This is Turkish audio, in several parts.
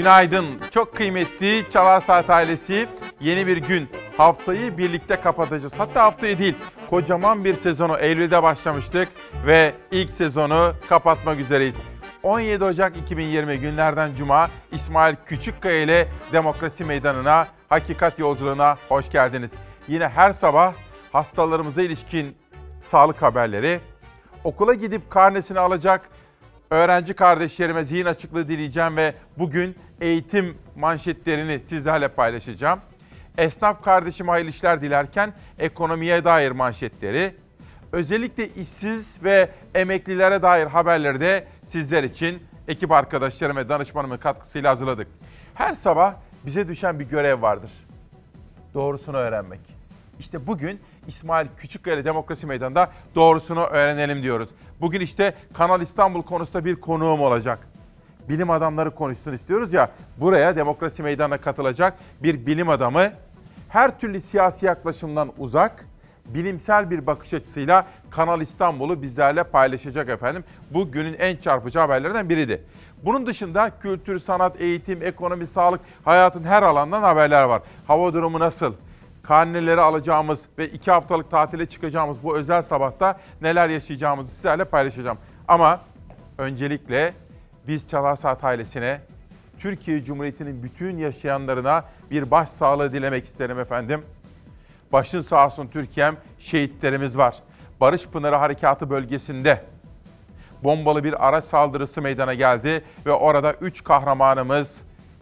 Günaydın. Çok kıymetli Çalar Saat ailesi. Yeni bir gün. Haftayı birlikte kapatacağız. Hatta haftayı değil. Kocaman bir sezonu Eylül'de başlamıştık ve ilk sezonu kapatmak üzereyiz. 17 Ocak 2020 günlerden Cuma İsmail Küçükkaya ile Demokrasi Meydanı'na, Hakikat Yolculuğuna hoş geldiniz. Yine her sabah hastalarımıza ilişkin sağlık haberleri, okula gidip karnesini alacak öğrenci kardeşlerime zihin açıklığı dileyeceğim ve bugün eğitim manşetlerini sizlerle paylaşacağım. Esnaf kardeşime hayırlı işler dilerken ekonomiye dair manşetleri, özellikle işsiz ve emeklilere dair haberleri de sizler için ekip arkadaşlarım ve danışmanımın katkısıyla hazırladık. Her sabah bize düşen bir görev vardır. Doğrusunu öğrenmek. İşte bugün İsmail Küçükkaya Demokrasi Meydanı'nda doğrusunu öğrenelim diyoruz. Bugün işte Kanal İstanbul konusunda bir konuğum olacak. Bilim adamları konuşsun istiyoruz ya. Buraya Demokrasi Meydanı'na katılacak bir bilim adamı her türlü siyasi yaklaşımdan uzak, bilimsel bir bakış açısıyla Kanal İstanbul'u bizlerle paylaşacak efendim. Bu günün en çarpıcı haberlerinden biriydi. Bunun dışında kültür, sanat, eğitim, ekonomi, sağlık, hayatın her alandan haberler var. Hava durumu nasıl? karneleri alacağımız ve iki haftalık tatile çıkacağımız bu özel sabahta neler yaşayacağımızı sizlerle paylaşacağım. Ama öncelikle biz Çalar Saat ailesine, Türkiye Cumhuriyeti'nin bütün yaşayanlarına bir başsağlığı dilemek isterim efendim. Başın sağ olsun Türkiye'm, şehitlerimiz var. Barış Pınarı Harekatı bölgesinde bombalı bir araç saldırısı meydana geldi ve orada 3 kahramanımız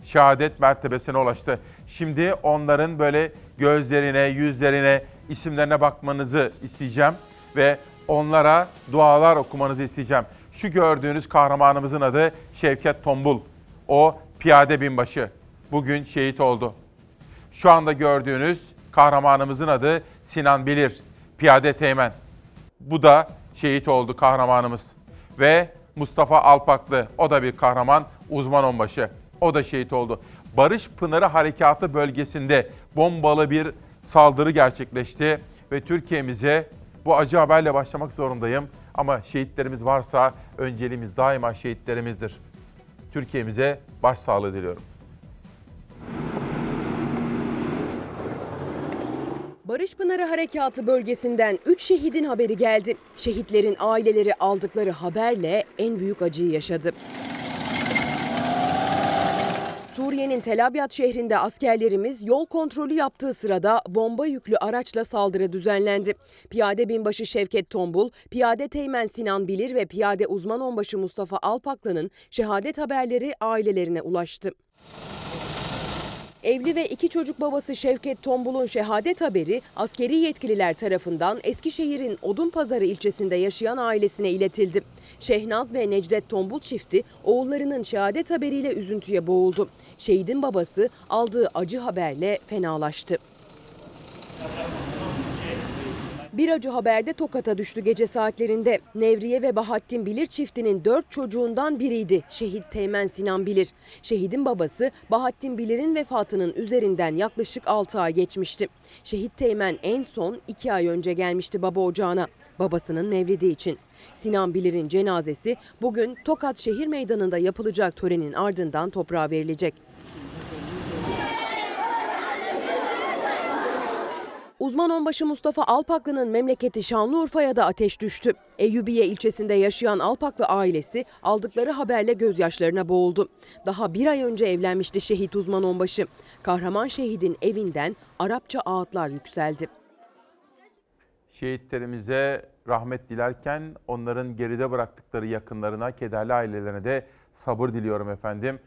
şehadet mertebesine ulaştı. Şimdi onların böyle gözlerine, yüzlerine, isimlerine bakmanızı isteyeceğim ve onlara dualar okumanızı isteyeceğim. Şu gördüğünüz kahramanımızın adı Şevket Tombul. O piyade binbaşı. Bugün şehit oldu. Şu anda gördüğünüz kahramanımızın adı Sinan Bilir. Piyade Teğmen. Bu da şehit oldu kahramanımız. Ve Mustafa Alpaklı. O da bir kahraman, uzman onbaşı. O da şehit oldu. Barış Pınarı Harekatı bölgesinde bombalı bir saldırı gerçekleşti ve Türkiye'mize bu acı haberle başlamak zorundayım. Ama şehitlerimiz varsa önceliğimiz daima şehitlerimizdir. Türkiye'mize başsağlığı diliyorum. Barış Pınarı Harekatı bölgesinden 3 şehidin haberi geldi. Şehitlerin aileleri aldıkları haberle en büyük acıyı yaşadı. Suriye'nin Tel Abyad şehrinde askerlerimiz yol kontrolü yaptığı sırada bomba yüklü araçla saldırı düzenlendi. Piyade binbaşı Şevket Tombul, piyade teğmen Sinan Bilir ve piyade uzman onbaşı Mustafa Alpaklı'nın şehadet haberleri ailelerine ulaştı. Evli ve iki çocuk babası Şevket Tombul'un şehadet haberi askeri yetkililer tarafından Eskişehir'in Odunpazarı ilçesinde yaşayan ailesine iletildi. Şehnaz ve Necdet Tombul çifti oğullarının şehadet haberiyle üzüntüye boğuldu. Şehidin babası aldığı acı haberle fenalaştı. Bir acı haberde Tokat'a düştü gece saatlerinde. Nevriye ve Bahattin Bilir çiftinin dört çocuğundan biriydi şehit Teğmen Sinan Bilir. Şehidin babası Bahattin Bilir'in vefatının üzerinden yaklaşık 6 ay geçmişti. Şehit Teğmen en son 2 ay önce gelmişti baba ocağına babasının mevlidi için. Sinan Bilir'in cenazesi bugün Tokat Şehir Meydanı'nda yapılacak törenin ardından toprağa verilecek. Uzman onbaşı Mustafa Alpaklı'nın memleketi Şanlıurfa'ya da ateş düştü. Eyyubiye ilçesinde yaşayan Alpaklı ailesi aldıkları haberle gözyaşlarına boğuldu. Daha bir ay önce evlenmişti şehit uzman onbaşı. Kahraman şehidin evinden Arapça ağıtlar yükseldi. Şehitlerimize rahmet dilerken onların geride bıraktıkları yakınlarına, kederli ailelerine de sabır diliyorum efendim.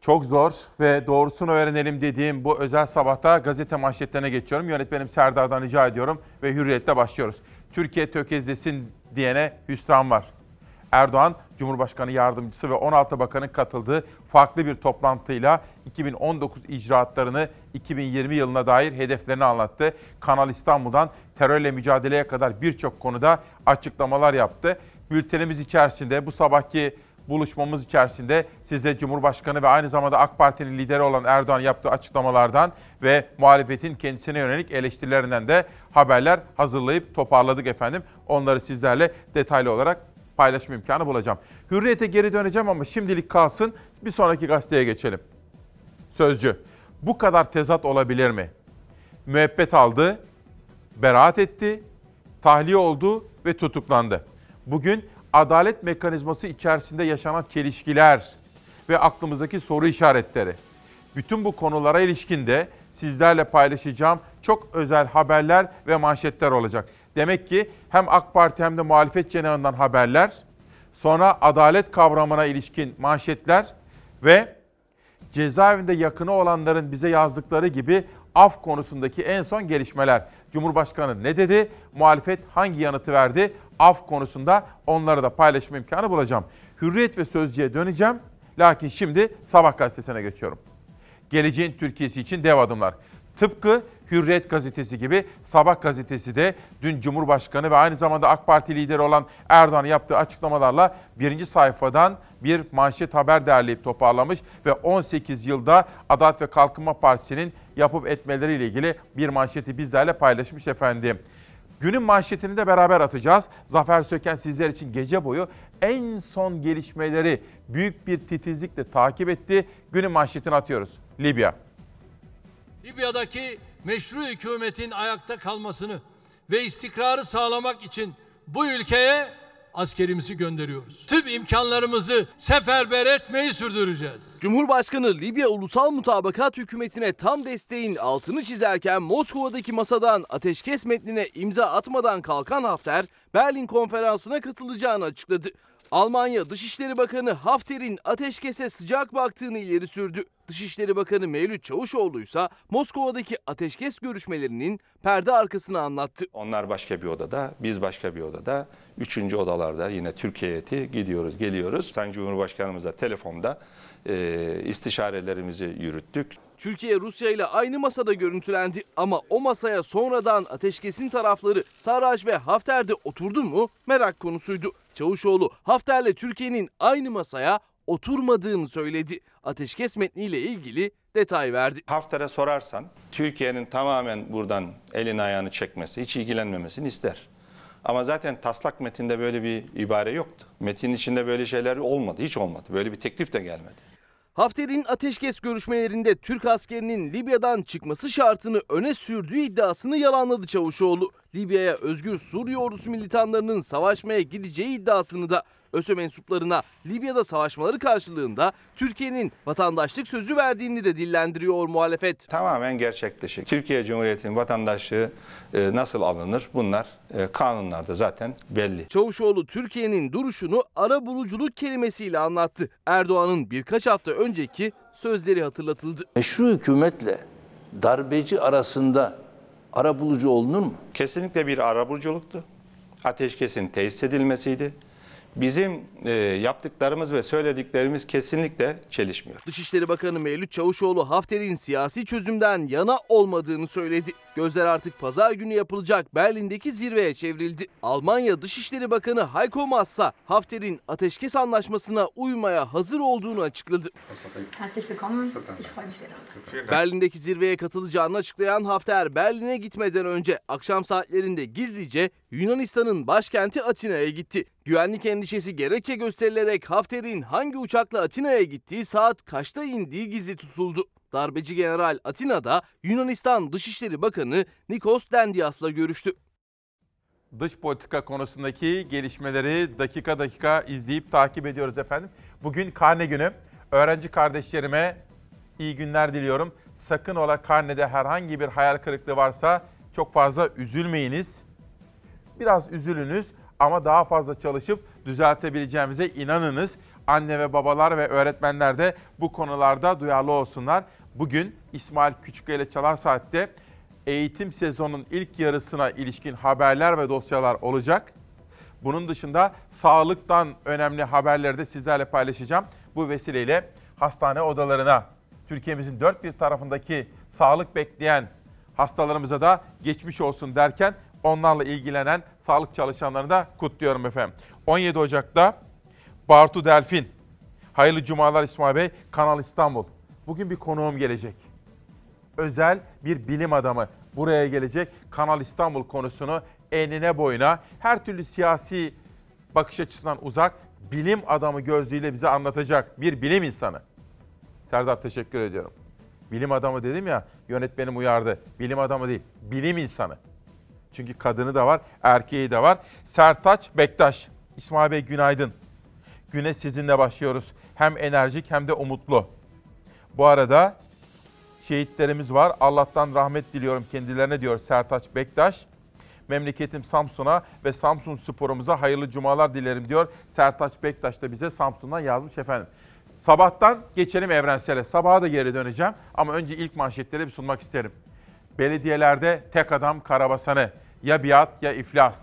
Çok zor ve doğrusunu öğrenelim dediğim bu özel sabahta gazete manşetlerine geçiyorum. Yönetmenim Serdar'dan rica ediyorum ve Hürriyet'te başlıyoruz. Türkiye tökezlesin diyene hüsran var. Erdoğan, Cumhurbaşkanı Yardımcısı ve 16 bakanın katıldığı farklı bir toplantıyla 2019 icraatlarını 2020 yılına dair hedeflerini anlattı. Kanal İstanbul'dan terörle mücadeleye kadar birçok konuda açıklamalar yaptı. Bültenimiz içerisinde bu sabahki buluşmamız içerisinde size Cumhurbaşkanı ve aynı zamanda AK Parti'nin lideri olan Erdoğan yaptığı açıklamalardan ve muhalefetin kendisine yönelik eleştirilerinden de haberler hazırlayıp toparladık efendim. Onları sizlerle detaylı olarak paylaşma imkanı bulacağım. Hürriyete geri döneceğim ama şimdilik kalsın. Bir sonraki gazeteye geçelim. Sözcü. Bu kadar tezat olabilir mi? Müebbet aldı, beraat etti, tahliye oldu ve tutuklandı. Bugün adalet mekanizması içerisinde yaşanan çelişkiler ve aklımızdaki soru işaretleri. Bütün bu konulara ilişkin de sizlerle paylaşacağım çok özel haberler ve manşetler olacak. Demek ki hem AK Parti hem de muhalefet cenahından haberler, sonra adalet kavramına ilişkin manşetler ve cezaevinde yakını olanların bize yazdıkları gibi af konusundaki en son gelişmeler. Cumhurbaşkanı ne dedi? Muhalefet hangi yanıtı verdi? Af konusunda onları da paylaşma imkanı bulacağım. Hürriyet ve Sözcü'ye döneceğim. Lakin şimdi Sabah gazetesine geçiyorum. Geleceğin Türkiye'si için dev adımlar. Tıpkı Hürriyet gazetesi gibi Sabah gazetesi de dün Cumhurbaşkanı ve aynı zamanda AK Parti lideri olan Erdoğan'ın yaptığı açıklamalarla birinci sayfadan bir manşet haber derleyip toparlamış ve 18 yılda Adalet ve Kalkınma Partisi'nin yapıp etmeleriyle ilgili bir manşeti bizlerle paylaşmış efendim. Günün manşetini de beraber atacağız. Zafer Söken sizler için gece boyu en son gelişmeleri büyük bir titizlikle takip etti. Günün manşetini atıyoruz. Libya. Libya'daki meşru hükümetin ayakta kalmasını ve istikrarı sağlamak için bu ülkeye askerimizi gönderiyoruz. Tüm imkanlarımızı seferber etmeyi sürdüreceğiz. Cumhurbaşkanı Libya Ulusal Mutabakat Hükümeti'ne tam desteğin altını çizerken Moskova'daki masadan ateşkes metnine imza atmadan kalkan Hafter, Berlin konferansına katılacağını açıkladı. Almanya Dışişleri Bakanı Hafter'in ateşkese sıcak baktığını ileri sürdü. Dışişleri Bakanı Mevlüt Çavuşoğlu ise Moskova'daki ateşkes görüşmelerinin perde arkasını anlattı. Onlar başka bir odada, biz başka bir odada. Üçüncü odalarda yine Türkiye gidiyoruz, geliyoruz. Sayın Cumhurbaşkanımızla telefonda e, istişarelerimizi yürüttük. Türkiye Rusya ile aynı masada görüntülendi ama o masaya sonradan ateşkesin tarafları Sarraj ve Hafter de oturdu mu merak konusuydu. Çavuşoğlu Hafter'le Türkiye'nin aynı masaya oturmadığını söyledi. Ateşkes metniyle ilgili detay verdi. Hafter'e sorarsan Türkiye'nin tamamen buradan elini ayağını çekmesi, hiç ilgilenmemesini ister. Ama zaten taslak metinde böyle bir ibare yoktu. Metin içinde böyle şeyler olmadı, hiç olmadı. Böyle bir teklif de gelmedi. Hafter'in ateşkes görüşmelerinde Türk askerinin Libya'dan çıkması şartını öne sürdüğü iddiasını yalanladı Çavuşoğlu. Libya'ya özgür Suriye ordusu militanlarının savaşmaya gideceği iddiasını da ÖSÖ mensuplarına Libya'da savaşmaları karşılığında Türkiye'nin vatandaşlık sözü verdiğini de dillendiriyor muhalefet. Tamamen gerçek dışı. Türkiye Cumhuriyeti'nin vatandaşlığı e, nasıl alınır? Bunlar e, kanunlarda zaten belli. Çavuşoğlu Türkiye'nin duruşunu ara buluculuk kelimesiyle anlattı. Erdoğan'ın birkaç hafta önceki sözleri hatırlatıldı. meşru hükümetle darbeci arasında arabulucu olunur mu? Kesinlikle bir arabuluculuktu. Ateşkesin tesis edilmesiydi. Bizim e, yaptıklarımız ve söylediklerimiz kesinlikle çelişmiyor. Dışişleri Bakanı Mevlüt Çavuşoğlu Hafter'in siyasi çözümden yana olmadığını söyledi. Gözler artık pazar günü yapılacak Berlin'deki zirveye çevrildi. Almanya Dışişleri Bakanı Heiko Maas Hafter'in ateşkes anlaşmasına uymaya hazır olduğunu açıkladı. Berlin'deki zirveye katılacağını açıklayan Hafter Berlin'e gitmeden önce akşam saatlerinde gizlice Yunanistan'ın başkenti Atina'ya gitti. Güvenlik endişesi gerekçe gösterilerek Hafter'in hangi uçakla Atina'ya gittiği saat kaçta indiği gizli tutuldu. Darbeci General Atina'da Yunanistan Dışişleri Bakanı Nikos Dendias'la görüştü. Dış politika konusundaki gelişmeleri dakika dakika izleyip takip ediyoruz efendim. Bugün karne günü. Öğrenci kardeşlerime iyi günler diliyorum. Sakın ola karnede herhangi bir hayal kırıklığı varsa çok fazla üzülmeyiniz. Biraz üzülünüz ama daha fazla çalışıp düzeltebileceğimize inanınız. Anne ve babalar ve öğretmenler de bu konularda duyarlı olsunlar. Bugün İsmail Küçükkaya ile Çalar Saat'te eğitim sezonunun ilk yarısına ilişkin haberler ve dosyalar olacak. Bunun dışında sağlıktan önemli haberleri de sizlerle paylaşacağım. Bu vesileyle hastane odalarına, Türkiye'mizin dört bir tarafındaki sağlık bekleyen hastalarımıza da geçmiş olsun derken onlarla ilgilenen sağlık çalışanlarını da kutluyorum efendim. 17 Ocak'ta Bartu Delfin, hayırlı cumalar İsmail Bey, Kanal İstanbul. Bugün bir konuğum gelecek özel bir bilim adamı buraya gelecek. Kanal İstanbul konusunu enine boyuna her türlü siyasi bakış açısından uzak, bilim adamı gözlüğüyle bize anlatacak bir bilim insanı. Serdar teşekkür ediyorum. Bilim adamı dedim ya, yönetmenim uyardı. Bilim adamı değil, bilim insanı. Çünkü kadını da var, erkeği de var. Sertaç Bektaş. İsmail Bey günaydın. Güne sizinle başlıyoruz. Hem enerjik hem de umutlu. Bu arada şehitlerimiz var. Allah'tan rahmet diliyorum kendilerine diyor Sertaç Bektaş. Memleketim Samsun'a ve Samsun sporumuza hayırlı cumalar dilerim diyor. Sertaç Bektaş da bize Samsun'dan yazmış efendim. Sabahtan geçelim evrensele. Sabaha da geri döneceğim ama önce ilk manşetleri bir sunmak isterim. Belediyelerde tek adam karabasanı. Ya biat ya iflas.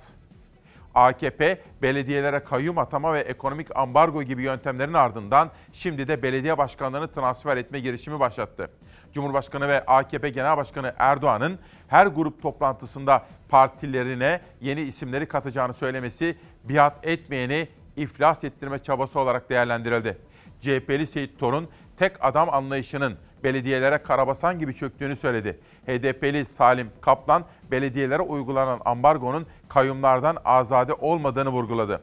AKP belediyelere kayyum atama ve ekonomik ambargo gibi yöntemlerin ardından şimdi de belediye başkanlarını transfer etme girişimi başlattı. Cumhurbaşkanı ve AKP Genel Başkanı Erdoğan'ın her grup toplantısında partilerine yeni isimleri katacağını söylemesi biat etmeyeni iflas ettirme çabası olarak değerlendirildi. CHP'li Seyit Torun tek adam anlayışının belediyelere karabasan gibi çöktüğünü söyledi. HDP'li Salim Kaplan belediyelere uygulanan ambargonun kayyumlardan azade olmadığını vurguladı.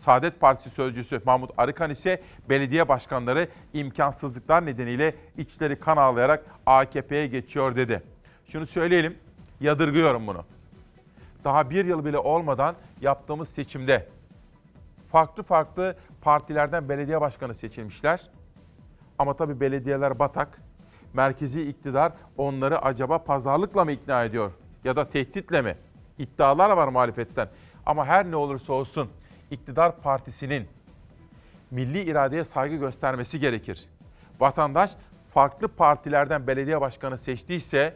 Saadet Partisi sözcüsü Mahmut Arıkan ise belediye başkanları imkansızlıklar nedeniyle içleri kan ağlayarak AKP'ye geçiyor dedi. Şunu söyleyelim, yadırgıyorum bunu. Daha bir yıl bile olmadan yaptığımız seçimde farklı farklı partilerden belediye başkanı seçilmişler. Ama tabii belediyeler batak. Merkezi iktidar onları acaba pazarlıkla mı ikna ediyor? Ya da tehditle mi? İddialar var muhalefetten. Ama her ne olursa olsun iktidar partisinin milli iradeye saygı göstermesi gerekir. Vatandaş farklı partilerden belediye başkanı seçtiyse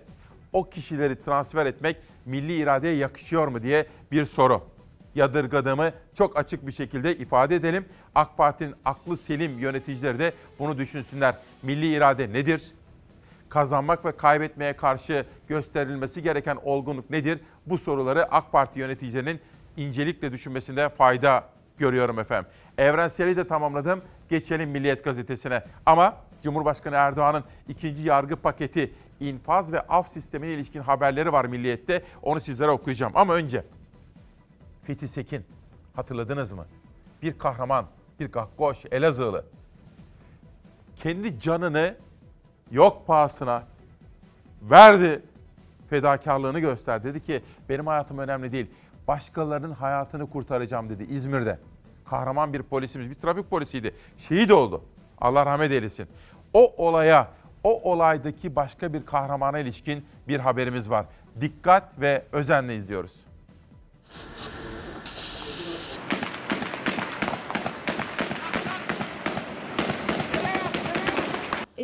o kişileri transfer etmek milli iradeye yakışıyor mu diye bir soru. Yadırgadığımı çok açık bir şekilde ifade edelim. AK Parti'nin aklı selim yöneticileri de bunu düşünsünler. Milli irade nedir? Kazanmak ve kaybetmeye karşı gösterilmesi gereken olgunluk nedir? Bu soruları AK Parti yöneticilerinin incelikle düşünmesinde fayda görüyorum efendim. Evrenseli de tamamladım. Geçelim Milliyet Gazetesi'ne. Ama Cumhurbaşkanı Erdoğan'ın ikinci yargı paketi, infaz ve af sistemine ilişkin haberleri var Milliyet'te. Onu sizlere okuyacağım. Ama önce Fethi Sekin hatırladınız mı? Bir kahraman, bir gakkoş, Elazığlı. Kendi canını yok pahasına verdi, fedakarlığını gösterdi. Dedi ki benim hayatım önemli değil, başkalarının hayatını kurtaracağım dedi İzmir'de. Kahraman bir polisimiz, bir trafik polisiydi. Şehit oldu. Allah rahmet eylesin. O olaya, o olaydaki başka bir kahramana ilişkin bir haberimiz var. Dikkat ve özenle izliyoruz.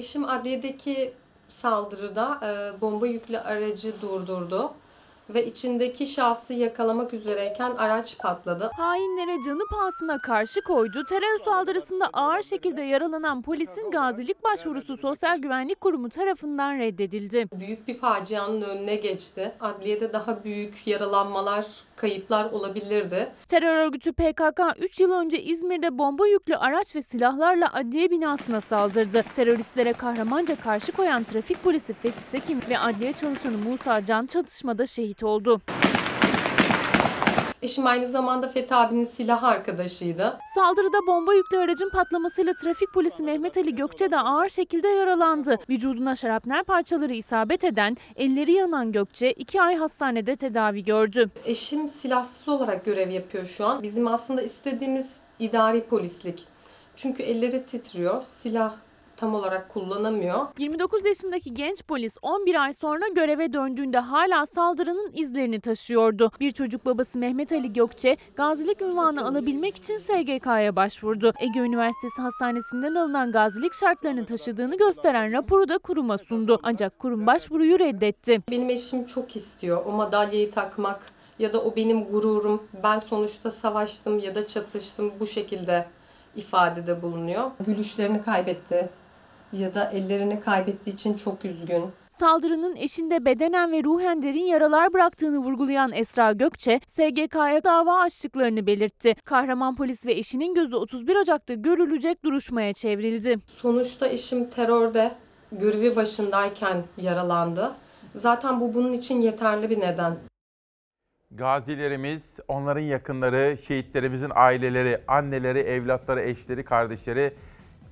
Eşim adliyedeki saldırıda e, bomba yüklü aracı durdurdu ve içindeki şahsı yakalamak üzereyken araç patladı. Hainlere canı pahasına karşı koydu. Terör saldırısında ağır şekilde yaralanan polisin gazilik başvurusu Sosyal Güvenlik Kurumu tarafından reddedildi. Büyük bir facianın önüne geçti. Adliyede daha büyük yaralanmalar, kayıplar olabilirdi. Terör örgütü PKK 3 yıl önce İzmir'de bomba yüklü araç ve silahlarla adliye binasına saldırdı. Teröristlere kahramanca karşı koyan trafik polisi Fethi Sekim ve adliye çalışanı Musa Can çatışmada şehit oldu. Eşim aynı zamanda Fethi abinin silah arkadaşıydı. Saldırıda bomba yüklü aracın patlamasıyla trafik polisi Mehmet Ali Gökçe de ağır şekilde yaralandı. Vücuduna şarapnel parçaları isabet eden, elleri yanan Gökçe 2 ay hastanede tedavi gördü. Eşim silahsız olarak görev yapıyor şu an. Bizim aslında istediğimiz idari polislik. Çünkü elleri titriyor, silah tam olarak kullanamıyor. 29 yaşındaki genç polis 11 ay sonra göreve döndüğünde hala saldırının izlerini taşıyordu. Bir çocuk babası Mehmet Ali Gökçe gazilik ünvanı alabilmek için SGK'ya başvurdu. Ege Üniversitesi Hastanesi'nden alınan gazilik şartlarını taşıdığını gösteren raporu da kuruma sundu. Ancak kurum başvuruyu reddetti. Benim eşim çok istiyor o madalyayı takmak ya da o benim gururum. Ben sonuçta savaştım ya da çatıştım bu şekilde ifadede bulunuyor. Gülüşlerini kaybetti ya da ellerini kaybettiği için çok üzgün. Saldırının eşinde bedenen ve ruhen derin yaralar bıraktığını vurgulayan Esra Gökçe, SGK'ya dava açtıklarını belirtti. Kahraman polis ve eşinin gözü 31 Ocak'ta görülecek duruşmaya çevrildi. Sonuçta eşim terörde görevi başındayken yaralandı. Zaten bu bunun için yeterli bir neden. Gazilerimiz, onların yakınları, şehitlerimizin aileleri, anneleri, evlatları, eşleri, kardeşleri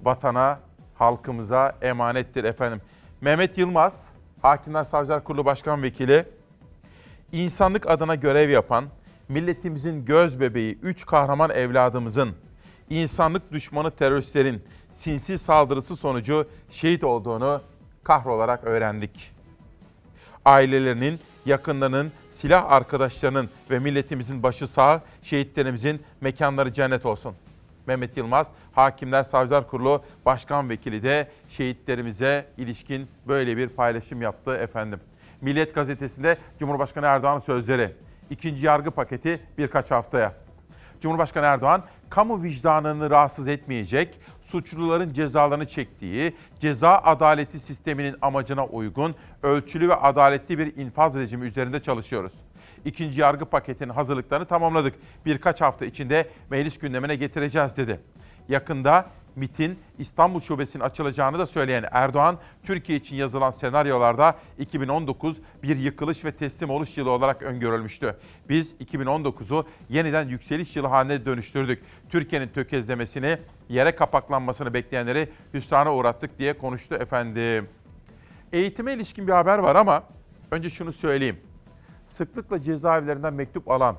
vatana, halkımıza emanettir efendim. Mehmet Yılmaz, Hakimler Savcılar Kurulu Başkan Vekili, insanlık adına görev yapan, milletimizin göz bebeği, üç kahraman evladımızın, insanlık düşmanı teröristlerin sinsi saldırısı sonucu şehit olduğunu kahrolarak öğrendik. Ailelerinin, yakınlarının, silah arkadaşlarının ve milletimizin başı sağ, şehitlerimizin mekanları cennet olsun. Mehmet Yılmaz, Hakimler Savcılar Kurulu Başkan Vekili de şehitlerimize ilişkin böyle bir paylaşım yaptı efendim. Milliyet Gazetesi'nde Cumhurbaşkanı Erdoğan'ın sözleri. İkinci yargı paketi birkaç haftaya. Cumhurbaşkanı Erdoğan, kamu vicdanını rahatsız etmeyecek, suçluların cezalarını çektiği, ceza adaleti sisteminin amacına uygun, ölçülü ve adaletli bir infaz rejimi üzerinde çalışıyoruz. İkinci yargı paketinin hazırlıklarını tamamladık. Birkaç hafta içinde meclis gündemine getireceğiz dedi. Yakında MIT'in İstanbul Şubesi'nin açılacağını da söyleyen Erdoğan, Türkiye için yazılan senaryolarda 2019 bir yıkılış ve teslim oluş yılı olarak öngörülmüştü. Biz 2019'u yeniden yükseliş yılı haline dönüştürdük. Türkiye'nin tökezlemesini, yere kapaklanmasını bekleyenleri hüsrana uğrattık diye konuştu efendim. Eğitime ilişkin bir haber var ama önce şunu söyleyeyim. Sıklıkla cezaevlerinden mektup alan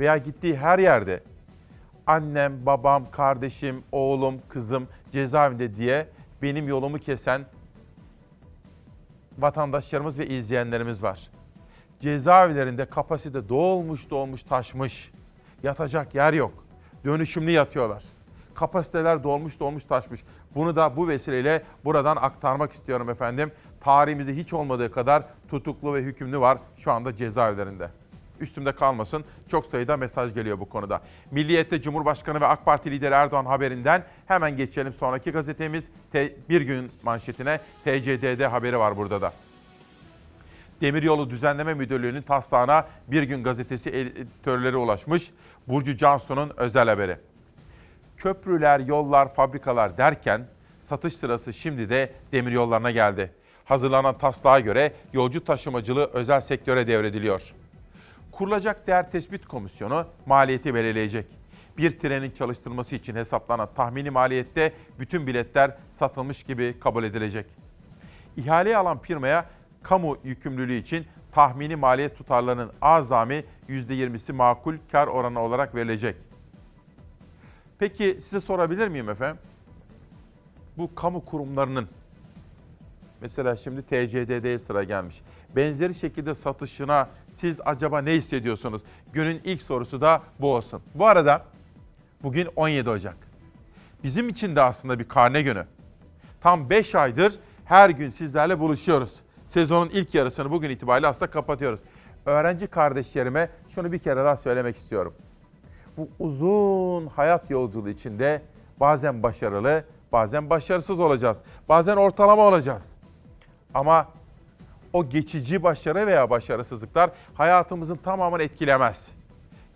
veya gittiği her yerde annem, babam, kardeşim, oğlum, kızım cezaevinde diye benim yolumu kesen vatandaşlarımız ve izleyenlerimiz var. Cezaevlerinde kapasite dolmuş dolmuş taşmış. Yatacak yer yok. Dönüşümlü yatıyorlar. Kapasiteler dolmuş dolmuş taşmış. Bunu da bu vesileyle buradan aktarmak istiyorum efendim. Tarihimizde hiç olmadığı kadar tutuklu ve hükümlü var şu anda cezaevlerinde üstümde kalmasın. Çok sayıda mesaj geliyor bu konuda. Milliyet'te Cumhurbaşkanı ve AK Parti lideri Erdoğan haberinden hemen geçelim sonraki gazetemiz. Te- bir gün manşetine TCDD haberi var burada da. Demiryolu Düzenleme Müdürlüğü'nün taslağına Bir Gün Gazetesi editörleri ulaşmış. Burcu Cansu'nun özel haberi. Köprüler, yollar, fabrikalar derken satış sırası şimdi de demiryollarına geldi. Hazırlanan taslağa göre yolcu taşımacılığı özel sektöre devrediliyor. Kurulacak değer tespit komisyonu maliyeti belirleyecek. Bir trenin çalıştırılması için hesaplanan tahmini maliyette bütün biletler satılmış gibi kabul edilecek. İhaleyi alan firmaya kamu yükümlülüğü için tahmini maliyet tutarlarının azami %20'si makul kar oranı olarak verilecek. Peki size sorabilir miyim efendim? Bu kamu kurumlarının mesela şimdi TCDD'ye sıra gelmiş. Benzeri şekilde satışına siz acaba ne hissediyorsunuz? Günün ilk sorusu da bu olsun. Bu arada bugün 17 Ocak. Bizim için de aslında bir karne günü. Tam 5 aydır her gün sizlerle buluşuyoruz. Sezonun ilk yarısını bugün itibariyle aslında kapatıyoruz. Öğrenci kardeşlerime şunu bir kere daha söylemek istiyorum. Bu uzun hayat yolculuğu içinde bazen başarılı, bazen başarısız olacağız. Bazen ortalama olacağız. Ama o geçici başarı veya başarısızlıklar hayatımızın tamamını etkilemez.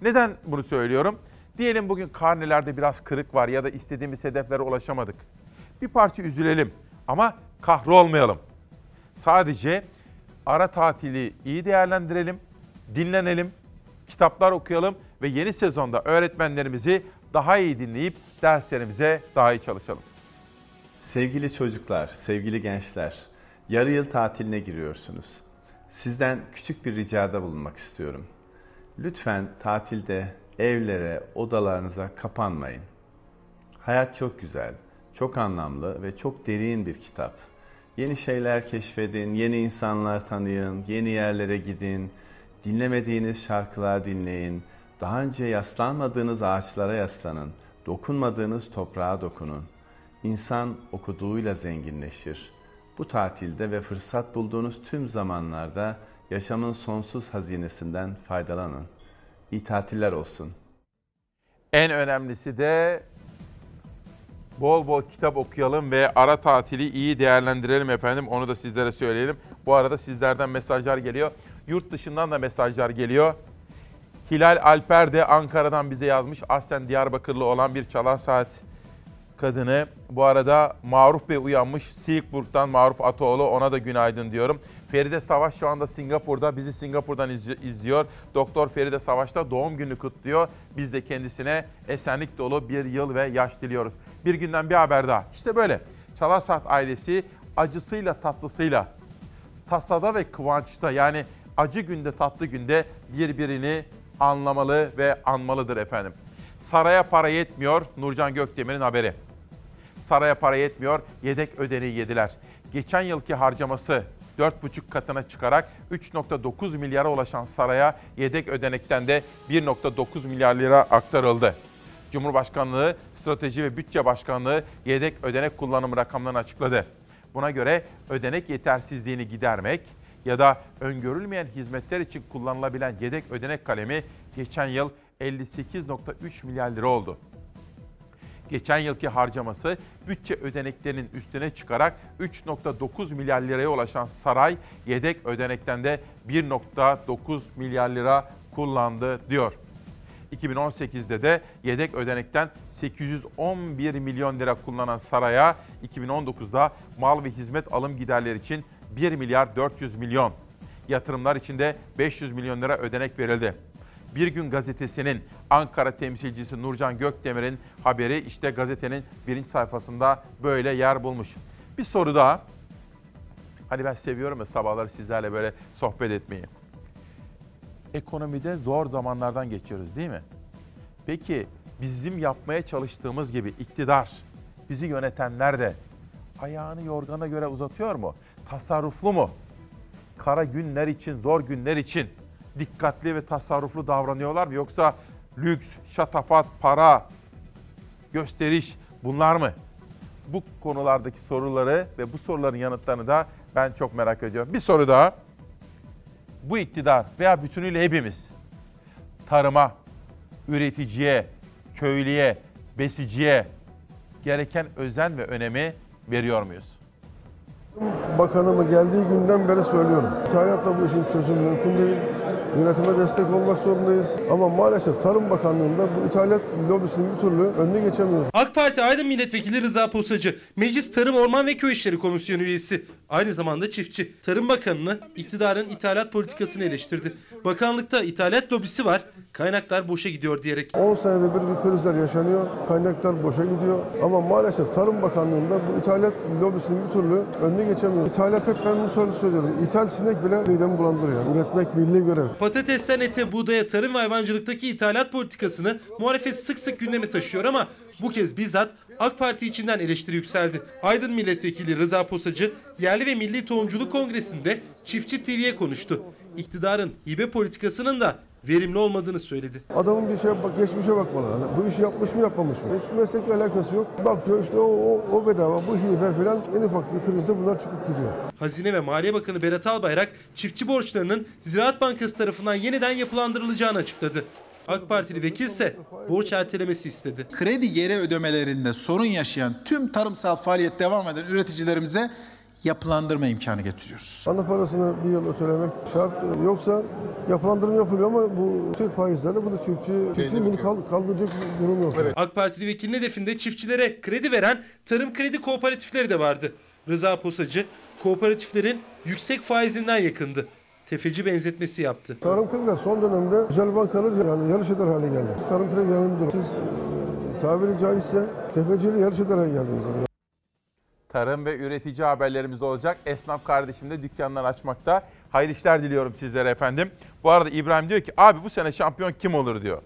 Neden bunu söylüyorum? Diyelim bugün karnelerde biraz kırık var ya da istediğimiz hedeflere ulaşamadık. Bir parça üzülelim ama kahrolmayalım. Sadece ara tatili iyi değerlendirelim, dinlenelim, kitaplar okuyalım ve yeni sezonda öğretmenlerimizi daha iyi dinleyip derslerimize daha iyi çalışalım. Sevgili çocuklar, sevgili gençler, yarı yıl tatiline giriyorsunuz. Sizden küçük bir ricada bulunmak istiyorum. Lütfen tatilde evlere, odalarınıza kapanmayın. Hayat çok güzel, çok anlamlı ve çok derin bir kitap. Yeni şeyler keşfedin, yeni insanlar tanıyın, yeni yerlere gidin, dinlemediğiniz şarkılar dinleyin, daha önce yaslanmadığınız ağaçlara yaslanın, dokunmadığınız toprağa dokunun. İnsan okuduğuyla zenginleşir. Bu tatilde ve fırsat bulduğunuz tüm zamanlarda yaşamın sonsuz hazinesinden faydalanın. İyi tatiller olsun. En önemlisi de bol bol kitap okuyalım ve ara tatili iyi değerlendirelim efendim. Onu da sizlere söyleyelim. Bu arada sizlerden mesajlar geliyor. Yurt dışından da mesajlar geliyor. Hilal Alper de Ankara'dan bize yazmış. Aslen Diyarbakırlı olan bir çalar saat kadını. Bu arada Maruf Bey uyanmış. Silkeborg'dan Maruf Atoğlu ona da günaydın diyorum. Feride Savaş şu anda Singapur'da. Bizi Singapur'dan izli- izliyor. Doktor Feride Savaş da doğum günü kutluyor. Biz de kendisine esenlik dolu bir yıl ve yaş diliyoruz. Bir günden bir haber daha. İşte böyle. Çalar Saat ailesi acısıyla tatlısıyla tasada ve kıvançta yani acı günde tatlı günde birbirini anlamalı ve anmalıdır efendim. Saraya para yetmiyor Nurcan Gökdemir'in haberi. Saraya para yetmiyor yedek ödeneği yediler. Geçen yılki harcaması 4,5 katına çıkarak 3.9 milyara ulaşan saraya yedek ödenekten de 1.9 milyar lira aktarıldı. Cumhurbaşkanlığı Strateji ve Bütçe Başkanlığı yedek ödenek kullanım rakamlarını açıkladı. Buna göre ödenek yetersizliğini gidermek ya da öngörülmeyen hizmetler için kullanılabilen yedek ödenek kalemi geçen yıl 58.3 milyar lira oldu. Geçen yılki harcaması bütçe ödeneklerinin üstüne çıkarak 3.9 milyar liraya ulaşan saray yedek ödenekten de 1.9 milyar lira kullandı diyor. 2018'de de yedek ödenekten 811 milyon lira kullanan saraya 2019'da mal ve hizmet alım giderleri için 1 milyar 400 milyon, yatırımlar için de 500 milyon lira ödenek verildi. Bir Gün Gazetesi'nin Ankara temsilcisi Nurcan Gökdemir'in haberi işte gazetenin birinci sayfasında böyle yer bulmuş. Bir soru daha. Hani ben seviyorum ya sabahları sizlerle böyle sohbet etmeyi. Ekonomide zor zamanlardan geçiyoruz değil mi? Peki bizim yapmaya çalıştığımız gibi iktidar, bizi yönetenler de ayağını yorgana göre uzatıyor mu? Tasarruflu mu? Kara günler için, zor günler için dikkatli ve tasarruflu davranıyorlar mı? Yoksa lüks, şatafat, para, gösteriş bunlar mı? Bu konulardaki soruları ve bu soruların yanıtlarını da ben çok merak ediyorum. Bir soru daha. Bu iktidar veya bütünüyle hepimiz tarıma, üreticiye, köylüye, besiciye gereken özen ve önemi veriyor muyuz? Bakanıma geldiği günden beri söylüyorum. İthalatla bu işin çözümü mümkün değil. Yönetime destek olmak zorundayız. Ama maalesef Tarım Bakanlığı'nda bu ithalat lobisinin bir türlü önüne geçemiyoruz. AK Parti Aydın Milletvekili Rıza Posacı, Meclis Tarım Orman ve Köy İşleri Komisyonu üyesi. Aynı zamanda çiftçi. Tarım Bakanı'nı iktidarın ithalat politikasını eleştirdi. Bakanlıkta ithalat lobisi var, kaynaklar boşa gidiyor diyerek. 10 senede bir bir krizler yaşanıyor. Kaynaklar boşa gidiyor. Ama maalesef Tarım Bakanlığı'nda bu ithalat lobisinin bir türlü önüne geçemiyoruz. İthalat hep ben bunu söylüyorum. İthal sinek bile midemi bulandırıyor. Üretmek milli görev. Patatesten ete, buğdaya, tarım ve hayvancılıktaki ithalat politikasını muhalefet sık sık gündeme taşıyor ama bu kez bizzat AK Parti içinden eleştiri yükseldi. Aydın Milletvekili Rıza Posacı, yerli ve milli tohumculuk kongresinde Çiftçi TV'ye konuştu. İktidarın hibe politikasının da verimli olmadığını söyledi. Adamın bir şey bak geçmişe bakmalı. Hani bu işi yapmış mı yapmamış mı? Hiç meslekle alakası yok. Bakıyor işte o, o, o bedava, bu hibe falan en ufak bir krizde bunlar çıkıp gidiyor. Hazine ve Maliye Bakanı Berat Albayrak çiftçi borçlarının Ziraat Bankası tarafından yeniden yapılandırılacağını açıkladı. AK Partili vekilse borç ertelemesi istedi. Kredi geri ödemelerinde sorun yaşayan tüm tarımsal faaliyet devam eden üreticilerimize yapılandırma imkanı getiriyoruz. Ana parasını bir yıl ötelemek şart. Yoksa yapılandırma yapılıyor ama bu şey faizlerle bunu çiftçi, çiftçi bunu kal- kaldıracak bir durum yok. AK Partili vekilin hedefinde çiftçilere kredi veren tarım kredi kooperatifleri de vardı. Rıza Posacı kooperatiflerin yüksek faizinden yakındı. Tefeci benzetmesi yaptı. Tarım krediler son dönemde özel bankalar yani yarış eder hale geldi. Tarım kredi yanındır. Siz tabiri caizse tefeciyle yarış eder hale geldiniz. Tarım ve üretici haberlerimiz olacak. Esnaf kardeşim de dükkanlar açmakta. Hayırlı işler diliyorum sizlere efendim. Bu arada İbrahim diyor ki abi bu sene şampiyon kim olur diyor.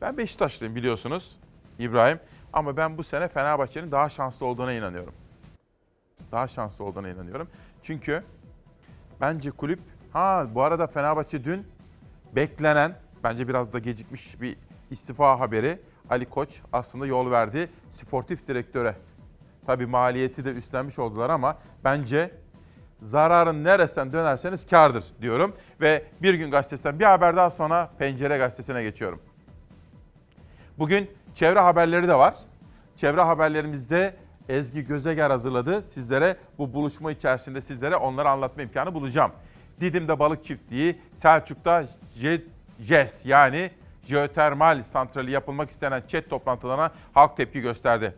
Ben Beşiktaşlıyım biliyorsunuz İbrahim. Ama ben bu sene Fenerbahçe'nin daha şanslı olduğuna inanıyorum. Daha şanslı olduğuna inanıyorum. Çünkü bence kulüp... Ha bu arada Fenerbahçe dün beklenen, bence biraz da gecikmiş bir istifa haberi. Ali Koç aslında yol verdi sportif direktöre. Tabii maliyeti de üstlenmiş oldular ama bence zararın neresinden dönerseniz kardır diyorum. Ve Bir Gün Gazetesi'nden bir haber daha sonra Pencere Gazetesi'ne geçiyorum. Bugün çevre haberleri de var. Çevre haberlerimizde Ezgi Gözeger hazırladı. Sizlere bu buluşma içerisinde sizlere onları anlatma imkanı bulacağım. Didim'de balık çiftliği, Selçuk'ta Je- JES yani jeotermal santrali yapılmak istenen ÇED toplantılarına halk tepki gösterdi.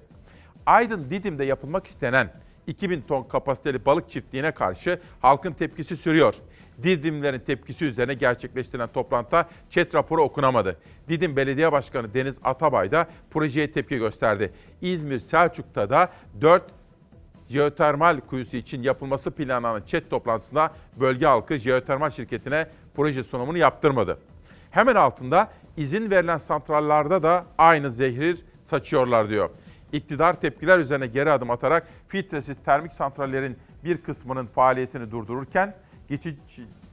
Aydın Didim'de yapılmak istenen 2000 ton kapasiteli balık çiftliğine karşı halkın tepkisi sürüyor. Didimlerin tepkisi üzerine gerçekleştirilen toplantıda çet raporu okunamadı. Didim Belediye Başkanı Deniz Atabay da projeye tepki gösterdi. İzmir Selçuk'ta da 4 jeotermal kuyusu için yapılması planlanan çet toplantısında bölge halkı jeotermal şirketine proje sunumunu yaptırmadı. Hemen altında izin verilen santrallerde da aynı zehir saçıyorlar diyor. İktidar tepkiler üzerine geri adım atarak filtresiz termik santrallerin bir kısmının faaliyetini durdururken geçici,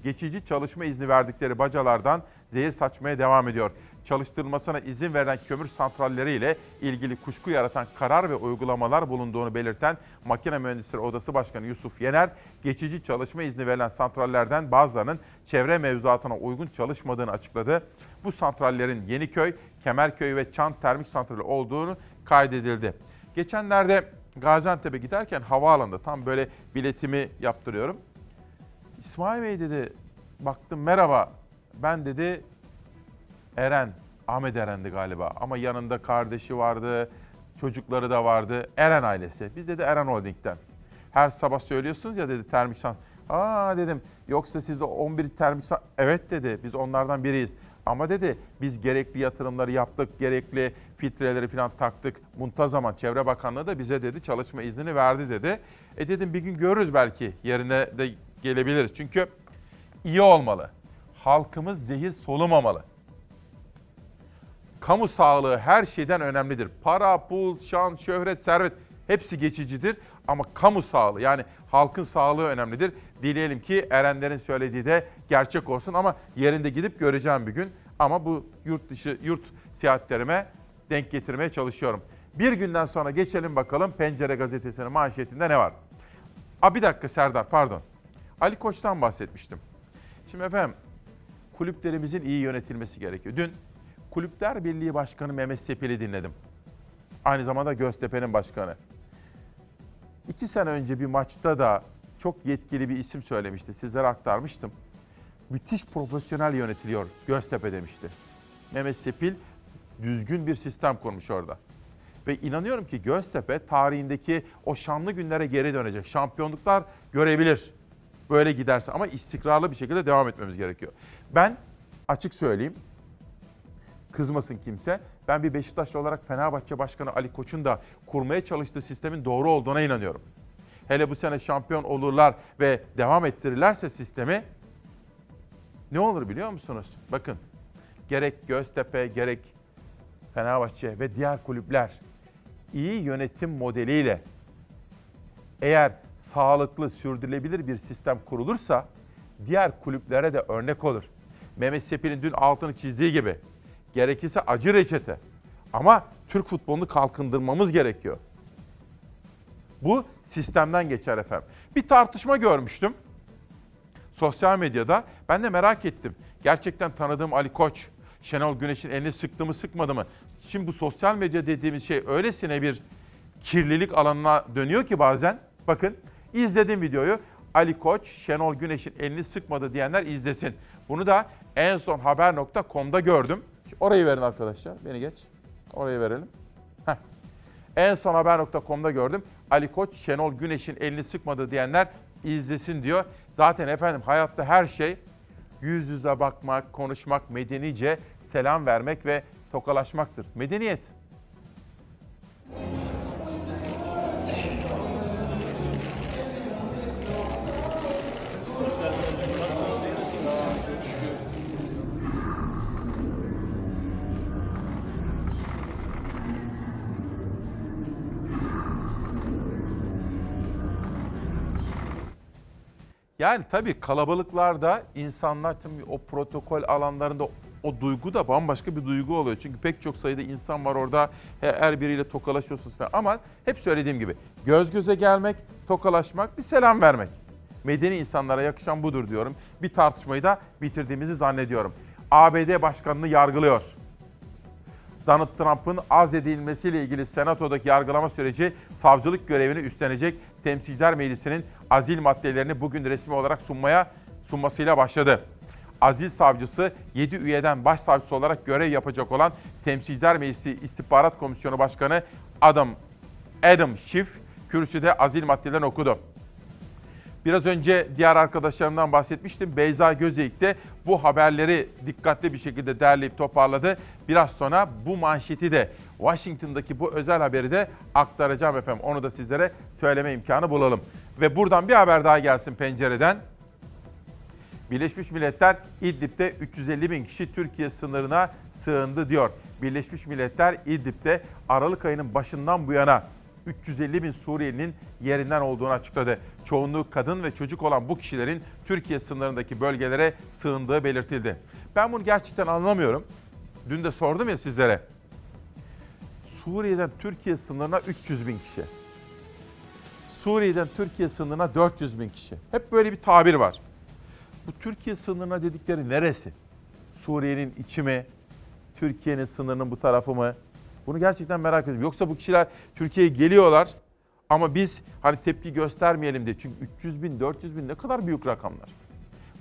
geçici çalışma izni verdikleri bacalardan zehir saçmaya devam ediyor. Çalıştırılmasına izin verilen kömür santralleri ile ilgili kuşku yaratan karar ve uygulamalar bulunduğunu belirten Makine Mühendisleri Odası Başkanı Yusuf Yener, geçici çalışma izni verilen santrallerden bazılarının çevre mevzuatına uygun çalışmadığını açıkladı. Bu santrallerin Yeniköy, Kemerköy ve Çan termik santrali olduğunu kaydedildi. Geçenlerde Gaziantep'e giderken havaalanında tam böyle biletimi yaptırıyorum. İsmail Bey dedi, baktım merhaba ben dedi Eren, Ahmet Eren'di galiba ama yanında kardeşi vardı, çocukları da vardı. Eren ailesi. Biz dedi Eren Holding'den. Her sabah söylüyorsunuz ya dedi termik san. Aa dedim yoksa siz 11 termik san... Evet dedi biz onlardan biriyiz. Ama dedi biz gerekli yatırımları yaptık, gerekli filtreleri falan taktık. Muntazaman Çevre Bakanlığı da bize dedi çalışma iznini verdi dedi. E dedim bir gün görürüz belki yerine de gelebiliriz. Çünkü iyi olmalı. Halkımız zehir solumamalı. Kamu sağlığı her şeyden önemlidir. Para, pul, şan, şöhret, servet hepsi geçicidir. Ama kamu sağlığı yani halkın sağlığı önemlidir. Dileyelim ki Erenlerin söylediği de gerçek olsun ama yerinde gidip göreceğim bir gün. Ama bu yurt dışı, yurt seyahatlerime denk getirmeye çalışıyorum. Bir günden sonra geçelim bakalım Pencere Gazetesi'nin manşetinde ne var? Aa, bir dakika Serdar pardon. Ali Koç'tan bahsetmiştim. Şimdi efendim kulüplerimizin iyi yönetilmesi gerekiyor. Dün Kulüpler Birliği Başkanı Mehmet Sepil'i dinledim. Aynı zamanda Göztepe'nin başkanı. İki sene önce bir maçta da çok yetkili bir isim söylemişti. Sizlere aktarmıştım. Müthiş profesyonel yönetiliyor Göztepe demişti. Mehmet Sepil düzgün bir sistem kurmuş orada. Ve inanıyorum ki Göztepe tarihindeki o şanlı günlere geri dönecek. Şampiyonluklar görebilir. Böyle giderse ama istikrarlı bir şekilde devam etmemiz gerekiyor. Ben açık söyleyeyim kızmasın kimse. Ben bir Beşiktaşlı olarak Fenerbahçe Başkanı Ali Koç'un da kurmaya çalıştığı sistemin doğru olduğuna inanıyorum. Hele bu sene şampiyon olurlar ve devam ettirirlerse sistemi ne olur biliyor musunuz? Bakın gerek Göztepe gerek Fenerbahçe ve diğer kulüpler iyi yönetim modeliyle eğer sağlıklı, sürdürülebilir bir sistem kurulursa diğer kulüplere de örnek olur. Mehmet Sepil'in dün altını çizdiği gibi gerekirse acı reçete. Ama Türk futbolunu kalkındırmamız gerekiyor. Bu sistemden geçer efendim. Bir tartışma görmüştüm sosyal medyada. Ben de merak ettim. Gerçekten tanıdığım Ali Koç, Şenol Güneş'in elini sıktı mı sıkmadı mı? Şimdi bu sosyal medya dediğimiz şey öylesine bir kirlilik alanına dönüyor ki bazen. Bakın izledim videoyu. Ali Koç, Şenol Güneş'in elini sıkmadı diyenler izlesin. Bunu da en son haber.com'da gördüm. Orayı verin arkadaşlar. Beni geç. Orayı verelim. Heh. En son haber.com'da gördüm. Ali Koç, Şenol Güneş'in elini sıkmadı diyenler izlesin diyor. Zaten efendim hayatta her şey yüz yüze bakmak, konuşmak, medenice selam vermek ve tokalaşmaktır. Medeniyet. Yani tabii kalabalıklarda insanlar tabii o protokol alanlarında o duygu da bambaşka bir duygu oluyor. Çünkü pek çok sayıda insan var orada. Her biriyle tokalaşıyorsunuz falan. Ama hep söylediğim gibi göz göze gelmek, tokalaşmak, bir selam vermek. Medeni insanlara yakışan budur diyorum. Bir tartışmayı da bitirdiğimizi zannediyorum. ABD başkanını yargılıyor. Donald Trump'ın azledilmesiyle ilgili senatodaki yargılama süreci savcılık görevini üstlenecek Temsilciler Meclisi'nin azil maddelerini bugün resmi olarak sunmaya sunmasıyla başladı. Azil savcısı 7 üyeden başsavcısı olarak görev yapacak olan Temsilciler Meclisi İstihbarat Komisyonu Başkanı Adam Adam Schiff kürsüde azil maddelerini okudu. Biraz önce diğer arkadaşlarımdan bahsetmiştim. Beyza Gözeyik de bu haberleri dikkatli bir şekilde derleyip toparladı. Biraz sonra bu manşeti de Washington'daki bu özel haberi de aktaracağım efendim. Onu da sizlere söyleme imkanı bulalım. Ve buradan bir haber daha gelsin pencereden. Birleşmiş Milletler İdlib'de 350 bin kişi Türkiye sınırına sığındı diyor. Birleşmiş Milletler İdlib'de Aralık ayının başından bu yana 350 bin Suriyelinin yerinden olduğunu açıkladı. Çoğunluğu kadın ve çocuk olan bu kişilerin Türkiye sınırındaki bölgelere sığındığı belirtildi. Ben bunu gerçekten anlamıyorum. Dün de sordum ya sizlere. Suriye'den Türkiye sınırına 300 bin kişi. Suriye'den Türkiye sınırına 400 bin kişi. Hep böyle bir tabir var. Bu Türkiye sınırına dedikleri neresi? Suriye'nin içi mi? Türkiye'nin sınırının bu tarafı mı? Bunu gerçekten merak ediyorum. Yoksa bu kişiler Türkiye'ye geliyorlar ama biz hani tepki göstermeyelim diye. Çünkü 300 bin, 400 bin ne kadar büyük rakamlar.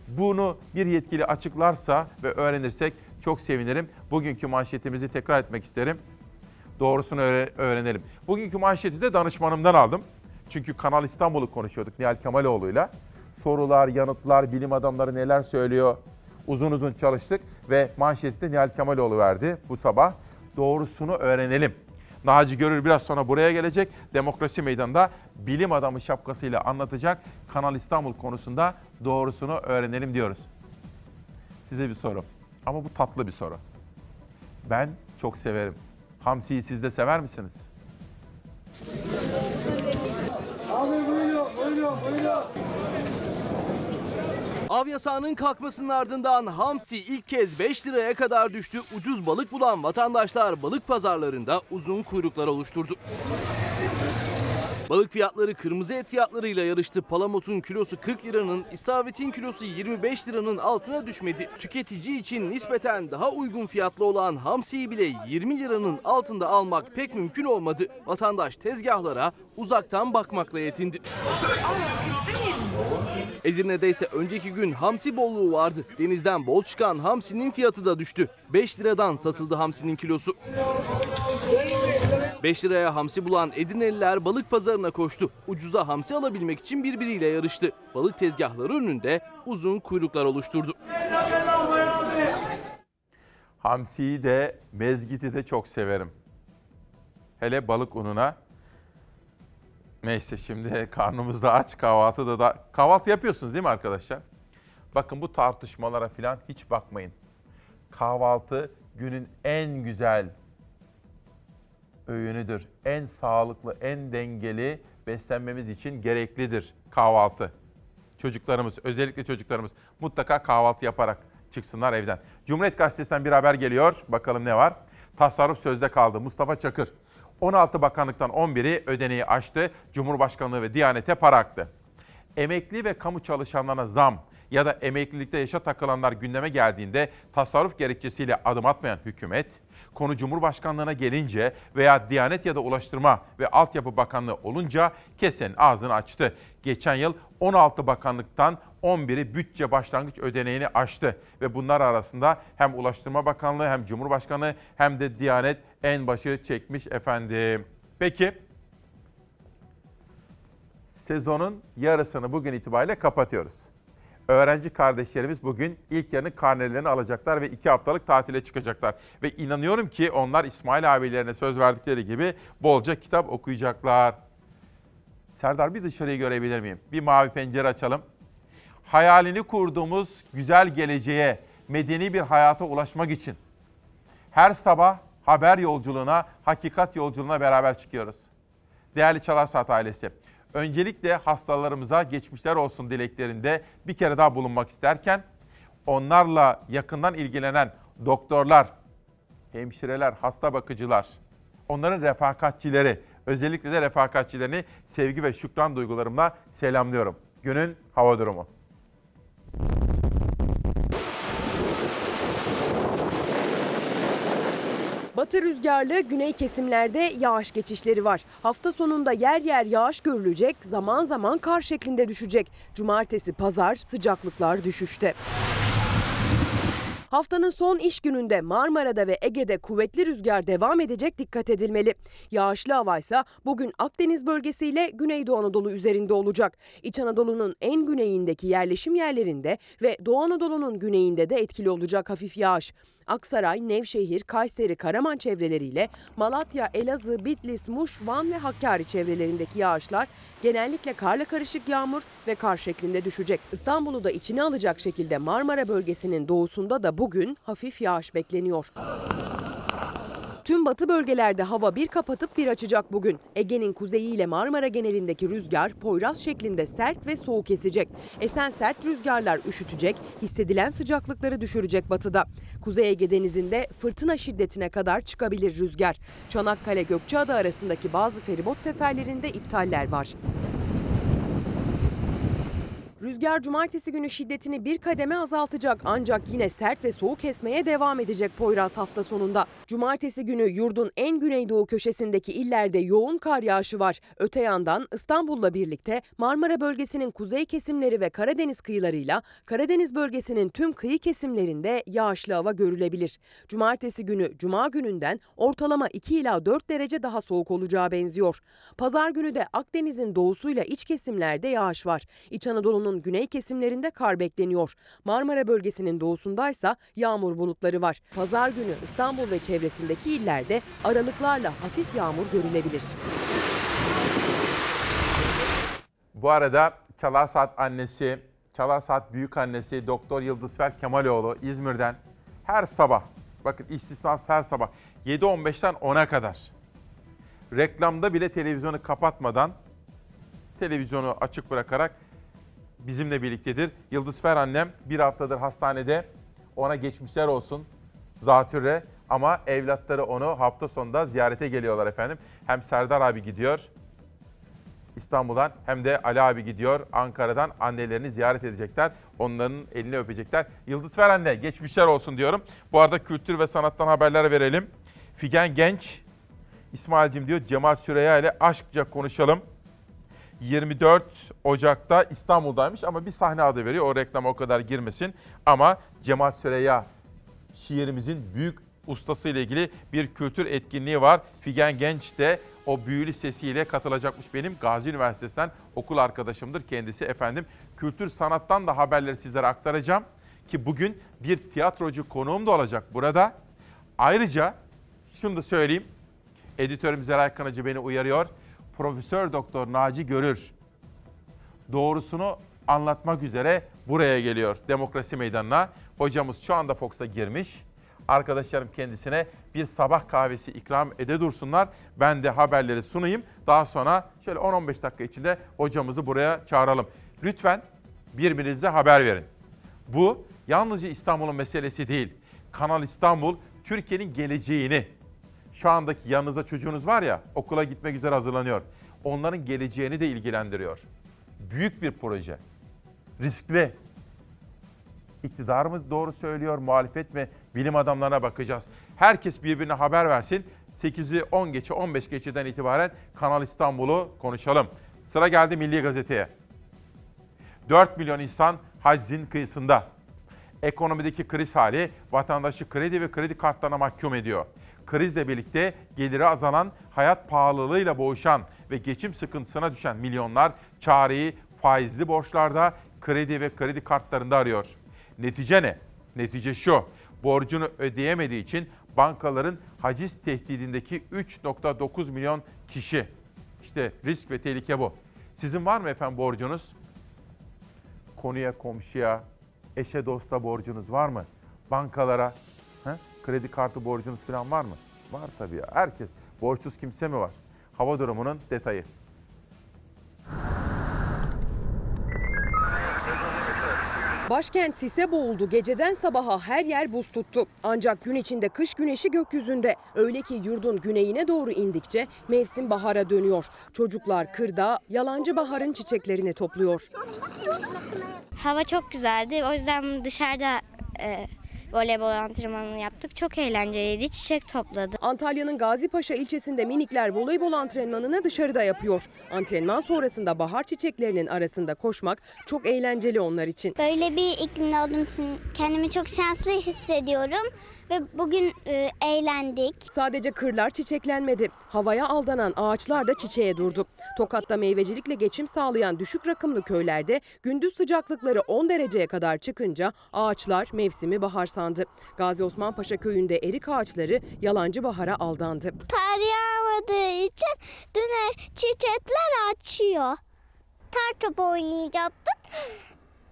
Bunu bir yetkili açıklarsa ve öğrenirsek çok sevinirim. Bugünkü manşetimizi tekrar etmek isterim. Doğrusunu öğre- öğrenelim. Bugünkü manşeti de danışmanımdan aldım. Çünkü Kanal İstanbul'u konuşuyorduk Nihal Kemaloğlu'yla. Sorular, yanıtlar, bilim adamları neler söylüyor uzun uzun çalıştık ve manşeti de Nihal Kemaloğlu verdi bu sabah. Doğrusunu öğrenelim. Naci Görür biraz sonra buraya gelecek. Demokrasi Meydanı'nda bilim adamı şapkasıyla anlatacak. Kanal İstanbul konusunda doğrusunu öğrenelim diyoruz. Size bir soru. Ama bu tatlı bir soru. Ben çok severim. Hamsiyi siz de sever misiniz? Av yasağının kalkmasının ardından hamsi ilk kez 5 liraya kadar düştü. Ucuz balık bulan vatandaşlar balık pazarlarında uzun kuyruklar oluşturdu. Balık fiyatları kırmızı et fiyatlarıyla yarıştı. Palamutun kilosu 40 liranın, istavritin kilosu 25 liranın altına düşmedi. Tüketici için nispeten daha uygun fiyatlı olan hamsiyi bile 20 liranın altında almak pek mümkün olmadı. Vatandaş tezgahlara uzaktan bakmakla yetindi. Edirne'de ise önceki gün hamsi bolluğu vardı. Denizden bol çıkan hamsinin fiyatı da düştü. 5 liradan satıldı hamsinin kilosu. 5 liraya hamsi bulan Edirneliler balık pazarına koştu. Ucuza hamsi alabilmek için birbiriyle yarıştı. Balık tezgahları önünde uzun kuyruklar oluşturdu. Hamsiyi de, mezgiti de çok severim. Hele balık ununa. Neyse şimdi karnımız da aç, kahvaltıda da... Kahvaltı yapıyorsunuz değil mi arkadaşlar? Bakın bu tartışmalara falan hiç bakmayın. Kahvaltı günün en güzel öğünüdür. En sağlıklı, en dengeli beslenmemiz için gereklidir kahvaltı. Çocuklarımız, özellikle çocuklarımız mutlaka kahvaltı yaparak çıksınlar evden. Cumhuriyet Gazetesi'nden bir haber geliyor. Bakalım ne var? Tasarruf sözde kaldı. Mustafa Çakır. 16 bakanlıktan 11'i ödeneği aştı. Cumhurbaşkanlığı ve Diyanet'e para aktı. Emekli ve kamu çalışanlarına zam ya da emeklilikte yaşa takılanlar gündeme geldiğinde tasarruf gerekçesiyle adım atmayan hükümet, konu Cumhurbaşkanlığına gelince veya Diyanet ya da Ulaştırma ve Altyapı Bakanlığı olunca kesenin ağzını açtı. Geçen yıl 16 bakanlıktan 11'i bütçe başlangıç ödeneğini aştı ve bunlar arasında hem Ulaştırma Bakanlığı hem Cumhurbaşkanlığı hem de Diyanet en başı çekmiş efendim. Peki sezonun yarısını bugün itibariyle kapatıyoruz. Öğrenci kardeşlerimiz bugün ilk yarının karnelerini alacaklar ve iki haftalık tatile çıkacaklar. Ve inanıyorum ki onlar İsmail abilerine söz verdikleri gibi bolca kitap okuyacaklar. Serdar bir dışarıyı görebilir miyim? Bir mavi pencere açalım. Hayalini kurduğumuz güzel geleceğe, medeni bir hayata ulaşmak için her sabah haber yolculuğuna, hakikat yolculuğuna beraber çıkıyoruz. Değerli Çalar Saat ailesi, öncelikle hastalarımıza geçmişler olsun dileklerinde bir kere daha bulunmak isterken onlarla yakından ilgilenen doktorlar, hemşireler, hasta bakıcılar, onların refakatçileri, özellikle de refakatçilerini sevgi ve şükran duygularımla selamlıyorum. Günün hava durumu. Batı rüzgarlı güney kesimlerde yağış geçişleri var. Hafta sonunda yer yer yağış görülecek, zaman zaman kar şeklinde düşecek. Cumartesi, pazar sıcaklıklar düşüşte. Haftanın son iş gününde Marmara'da ve Ege'de kuvvetli rüzgar devam edecek dikkat edilmeli. Yağışlı hava ise bugün Akdeniz bölgesiyle Güneydoğu Anadolu üzerinde olacak. İç Anadolu'nun en güneyindeki yerleşim yerlerinde ve Doğu Anadolu'nun güneyinde de etkili olacak hafif yağış. Aksaray, Nevşehir, Kayseri, Karaman çevreleriyle Malatya, Elazığ, Bitlis, Muş, Van ve Hakkari çevrelerindeki yağışlar genellikle karla karışık yağmur ve kar şeklinde düşecek. İstanbul'u da içine alacak şekilde Marmara bölgesinin doğusunda da bugün hafif yağış bekleniyor. Tüm batı bölgelerde hava bir kapatıp bir açacak bugün. Ege'nin kuzeyiyle Marmara genelindeki rüzgar Poyraz şeklinde sert ve soğuk esecek. Esen sert rüzgarlar üşütecek, hissedilen sıcaklıkları düşürecek batıda. Kuzey Ege denizinde fırtına şiddetine kadar çıkabilir rüzgar. Çanakkale Gökçeada arasındaki bazı feribot seferlerinde iptaller var. Rüzgar cumartesi günü şiddetini bir kademe azaltacak ancak yine sert ve soğuk esmeye devam edecek Poyraz hafta sonunda. Cumartesi günü yurdun en güneydoğu köşesindeki illerde yoğun kar yağışı var. Öte yandan İstanbul'la birlikte Marmara bölgesinin kuzey kesimleri ve Karadeniz kıyılarıyla Karadeniz bölgesinin tüm kıyı kesimlerinde yağışlı hava görülebilir. Cumartesi günü cuma gününden ortalama 2 ila 4 derece daha soğuk olacağı benziyor. Pazar günü de Akdeniz'in doğusuyla iç kesimlerde yağış var. İç Anadolu'nun güney kesimlerinde kar bekleniyor. Marmara bölgesinin doğusundaysa yağmur bulutları var. Pazar günü İstanbul ve çevresindeki illerde aralıklarla hafif yağmur görülebilir. Bu arada Çalar annesi, Çalar büyük annesi Doktor Yıldızfer Kemaloğlu İzmir'den her sabah, bakın istisnasız her sabah 7.15'ten 10'a kadar reklamda bile televizyonu kapatmadan televizyonu açık bırakarak bizimle birliktedir. Yıldızfer annem bir haftadır hastanede ona geçmişler olsun zatürre ama evlatları onu hafta sonunda ziyarete geliyorlar efendim. Hem Serdar abi gidiyor İstanbul'dan hem de Ali abi gidiyor Ankara'dan annelerini ziyaret edecekler. Onların elini öpecekler. Yıldız Feren'de geçmişler olsun diyorum. Bu arada kültür ve sanattan haberler verelim. Figen Genç, İsmail'cim diyor Cemal Süreya ile aşkça konuşalım. 24 Ocak'ta İstanbul'daymış ama bir sahne adı veriyor. O reklama o kadar girmesin. Ama Cemal Süreya şiirimizin büyük ustası ile ilgili bir kültür etkinliği var. Figen Genç de o büyülü sesiyle katılacakmış benim Gazi Üniversitesi'nden okul arkadaşımdır kendisi efendim. Kültür sanattan da haberleri sizlere aktaracağım ki bugün bir tiyatrocu konuğum da olacak burada. Ayrıca şunu da söyleyeyim. Editörüm Zeray Kanacı beni uyarıyor. Profesör Doktor Naci Görür doğrusunu anlatmak üzere buraya geliyor demokrasi meydanına. Hocamız şu anda Fox'a girmiş. Arkadaşlarım kendisine bir sabah kahvesi ikram ede dursunlar. Ben de haberleri sunayım. Daha sonra şöyle 10-15 dakika içinde hocamızı buraya çağıralım. Lütfen birbirinize haber verin. Bu yalnızca İstanbul'un meselesi değil. Kanal İstanbul Türkiye'nin geleceğini, şu andaki yanınızda çocuğunuz var ya okula gitmek üzere hazırlanıyor. Onların geleceğini de ilgilendiriyor. Büyük bir proje. Riskli. İktidar mı doğru söylüyor, muhalefet mi? Bilim adamlarına bakacağız. Herkes birbirine haber versin. 8'i 10 geçe 15 geçeden itibaren Kanal İstanbul'u konuşalım. Sıra geldi Milli Gazete'ye. 4 milyon insan haczin kıyısında. Ekonomideki kriz hali vatandaşı kredi ve kredi kartlarına mahkum ediyor. Krizle birlikte geliri azalan, hayat pahalılığıyla boğuşan ve geçim sıkıntısına düşen milyonlar çareyi faizli borçlarda, kredi ve kredi kartlarında arıyor. Netice ne? Netice şu. Borcunu ödeyemediği için bankaların haciz tehdidindeki 3.9 milyon kişi. İşte risk ve tehlike bu. Sizin var mı efendim borcunuz? Konuya, komşuya, eşe dosta borcunuz var mı? Bankalara, he? Kredi kartı borcunuz falan var mı? Var tabii ya. Herkes. Borçsuz kimse mi var? Hava durumunun detayı. Başkent sise boğuldu. Geceden sabaha her yer buz tuttu. Ancak gün içinde kış güneşi gökyüzünde. Öyle ki yurdun güneyine doğru indikçe mevsim bahara dönüyor. Çocuklar kırda yalancı baharın çiçeklerini topluyor. Hava çok güzeldi. O yüzden dışarıda e, voleybol antrenmanı yaptık. Çok eğlenceliydi. Çiçek topladık. Antalya'nın Gazipaşa ilçesinde minikler voleybol antrenmanını dışarıda yapıyor. Antrenman sonrasında bahar çiçeklerinin arasında koşmak çok eğlenceli onlar için. Böyle bir iklimde olduğum için kendimi çok şanslı hissediyorum. Ve bugün e, eğlendik. Sadece kırlar çiçeklenmedi. Havaya aldanan ağaçlar da çiçeğe durdu. Tokat'ta meyvecilikle geçim sağlayan düşük rakımlı köylerde gündüz sıcaklıkları 10 dereceye kadar çıkınca ağaçlar mevsimi bahar sandı. Gazi Osman Paşa köyünde erik ağaçları yalancı bahara aldandı. Kar yağmadığı için dün çiçekler açıyor. Kar topu oynayacaktık.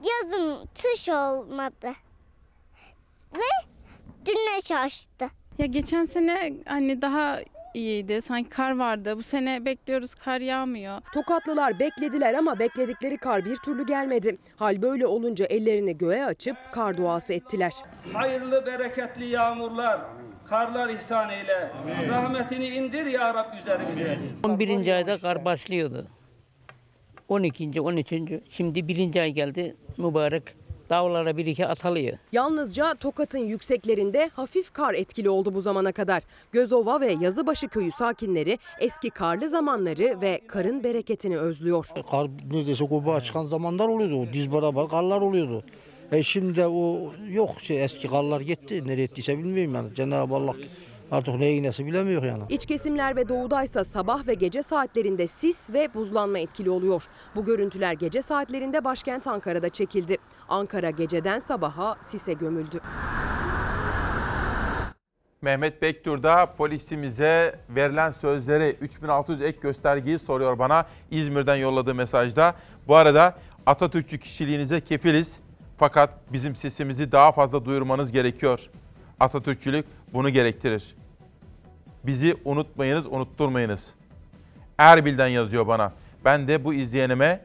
Yazın kış olmadı. Ve güneş açtı. Ya geçen sene hani daha iyiydi. Sanki kar vardı. Bu sene bekliyoruz kar yağmıyor. Tokatlılar beklediler ama bekledikleri kar bir türlü gelmedi. Hal böyle olunca ellerini göğe açıp kar duası ettiler. Hayırlı bereketli yağmurlar, karlar ihsan eyle. Rahmetini indir ya Rab üzerimize. 11. ayda kar başlıyordu. 12. 13. Şimdi birinci ay geldi mübarek. Dağlara bir iki atılıyor. Yalnızca Tokat'ın yükseklerinde hafif kar etkili oldu bu zamana kadar. Gözova ve Yazıbaşı köyü sakinleri eski karlı zamanları ve karın bereketini özlüyor. Kar neredeyse göbeğe çıkan zamanlar oluyordu. Diz beraber karlar oluyordu. E şimdi o yok şey eski karlar gitti. Nereye ettiyse bilmiyorum yani. Cenab-ı Allah artık neye iğnesi bilemiyor yani. İç kesimler ve doğudaysa sabah ve gece saatlerinde sis ve buzlanma etkili oluyor. Bu görüntüler gece saatlerinde başkent Ankara'da çekildi. Ankara geceden sabaha sise gömüldü. Mehmet Bektur da polisimize verilen sözleri 3600 ek göstergeyi soruyor bana İzmir'den yolladığı mesajda. Bu arada Atatürkçü kişiliğinize kefiliz fakat bizim sesimizi daha fazla duyurmanız gerekiyor. Atatürkçülük bunu gerektirir. Bizi unutmayınız, unutturmayınız. Erbil'den yazıyor bana. Ben de bu izleyenime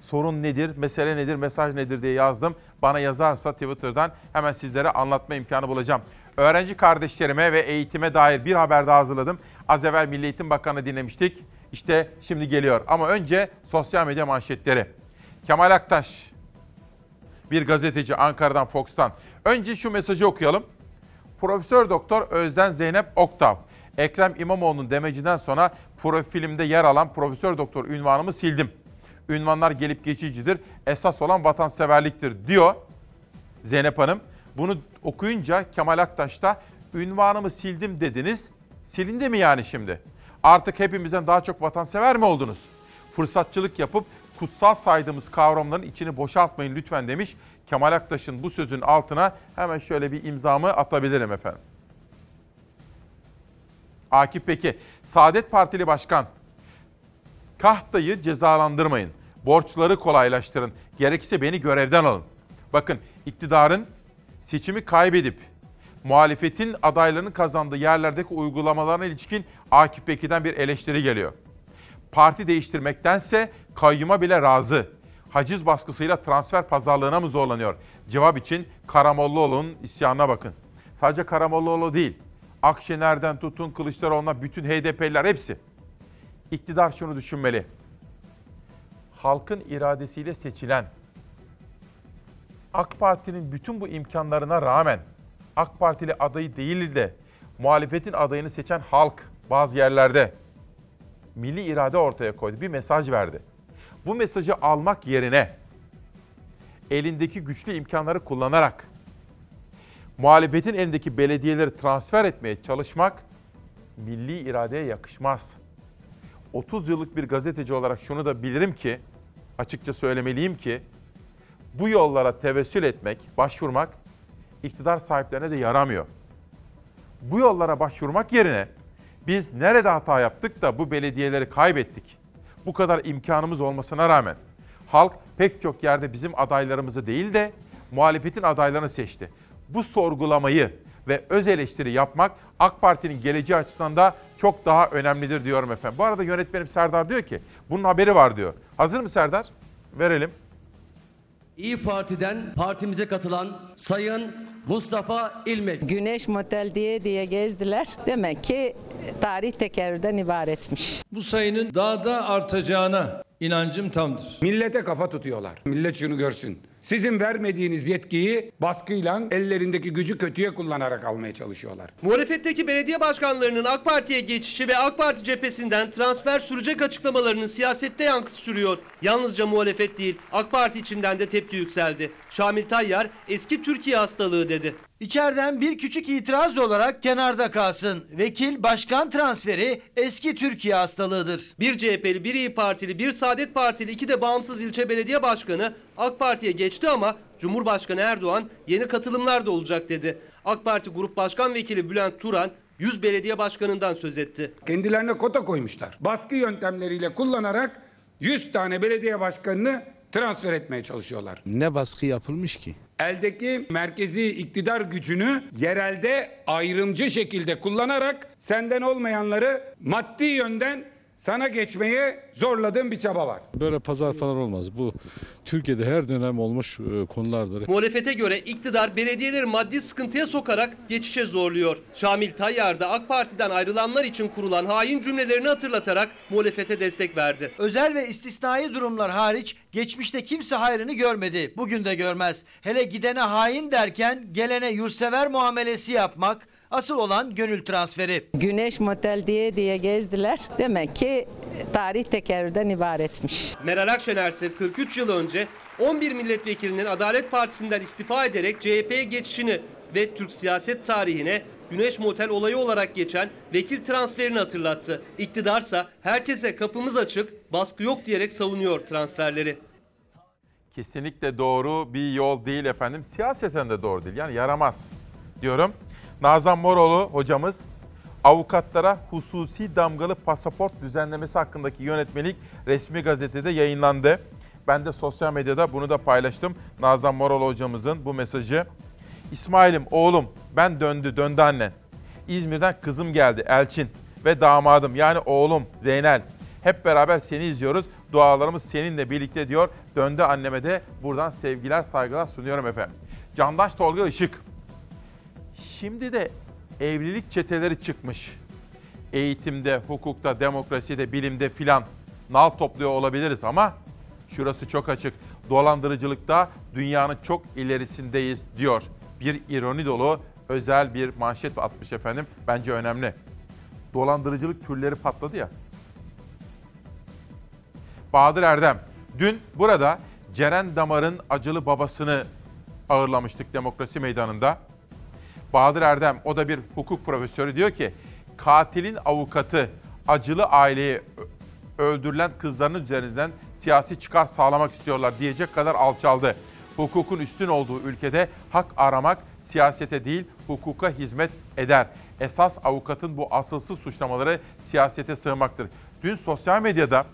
sorun nedir, mesele nedir, mesaj nedir diye yazdım. Bana yazarsa Twitter'dan hemen sizlere anlatma imkanı bulacağım. Öğrenci kardeşlerime ve eğitime dair bir haber daha hazırladım. Az evvel Milli Eğitim Bakanı dinlemiştik. İşte şimdi geliyor. Ama önce sosyal medya manşetleri. Kemal Aktaş, bir gazeteci Ankara'dan Fox'tan. Önce şu mesajı okuyalım. Profesör Doktor Özden Zeynep Oktav. Ekrem İmamoğlu'nun demecinden sonra profilimde yer alan Profesör Doktor ünvanımı sildim. Ünvanlar gelip geçicidir. Esas olan vatanseverliktir diyor Zeynep Hanım. Bunu okuyunca Kemal Aktaş da ünvanımı sildim dediniz. Silindi mi yani şimdi? Artık hepimizden daha çok vatansever mi oldunuz? Fırsatçılık yapıp kutsal saydığımız kavramların içini boşaltmayın lütfen demiş. Kemal Aktaş'ın bu sözün altına hemen şöyle bir imzamı atabilirim efendim. Akif Peki, Saadet Partili Başkan, Kahta'yı cezalandırmayın. Borçları kolaylaştırın. Gerekirse beni görevden alın. Bakın iktidarın seçimi kaybedip muhalefetin adaylarının kazandığı yerlerdeki uygulamalarına ilişkin Akif Peki'den bir eleştiri geliyor. Parti değiştirmektense kayyuma bile razı. Haciz baskısıyla transfer pazarlığına mı zorlanıyor? Cevap için Karamollaoğlu'nun isyanına bakın. Sadece Karamollaoğlu değil. Akşener'den tutun Kılıçdaroğlu'na bütün HDP'liler hepsi. İktidar şunu düşünmeli. Halkın iradesiyle seçilen AK Parti'nin bütün bu imkanlarına rağmen AK Partili adayı değil de muhalefetin adayını seçen halk bazı yerlerde milli irade ortaya koydu. Bir mesaj verdi. Bu mesajı almak yerine elindeki güçlü imkanları kullanarak muhalefetin elindeki belediyeleri transfer etmeye çalışmak milli iradeye yakışmaz. 30 yıllık bir gazeteci olarak şunu da bilirim ki, açıkça söylemeliyim ki, bu yollara tevessül etmek, başvurmak iktidar sahiplerine de yaramıyor. Bu yollara başvurmak yerine biz nerede hata yaptık da bu belediyeleri kaybettik? Bu kadar imkanımız olmasına rağmen halk pek çok yerde bizim adaylarımızı değil de muhalefetin adaylarını seçti. Bu sorgulamayı ve öz eleştiri yapmak AK Parti'nin geleceği açısından da çok daha önemlidir diyorum efendim. Bu arada yönetmenim Serdar diyor ki bunun haberi var diyor. Hazır mı Serdar? Verelim. İyi Parti'den partimize katılan Sayın Mustafa İlmek. Güneş motel diye diye gezdiler. Demek ki tarih tekerrürden ibaretmiş. Bu sayının daha da artacağına inancım tamdır. Millete kafa tutuyorlar. Millet şunu görsün. Sizin vermediğiniz yetkiyi baskıyla ellerindeki gücü kötüye kullanarak almaya çalışıyorlar. Muhalefetteki belediye başkanlarının AK Parti'ye geçişi ve AK Parti cephesinden transfer sürecek açıklamalarının siyasette yankısı sürüyor. Yalnızca muhalefet değil, AK Parti içinden de tepki yükseldi. Şamil Tayyar eski Türkiye hastalığı dedi. İçeriden bir küçük itiraz olarak kenarda kalsın. Vekil başkan transferi eski Türkiye hastalığıdır. Bir CHP'li, bir İyi Partili, bir Saadet Partili, iki de bağımsız ilçe belediye başkanı AK Parti'ye geçti ama Cumhurbaşkanı Erdoğan yeni katılımlar da olacak dedi. AK Parti Grup Başkan Vekili Bülent Turan 100 belediye başkanından söz etti. Kendilerine kota koymuşlar. Baskı yöntemleriyle kullanarak 100 tane belediye başkanını transfer etmeye çalışıyorlar. Ne baskı yapılmış ki? Eldeki merkezi iktidar gücünü yerelde ayrımcı şekilde kullanarak senden olmayanları maddi yönden sana geçmeye zorladığın bir çaba var. Böyle pazar falan olmaz. Bu Türkiye'de her dönem olmuş e, konulardır. Muhalefete göre iktidar belediyeleri maddi sıkıntıya sokarak geçişe zorluyor. Şamil Tayyar da AK Parti'den ayrılanlar için kurulan hain cümlelerini hatırlatarak muhalefete destek verdi. Özel ve istisnai durumlar hariç geçmişte kimse hayrını görmedi. Bugün de görmez. Hele gidene hain derken gelene yurtsever muamelesi yapmak asıl olan gönül transferi. Güneş motel diye diye gezdiler. Demek ki tarih tekerrürden ibaretmiş. Meral Akşener ise 43 yıl önce 11 milletvekilinin Adalet Partisi'nden istifa ederek CHP'ye geçişini ve Türk siyaset tarihine Güneş Motel olayı olarak geçen vekil transferini hatırlattı. İktidarsa herkese kapımız açık, baskı yok diyerek savunuyor transferleri. Kesinlikle doğru bir yol değil efendim. Siyaseten de doğru değil. Yani yaramaz diyorum. Nazan Moroğlu hocamız avukatlara hususi damgalı pasaport düzenlemesi hakkındaki yönetmelik resmi gazetede yayınlandı. Ben de sosyal medyada bunu da paylaştım. Nazan Moroğlu hocamızın bu mesajı. İsmail'im oğlum ben döndü döndü annen. İzmir'den kızım geldi Elçin ve damadım yani oğlum Zeynel. Hep beraber seni izliyoruz. Dualarımız seninle birlikte diyor. Döndü anneme de buradan sevgiler saygılar sunuyorum efendim. Candaş Tolga Işık. Şimdi de evlilik çeteleri çıkmış. Eğitimde, hukukta, demokraside, bilimde filan nal topluyor olabiliriz ama şurası çok açık. Dolandırıcılıkta dünyanın çok ilerisindeyiz diyor. Bir ironi dolu özel bir manşet atmış efendim. Bence önemli. Dolandırıcılık türleri patladı ya. Bahadır Erdem. Dün burada Ceren Damar'ın acılı babasını ağırlamıştık demokrasi meydanında. Bahadır Erdem, o da bir hukuk profesörü diyor ki, katilin avukatı acılı aileyi öldürülen kızların üzerinden siyasi çıkar sağlamak istiyorlar diyecek kadar alçaldı. Hukukun üstün olduğu ülkede hak aramak siyasete değil hukuka hizmet eder. Esas avukatın bu asılsız suçlamaları siyasete sığmaktır. Dün sosyal medyada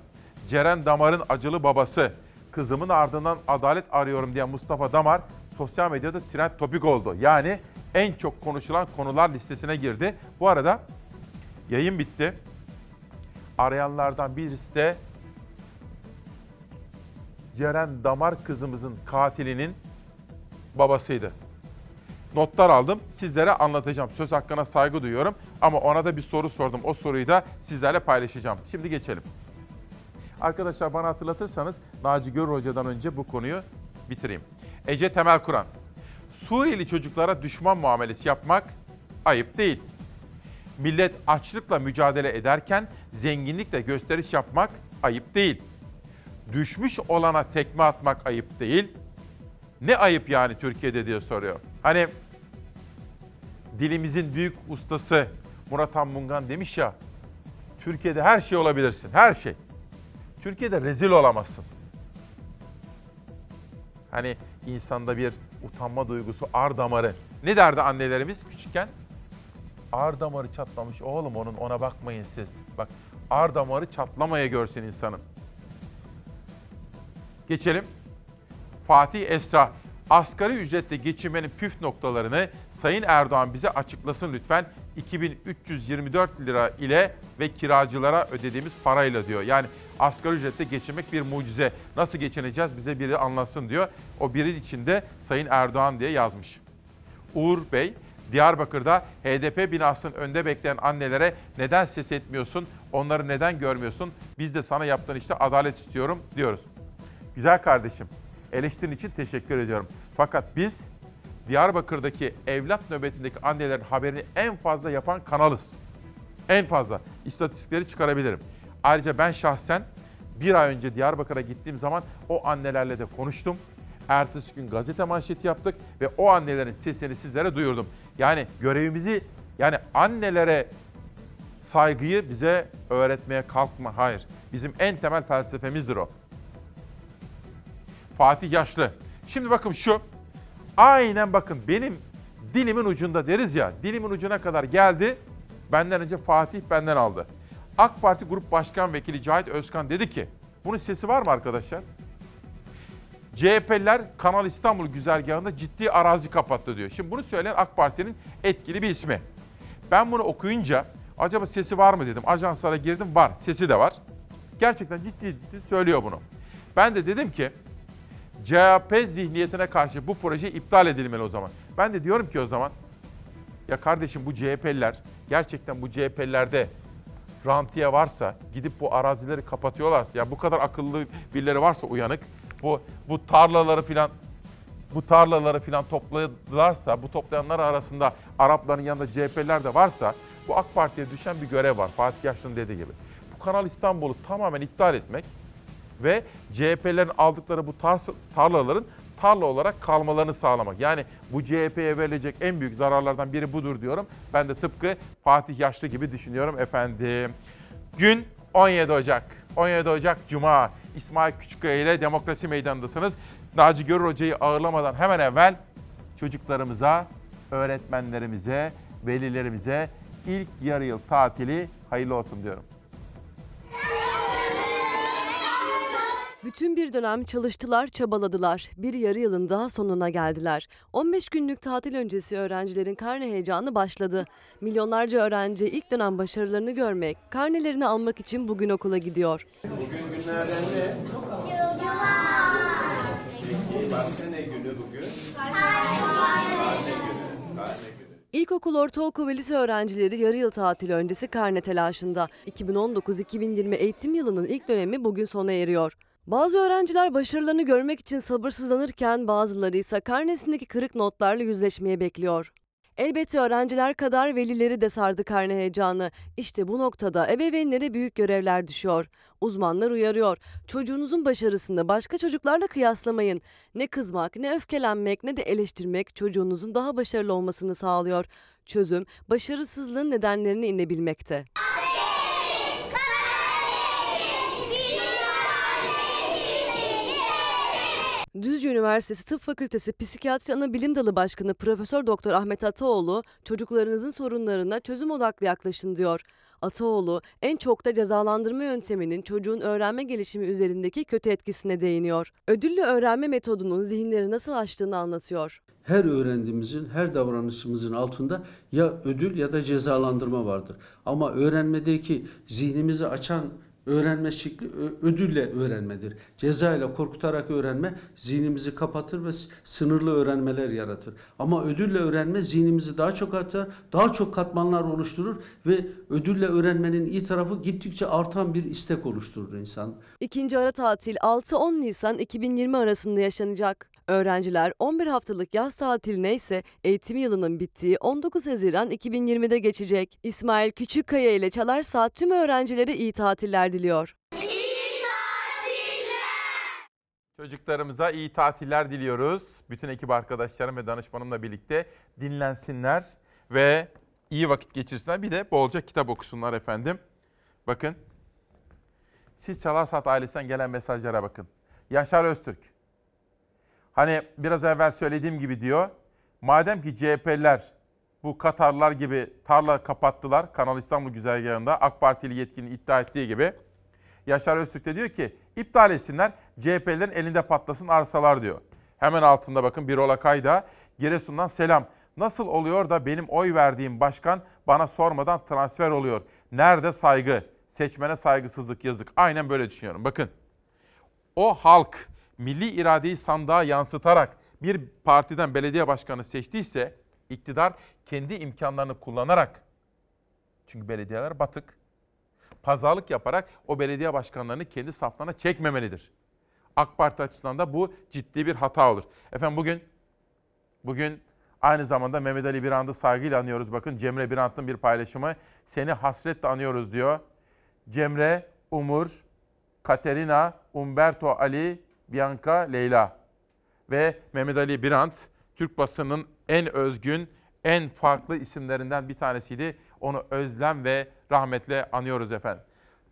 Ceren Damar'ın acılı babası, kızımın ardından adalet arıyorum diyen Mustafa Damar sosyal medyada trend topik oldu. Yani en çok konuşulan konular listesine girdi. Bu arada yayın bitti. Arayanlardan birisi de Ceren Damar kızımızın katilinin babasıydı. Notlar aldım. Sizlere anlatacağım. Söz hakkına saygı duyuyorum. Ama ona da bir soru sordum. O soruyu da sizlerle paylaşacağım. Şimdi geçelim. Arkadaşlar bana hatırlatırsanız Naci Görür Hoca'dan önce bu konuyu bitireyim. Ece Temel Kur'an. Suriyeli çocuklara düşman muamelesi yapmak ayıp değil. Millet açlıkla mücadele ederken zenginlikle gösteriş yapmak ayıp değil. Düşmüş olana tekme atmak ayıp değil. Ne ayıp yani Türkiye'de diye soruyor. Hani dilimizin büyük ustası Murat Han Mungan demiş ya, Türkiye'de her şey olabilirsin, her şey. Türkiye'de rezil olamazsın. Hani insanda bir utanma duygusu, ar damarı. Ne derdi annelerimiz küçükken? Ar damarı çatlamış oğlum onun ona bakmayın siz. Bak ar damarı çatlamaya görsün insanın. Geçelim. Fatih Esra. Asgari ücretle geçinmenin püf noktalarını Sayın Erdoğan bize açıklasın lütfen. 2324 lira ile ve kiracılara ödediğimiz parayla diyor. Yani asgari ücretle geçinmek bir mucize. Nasıl geçineceğiz bize biri anlatsın diyor. O biri içinde Sayın Erdoğan diye yazmış. Uğur Bey, Diyarbakır'da HDP binasının önünde bekleyen annelere neden ses etmiyorsun, onları neden görmüyorsun, biz de sana yaptığın işte adalet istiyorum diyoruz. Güzel kardeşim, Eleştirin için teşekkür ediyorum. Fakat biz Diyarbakır'daki evlat nöbetindeki annelerin haberini en fazla yapan kanalız. En fazla. İstatistikleri çıkarabilirim. Ayrıca ben şahsen bir ay önce Diyarbakır'a gittiğim zaman o annelerle de konuştum. Ertesi gün gazete manşeti yaptık ve o annelerin sesini sizlere duyurdum. Yani görevimizi yani annelere saygıyı bize öğretmeye kalkma. Hayır. Bizim en temel felsefemizdir o. Fatih Yaşlı. Şimdi bakın şu. Aynen bakın benim dilimin ucunda deriz ya. Dilimin ucuna kadar geldi. Benden önce Fatih benden aldı. AK Parti Grup Başkan Vekili Cahit Özkan dedi ki, bunun sesi var mı arkadaşlar? CHP'liler Kanal İstanbul güzergahında ciddi arazi kapattı diyor. Şimdi bunu söyleyen AK Parti'nin etkili bir ismi. Ben bunu okuyunca acaba sesi var mı dedim. Ajanslara girdim var. Sesi de var. Gerçekten ciddi ciddi söylüyor bunu. Ben de dedim ki CHP zihniyetine karşı bu proje iptal edilmeli o zaman. Ben de diyorum ki o zaman ya kardeşim bu CHP'liler gerçekten bu CHP'lilerde rantiye varsa gidip bu arazileri kapatıyorlarsa ya bu kadar akıllı birileri varsa uyanık bu bu tarlaları filan bu tarlaları filan topladılarsa bu toplayanlar arasında Arapların yanında CHP'liler de varsa bu AK Parti'ye düşen bir görev var Fatih Yaşlı'nın dediği gibi. Bu Kanal İstanbul'u tamamen iptal etmek ve CHP'lerin aldıkları bu tar- tarlaların tarla olarak kalmalarını sağlamak. Yani bu CHP'ye verilecek en büyük zararlardan biri budur diyorum. Ben de tıpkı Fatih Yaşlı gibi düşünüyorum efendim. Gün 17 Ocak. 17 Ocak Cuma. İsmail Küçükkaya ile Demokrasi Meydanı'ndasınız. Naci Görür Hoca'yı ağırlamadan hemen evvel çocuklarımıza, öğretmenlerimize, velilerimize ilk yarı yıl tatili hayırlı olsun diyorum. Bütün bir dönem çalıştılar, çabaladılar. Bir yarı yılın daha sonuna geldiler. 15 günlük tatil öncesi öğrencilerin karne heyecanı başladı. Milyonlarca öğrenci ilk dönem başarılarını görmek, karnelerini almak için bugün okula gidiyor. Bugün günlerden ne? Peki başka ne günü bugün? Karne günü. Karne günü. İlkokul, ortaokul ve lise öğrencileri yarı yıl tatili öncesi karne telaşında. 2019-2020 eğitim yılının ilk dönemi bugün sona eriyor. Bazı öğrenciler başarılarını görmek için sabırsızlanırken bazıları ise karnesindeki kırık notlarla yüzleşmeye bekliyor. Elbette öğrenciler kadar velileri de sardı karne heyecanı. İşte bu noktada ebeveynlere büyük görevler düşüyor. Uzmanlar uyarıyor. Çocuğunuzun başarısını başka çocuklarla kıyaslamayın. Ne kızmak, ne öfkelenmek, ne de eleştirmek çocuğunuzun daha başarılı olmasını sağlıyor. Çözüm, başarısızlığın nedenlerini inebilmekte. Düzce Üniversitesi Tıp Fakültesi Psikiyatri Anabilim Dalı Başkanı Profesör Doktor Ahmet Ataoğlu, çocuklarınızın sorunlarına çözüm odaklı yaklaşın diyor. Ataoğlu, en çok da cezalandırma yönteminin çocuğun öğrenme gelişimi üzerindeki kötü etkisine değiniyor. Ödüllü öğrenme metodunun zihinleri nasıl açtığını anlatıyor. her öğrendiğimizin, her davranışımızın altında ya ödül ya da cezalandırma vardır. Ama öğrenmedeki zihnimizi açan öğrenme şekli ödülle öğrenmedir. Ceza ile korkutarak öğrenme zihnimizi kapatır ve sınırlı öğrenmeler yaratır. Ama ödülle öğrenme zihnimizi daha çok atar, daha çok katmanlar oluşturur ve ödülle öğrenmenin iyi tarafı gittikçe artan bir istek oluşturur insan. İkinci ara tatil 6-10 Nisan 2020 arasında yaşanacak. Öğrenciler 11 haftalık yaz tatiline ise eğitim yılının bittiği 19 Haziran 2020'de geçecek. İsmail Küçükkaya ile Çalar Saat tüm öğrencilere iyi tatiller diliyor. Çocuklarımıza iyi tatiller diliyoruz. Bütün ekip arkadaşlarım ve danışmanımla birlikte dinlensinler ve iyi vakit geçirsinler. Bir de bolca kitap okusunlar efendim. Bakın. Siz Çalar Saat ailesinden gelen mesajlara bakın. Yaşar Öztürk. Hani biraz evvel söylediğim gibi diyor. Madem ki CHP'liler bu Katarlar gibi tarla kapattılar Kanal İstanbul güzergahında AK Partili yetkinin iddia ettiği gibi. Yaşar Öztürk de diyor ki iptal etsinler CHP'lerin elinde patlasın arsalar diyor. Hemen altında bakın Birol Akay da Giresun'dan selam. Nasıl oluyor da benim oy verdiğim başkan bana sormadan transfer oluyor? Nerede saygı? Seçmene saygısızlık yazık. Aynen böyle düşünüyorum. Bakın o halk milli iradeyi sandığa yansıtarak bir partiden belediye başkanı seçtiyse iktidar kendi imkanlarını kullanarak çünkü belediyeler batık pazarlık yaparak o belediye başkanlarını kendi saflarına çekmemelidir. AK Parti açısından da bu ciddi bir hata olur. Efendim bugün bugün aynı zamanda Mehmet Ali Birand'ı saygıyla anıyoruz. Bakın Cemre Birand'ın bir paylaşımı. Seni hasretle anıyoruz diyor. Cemre, Umur, Katerina, Umberto Ali, Bianca, Leyla ve Mehmet Ali Birant Türk basının en özgün, en farklı isimlerinden bir tanesiydi. Onu özlem ve rahmetle anıyoruz efendim.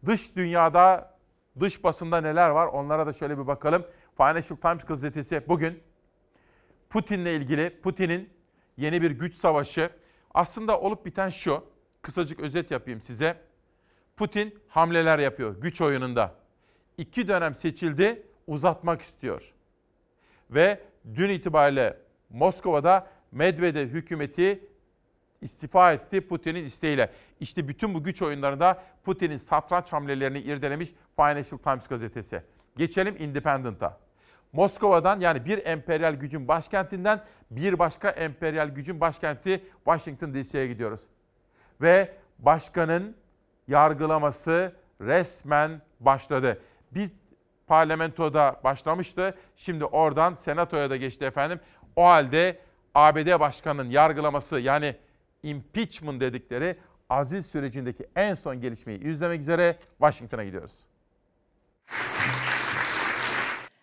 Dış dünyada, dış basında neler var onlara da şöyle bir bakalım. Financial Times gazetesi bugün Putin'le ilgili, Putin'in yeni bir güç savaşı. Aslında olup biten şu, kısacık özet yapayım size. Putin hamleler yapıyor güç oyununda. İki dönem seçildi, uzatmak istiyor. Ve dün itibariyle Moskova'da Medvedev hükümeti istifa etti Putin'in isteğiyle. İşte bütün bu güç oyunlarında Putin'in satranç hamlelerini irdelemiş Financial Times gazetesi. Geçelim Independent'a. Moskova'dan yani bir emperyal gücün başkentinden bir başka emperyal gücün başkenti Washington DC'ye gidiyoruz. Ve başkanın yargılaması resmen başladı. Bir parlamentoda başlamıştı. Şimdi oradan senatoya da geçti efendim. O halde ABD başkanının yargılaması yani impeachment dedikleri aziz sürecindeki en son gelişmeyi izlemek üzere Washington'a gidiyoruz.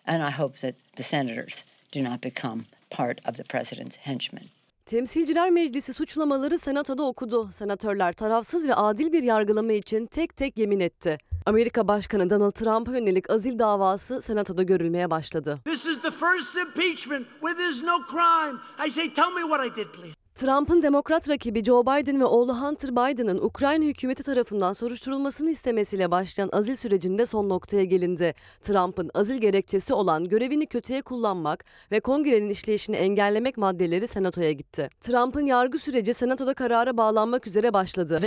And I hope that the senators do not become part of the president's henchmen. Temsilciler Meclisi suçlamaları Senato'da okudu. Senatörler tarafsız ve adil bir yargılama için tek tek yemin etti. Amerika Başkanı Donald Trump'a yönelik azil davası Senato'da görülmeye başladı. This is the first impeachment where there's no crime. I say, tell me what I did, please. Trump'ın demokrat rakibi Joe Biden ve oğlu Hunter Biden'ın Ukrayna hükümeti tarafından soruşturulmasını istemesiyle başlayan azil sürecinde son noktaya gelindi. Trump'ın azil gerekçesi olan görevini kötüye kullanmak ve kongrenin işleyişini engellemek maddeleri senatoya gitti. Trump'ın yargı süreci senatoda karara bağlanmak üzere başladı.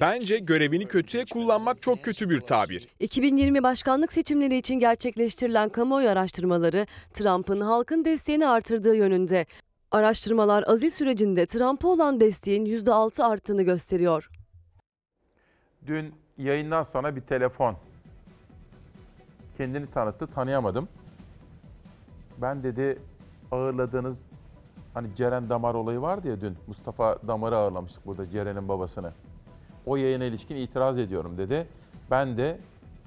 Bence görevini kötüye kullanmak çok kötü bir tabir. 2020 başkanlık seçimleri için gerçekleştirilen kamuoyu araştırmaları Trump'ın halkın desteğini artırdığı yönünde. Araştırmalar azil sürecinde Trump'a olan desteğin %6 arttığını gösteriyor. Dün yayından sonra bir telefon. Kendini tanıttı, tanıyamadım. Ben dedi ağırladığınız hani Ceren Damar olayı vardı ya dün. Mustafa Damar'ı ağırlamıştık burada Ceren'in babasını. O yayına ilişkin itiraz ediyorum dedi. Ben de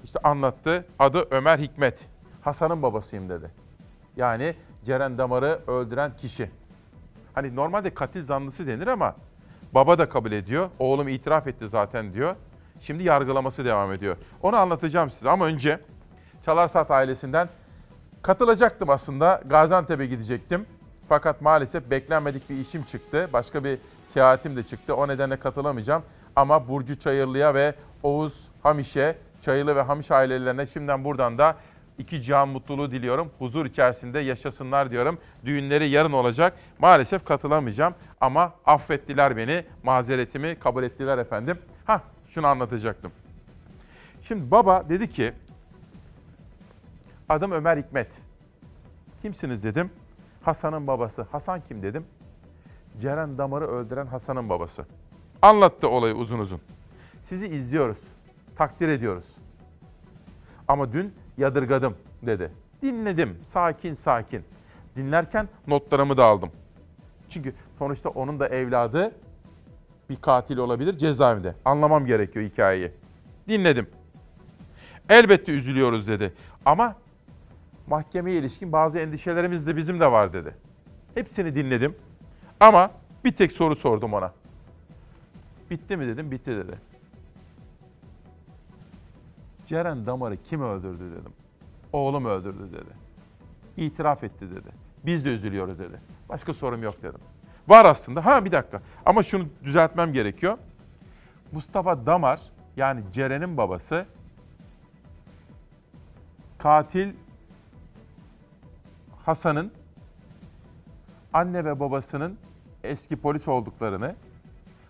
işte anlattı. Adı Ömer Hikmet. Hasan'ın babasıyım dedi. Yani Ceren Damar'ı öldüren kişi. Hani normalde katil zanlısı denir ama baba da kabul ediyor. Oğlum itiraf etti zaten diyor. Şimdi yargılaması devam ediyor. Onu anlatacağım size ama önce Çalarsat ailesinden katılacaktım aslında. Gaziantep'e gidecektim. Fakat maalesef beklenmedik bir işim çıktı. Başka bir seyahatim de çıktı. O nedenle katılamayacağım. Ama Burcu Çayırlı'ya ve Oğuz Hamiş'e, Çayırlı ve Hamiş ailelerine şimdiden buradan da iki can mutluluğu diliyorum. Huzur içerisinde yaşasınlar diyorum. Düğünleri yarın olacak. Maalesef katılamayacağım ama affettiler beni. Mazeretimi kabul ettiler efendim. Ha şunu anlatacaktım. Şimdi baba dedi ki adım Ömer Hikmet. Kimsiniz dedim. Hasan'ın babası. Hasan kim dedim. Ceren Damar'ı öldüren Hasan'ın babası. Anlattı olayı uzun uzun. Sizi izliyoruz. Takdir ediyoruz. Ama dün yadırgadım dedi. Dinledim sakin sakin. Dinlerken notlarımı da aldım. Çünkü sonuçta onun da evladı bir katil olabilir cezaevinde. Anlamam gerekiyor hikayeyi. Dinledim. Elbette üzülüyoruz dedi. Ama mahkemeye ilişkin bazı endişelerimiz de bizim de var dedi. Hepsini dinledim. Ama bir tek soru sordum ona. Bitti mi dedim, bitti dedi. Ceren Damar'ı kim öldürdü dedim. Oğlum öldürdü dedi. İtiraf etti dedi. Biz de üzülüyoruz dedi. Başka sorum yok dedim. Var aslında. Ha bir dakika. Ama şunu düzeltmem gerekiyor. Mustafa Damar yani Ceren'in babası katil Hasan'ın anne ve babasının eski polis olduklarını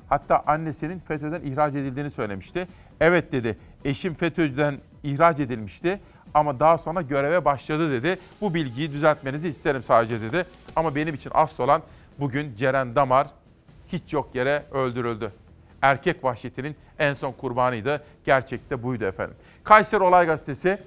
hatta annesinin FETÖ'den ihraç edildiğini söylemişti. Evet dedi eşim FETÖ'den ihraç edilmişti ama daha sonra göreve başladı dedi. Bu bilgiyi düzeltmenizi isterim sadece dedi. Ama benim için asıl olan bugün Ceren Damar hiç yok yere öldürüldü. Erkek vahşetinin en son kurbanıydı. Gerçekte buydu efendim. Kayseri Olay Gazetesi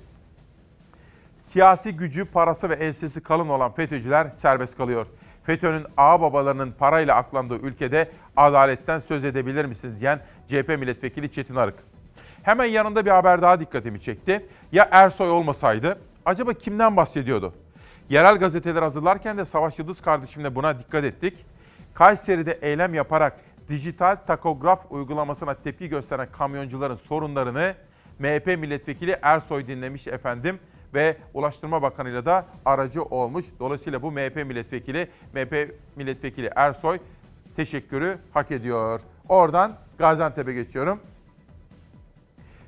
Siyasi gücü, parası ve ensesi kalın olan FETÖ'cüler serbest kalıyor. FETÖ'nün ağ babalarının parayla aklandığı ülkede adaletten söz edebilir misiniz diyen CHP milletvekili Çetin Arık. Hemen yanında bir haber daha dikkatimi çekti. Ya Ersoy olmasaydı acaba kimden bahsediyordu? Yerel gazeteler hazırlarken de Savaş Yıldız kardeşimle buna dikkat ettik. Kayseri'de eylem yaparak dijital takograf uygulamasına tepki gösteren kamyoncuların sorunlarını MHP milletvekili Ersoy dinlemiş efendim ve Ulaştırma Bakanı'yla da aracı olmuş. Dolayısıyla bu MHP milletvekili, MHP milletvekili Ersoy teşekkürü hak ediyor. Oradan Gaziantep'e geçiyorum.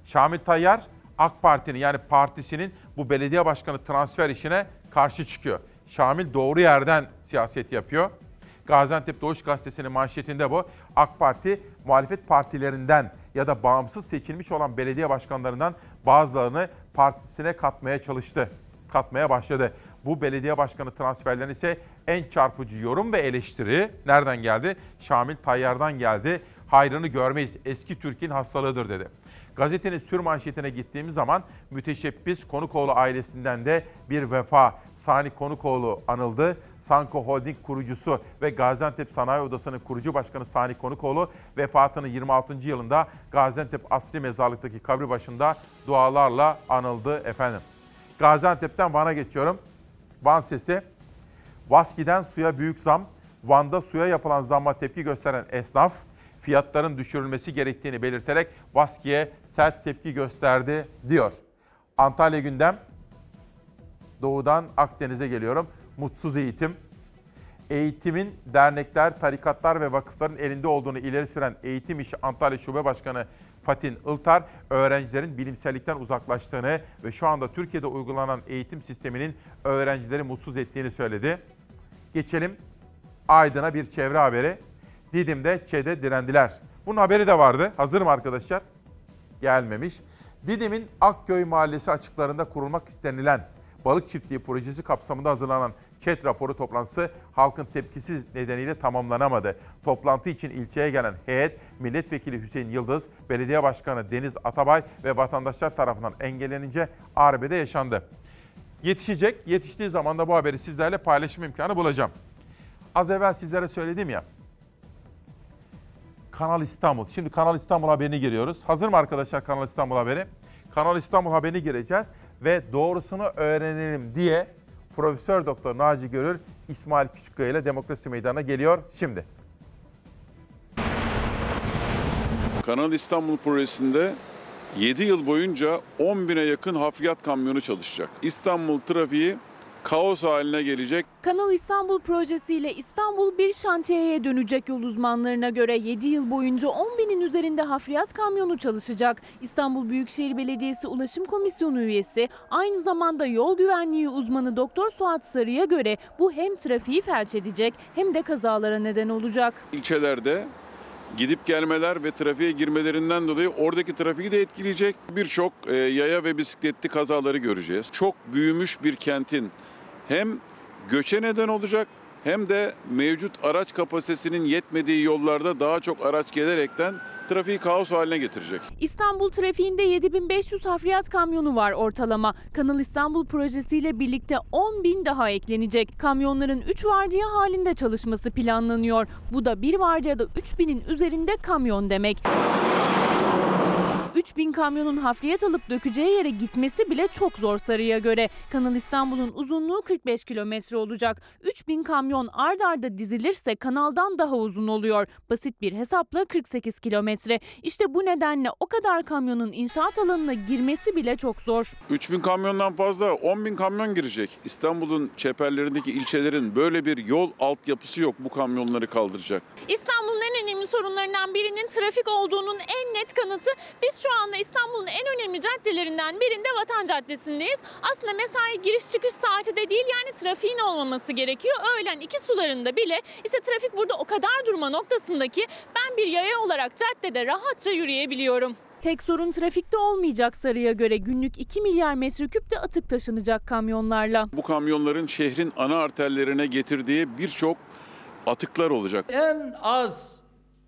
Şamil Tayyar AK Parti'nin yani partisinin bu belediye başkanı transfer işine karşı çıkıyor. Şamil doğru yerden siyaset yapıyor. Gaziantep Doğuş Gazetesi'nin manşetinde bu. AK Parti muhalefet partilerinden ya da bağımsız seçilmiş olan belediye başkanlarından bazılarını partisine katmaya çalıştı. Katmaya başladı. Bu belediye başkanı transferlerinin ise en çarpıcı yorum ve eleştiri nereden geldi? Şamil Tayyar'dan geldi. Hayrını görmeyiz. Eski Türk'ün hastalığıdır dedi. Gazetenin sür manşetine gittiğimiz zaman müteşebbis Konukoğlu ailesinden de bir vefa. Sani Konukoğlu anıldı. Sanko Holding kurucusu ve Gaziantep Sanayi Odası'nın kurucu başkanı Sani Konukoğlu vefatının 26. yılında Gaziantep Asli Mezarlık'taki kabri başında dualarla anıldı efendim. Gaziantep'ten Van'a geçiyorum. Van sesi. Vaski'den suya büyük zam. Van'da suya yapılan zamma tepki gösteren esnaf fiyatların düşürülmesi gerektiğini belirterek Vaski'ye sert tepki gösterdi diyor. Antalya gündem. Doğudan Akdeniz'e geliyorum. Mutsuz eğitim. Eğitimin dernekler, tarikatlar ve vakıfların elinde olduğunu ileri süren Eğitim İşi Antalya Şube Başkanı Fatin Iltar, öğrencilerin bilimsellikten uzaklaştığını ve şu anda Türkiye'de uygulanan eğitim sisteminin öğrencileri mutsuz ettiğini söyledi. Geçelim Aydın'a bir çevre haberi. Didim'de ÇED'e direndiler. Bunun haberi de vardı. Hazır mı arkadaşlar? Gelmemiş. Didim'in Akköy Mahallesi açıklarında kurulmak istenilen balık çiftliği projesi kapsamında hazırlanan ÇED raporu toplantısı halkın tepkisi nedeniyle tamamlanamadı. Toplantı için ilçeye gelen heyet, milletvekili Hüseyin Yıldız, belediye başkanı Deniz Atabay ve vatandaşlar tarafından engellenince arbede yaşandı. Yetişecek, yetiştiği zaman da bu haberi sizlerle paylaşım imkanı bulacağım. Az evvel sizlere söyledim ya, Kanal İstanbul. Şimdi Kanal İstanbul haberini giriyoruz. Hazır mı arkadaşlar Kanal İstanbul haberi? Kanal İstanbul haberini gireceğiz ve doğrusunu öğrenelim diye Profesör Doktor Naci Görür İsmail Küçükkaya ile Demokrasi Meydanı'na geliyor şimdi. Kanal İstanbul projesinde 7 yıl boyunca 10 bine yakın hafriyat kamyonu çalışacak. İstanbul trafiği kaos haline gelecek. Kanal İstanbul projesiyle İstanbul bir şantiyeye dönecek yol uzmanlarına göre 7 yıl boyunca 10 binin üzerinde hafriyat kamyonu çalışacak. İstanbul Büyükşehir Belediyesi Ulaşım Komisyonu üyesi aynı zamanda yol güvenliği uzmanı Doktor Suat Sarı'ya göre bu hem trafiği felç edecek hem de kazalara neden olacak. İlçelerde gidip gelmeler ve trafiğe girmelerinden dolayı oradaki trafiği de etkileyecek. Birçok e, yaya ve bisikletli kazaları göreceğiz. Çok büyümüş bir kentin hem göçe neden olacak hem de mevcut araç kapasitesinin yetmediği yollarda daha çok araç gelerekten trafiği kaos haline getirecek. İstanbul trafiğinde 7500 hafriyat kamyonu var ortalama. Kanal İstanbul projesiyle birlikte 10 bin daha eklenecek. Kamyonların 3 vardiya halinde çalışması planlanıyor. Bu da bir vardiyada 3000'in üzerinde kamyon demek. 3000 kamyonun hafriyat alıp dökeceği yere gitmesi bile çok zor Sarı'ya göre. Kanal İstanbul'un uzunluğu 45 kilometre olacak. 3000 kamyon ard arda dizilirse kanaldan daha uzun oluyor. Basit bir hesapla 48 kilometre. İşte bu nedenle o kadar kamyonun inşaat alanına girmesi bile çok zor. 3000 kamyondan fazla 10 bin kamyon girecek. İstanbul'un çeperlerindeki ilçelerin böyle bir yol altyapısı yok bu kamyonları kaldıracak. İstanbul'un en önemli sorunlarından birinin trafik olduğunun en net kanıtı biz şu anda İstanbul'un en önemli caddelerinden birinde Vatan Caddesi'ndeyiz. Aslında mesai giriş çıkış saati de değil yani trafiğin olmaması gerekiyor. Öğlen iki sularında bile işte trafik burada o kadar durma noktasında ki ben bir yaya olarak caddede rahatça yürüyebiliyorum. Tek sorun trafikte olmayacak Sarı'ya göre günlük 2 milyar metreküp de atık taşınacak kamyonlarla. Bu kamyonların şehrin ana arterlerine getirdiği birçok atıklar olacak. En az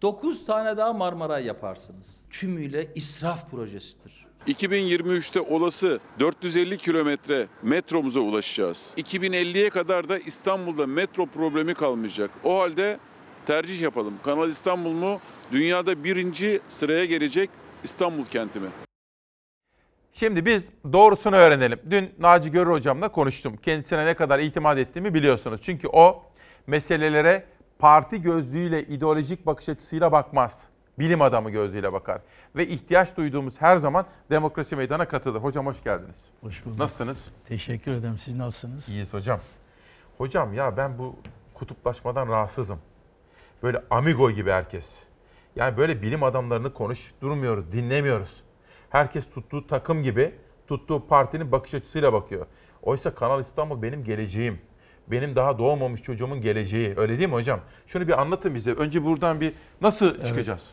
9 tane daha Marmaray yaparsınız. Tümüyle israf projesidir. 2023'te olası 450 kilometre metromuza ulaşacağız. 2050'ye kadar da İstanbul'da metro problemi kalmayacak. O halde tercih yapalım. Kanal İstanbul mu? Dünyada birinci sıraya gelecek İstanbul kenti mi? Şimdi biz doğrusunu öğrenelim. Dün Naci Görür hocamla konuştum. Kendisine ne kadar itimat ettiğimi biliyorsunuz. Çünkü o meselelere parti gözlüğüyle, ideolojik bakış açısıyla bakmaz. Bilim adamı gözlüğüyle bakar. Ve ihtiyaç duyduğumuz her zaman demokrasi meydana katılır. Hocam hoş geldiniz. Hoş bulduk. Nasılsınız? Teşekkür ederim. Siz nasılsınız? İyiyiz hocam. Hocam ya ben bu kutuplaşmadan rahatsızım. Böyle amigo gibi herkes. Yani böyle bilim adamlarını konuşturmuyoruz, dinlemiyoruz. Herkes tuttuğu takım gibi, tuttuğu partinin bakış açısıyla bakıyor. Oysa Kanal İstanbul benim geleceğim. Benim daha doğmamış çocuğumun geleceği. Öyle değil mi hocam? Şunu bir anlatın bize. Önce buradan bir nasıl Evet. çıkacağız?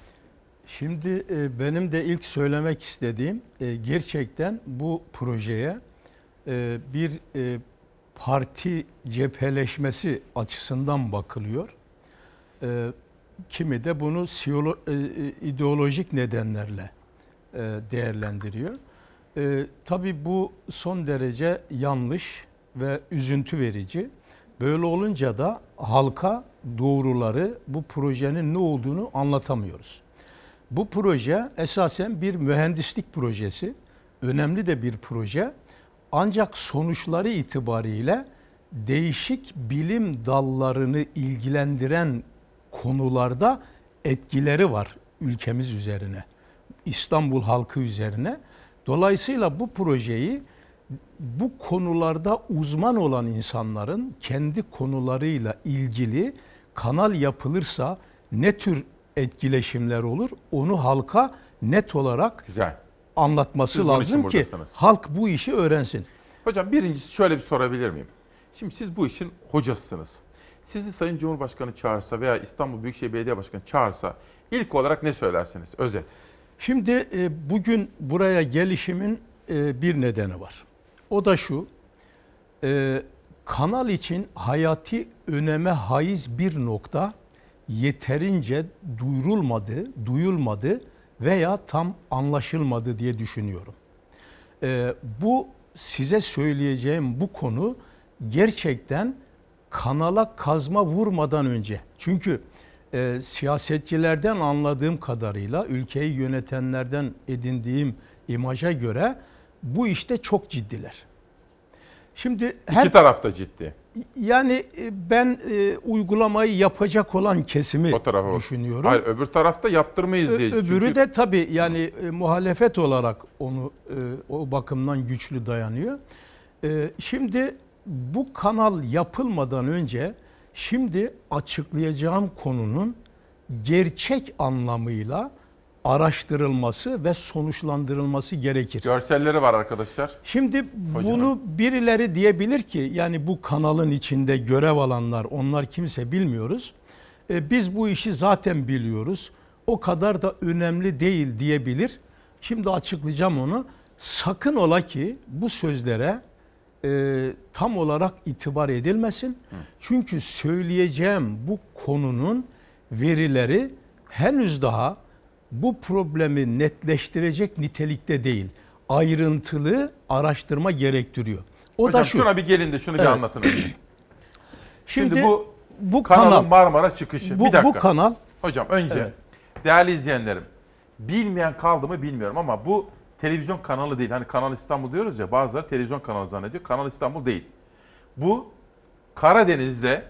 Şimdi e, benim de ilk söylemek istediğim e, gerçekten bu projeye e, bir parti cepheleşmesi açısından bakılıyor. Kimi de bunu siyolo- ideolojik nedenlerle değerlendiriyor. Tabii bu son derece yanlış ve üzüntü verici. Böyle olunca da halka doğruları bu projenin ne olduğunu anlatamıyoruz. Bu proje esasen bir mühendislik projesi. Önemli de bir proje. Ancak sonuçları itibariyle değişik bilim dallarını ilgilendiren konularda etkileri var ülkemiz üzerine. İstanbul halkı üzerine. Dolayısıyla bu projeyi bu konularda uzman olan insanların kendi konularıyla ilgili kanal yapılırsa ne tür etkileşimler olur onu halka net olarak Güzel. anlatması Siz lazım ki halk bu işi öğrensin. Hocam birincisi şöyle bir sorabilir miyim? Şimdi siz bu işin hocasısınız. Sizi Sayın Cumhurbaşkanı çağırsa veya İstanbul Büyükşehir Belediye Başkanı çağırsa ilk olarak ne söylersiniz? Özet. Şimdi e, bugün buraya gelişimin e, bir nedeni var. O da şu, e, kanal için hayati öneme haiz bir nokta yeterince duyurulmadı, duyulmadı veya tam anlaşılmadı diye düşünüyorum. E, bu size söyleyeceğim bu konu gerçekten kanala kazma vurmadan önce. Çünkü e, siyasetçilerden anladığım kadarıyla ülkeyi yönetenlerden edindiğim imaja göre bu işte çok ciddiler. Şimdi İki taraf da ciddi. yani e, ben e, uygulamayı yapacak olan kesimi O tarafa düşünüyorum. Hayır öbür tarafta yaptırmayız Ö- diye. Öbürü Çünkü de tabii yani e, muhalefet olarak onu e, o bakımdan güçlü dayanıyor. E, şimdi bu kanal yapılmadan önce şimdi açıklayacağım konunun gerçek anlamıyla araştırılması ve sonuçlandırılması gerekir. görselleri var arkadaşlar. Şimdi bunu birileri diyebilir ki yani bu kanalın içinde görev alanlar onlar kimse bilmiyoruz. E, biz bu işi zaten biliyoruz. O kadar da önemli değil diyebilir. Şimdi açıklayacağım onu. Sakın ola ki bu sözlere e, tam olarak itibar edilmesin. Çünkü söyleyeceğim bu konunun verileri henüz daha bu problemi netleştirecek nitelikte değil. Ayrıntılı araştırma gerektiriyor. O Hocam da şu. şuna bir gelin de şunu bir Evet. anlatın önce. Şimdi, Şimdi bu, bu kanalın kanal- Marmara çıkışı. Bu- bir dakika. bu kanal- Hocam önce Evet. değerli izleyenlerim bilmeyen kaldı mı bilmiyorum ama bu televizyon kanalı değil. Hani Kanal İstanbul diyoruz ya bazıları televizyon kanalı zannediyor. Kanal İstanbul değil. Bu Karadeniz'de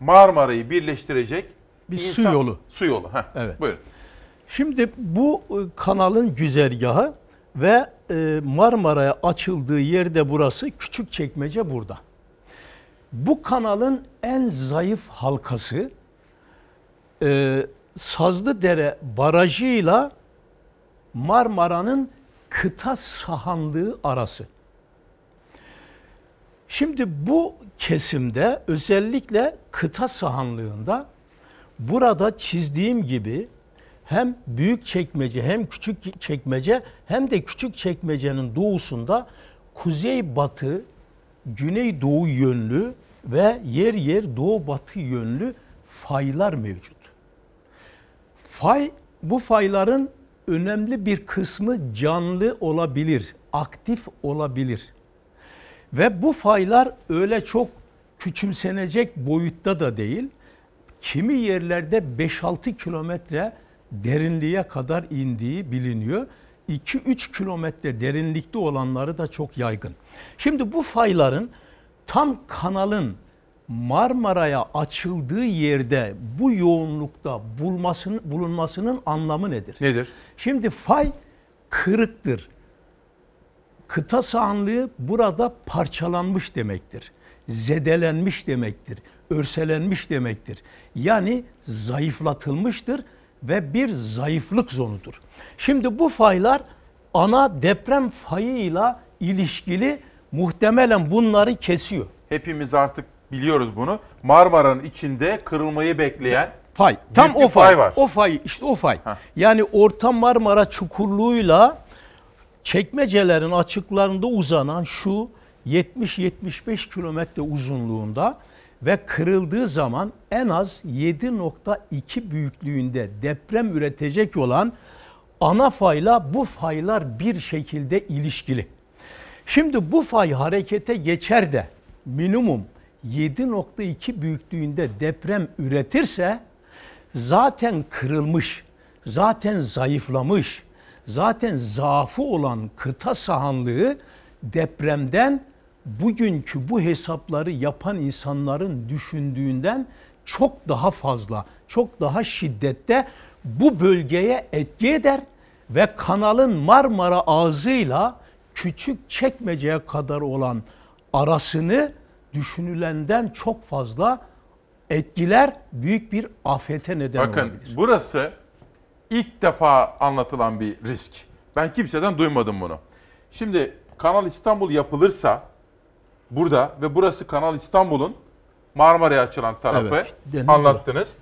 Marmara'yı birleştirecek Bir su insan- yolu. Su yolu. Heh, Evet. Buyurun. Şimdi bu e, kanalın güzergahı ve e, Marmara'ya açıldığı yerde burası küçük çekmece burada. Bu kanalın en zayıf halkası e, Sazlıdere Barajı'yla Marmara'nın kıta sahanlığı arası. Şimdi bu kesimde özellikle kıta sahanlığında burada çizdiğim gibi hem büyük çekmece hem küçük çekmece hem de küçük çekmecenin doğusunda kuzey batı, güney doğu yönlü ve yer yer doğu batı yönlü faylar mevcut. Fay bu fayların önemli bir kısmı canlı olabilir, aktif olabilir. Ve bu faylar öyle çok küçümsenecek boyutta da değil. Kimi yerlerde 5-6 kilometre derinliğe kadar indiği biliniyor. 2-3 kilometre derinlikte olanları da çok yaygın. Şimdi bu fayların tam kanalın Marmara'ya açıldığı yerde bu yoğunlukta bulmasının, bulunmasının anlamı nedir? Nedir? Şimdi fay kırıktır. Kıta sahanlığı burada parçalanmış demektir. Zedelenmiş demektir. Örselenmiş demektir. Yani zayıflatılmıştır ve bir zayıflık zonudur. Şimdi bu faylar ana deprem fayıyla ilişkili muhtemelen bunları kesiyor. Hepimiz artık biliyoruz bunu. Marmara'nın içinde kırılmayı bekleyen Fay. Tam o fay. fay var. O fay işte o fay. Yani Orta Marmara çukurluğuyla çekmecelerin açıklarında uzanan şu 70-75 kilometre uzunluğunda ve kırıldığı zaman en az 7.2 büyüklüğünde deprem üretecek olan ana fayla bu faylar bir şekilde ilişkili. Şimdi bu fay harekete geçer de minimum 7.2 büyüklüğünde deprem üretirse zaten kırılmış, zaten zayıflamış, zaten zaafı olan kıta sahanlığı depremden bugünkü bu hesapları yapan insanların düşündüğünden çok daha fazla, çok daha şiddette bu bölgeye etki eder ve kanalın Marmara ağzıyla küçük çekmeceye kadar olan arasını düşünülenden çok fazla etkiler büyük bir afete neden Bakın olabilir. burası ilk defa anlatılan bir risk. Ben kimseden duymadım bunu. Şimdi Kanal İstanbul yapılırsa burada ve burası Kanal İstanbul'un Marmara'ya açılan tarafı Evet, deniz anlattınız.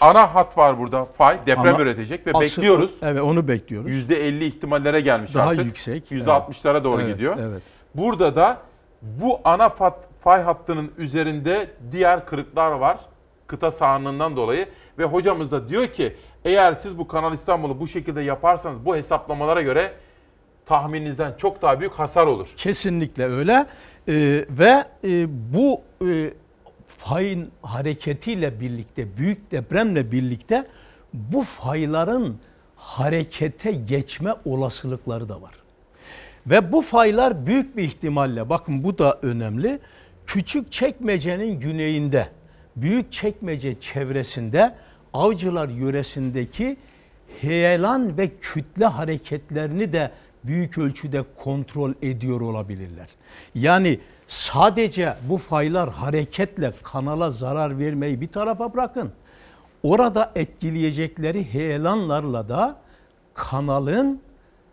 Ana hat var burada fay deprem Ama üretecek ve asıl- bekliyoruz. Evet onu bekliyoruz. %50 ihtimallere gelmiş Daha artık. yüksek, %60'lara doğru Evet, gidiyor. evet. Burada da bu ana fat, fay hattının üzerinde diğer kırıklar var kıta sahanlığından dolayı ve hocamız da diyor ki eğer siz bu Kanal İstanbul'u bu şekilde yaparsanız bu hesaplamalara göre tahmininizden çok daha büyük hasar olur. Kesinlikle öyle Ee, ve e, bu e, fayın hareketiyle birlikte, büyük depremle birlikte bu fayların harekete geçme olasılıkları da var. Ve bu faylar büyük bir ihtimalle, bakın bu da önemli, küçük çekmecenin güneyinde, büyük çekmece çevresinde, avcılar yöresindeki heyelan ve kütle hareketlerini de büyük ölçüde kontrol ediyor olabilirler. Yani sadece bu faylar hareketle kanala zarar vermeyi bir tarafa bırakın. Orada etkileyecekleri heyelanlarla da kanalın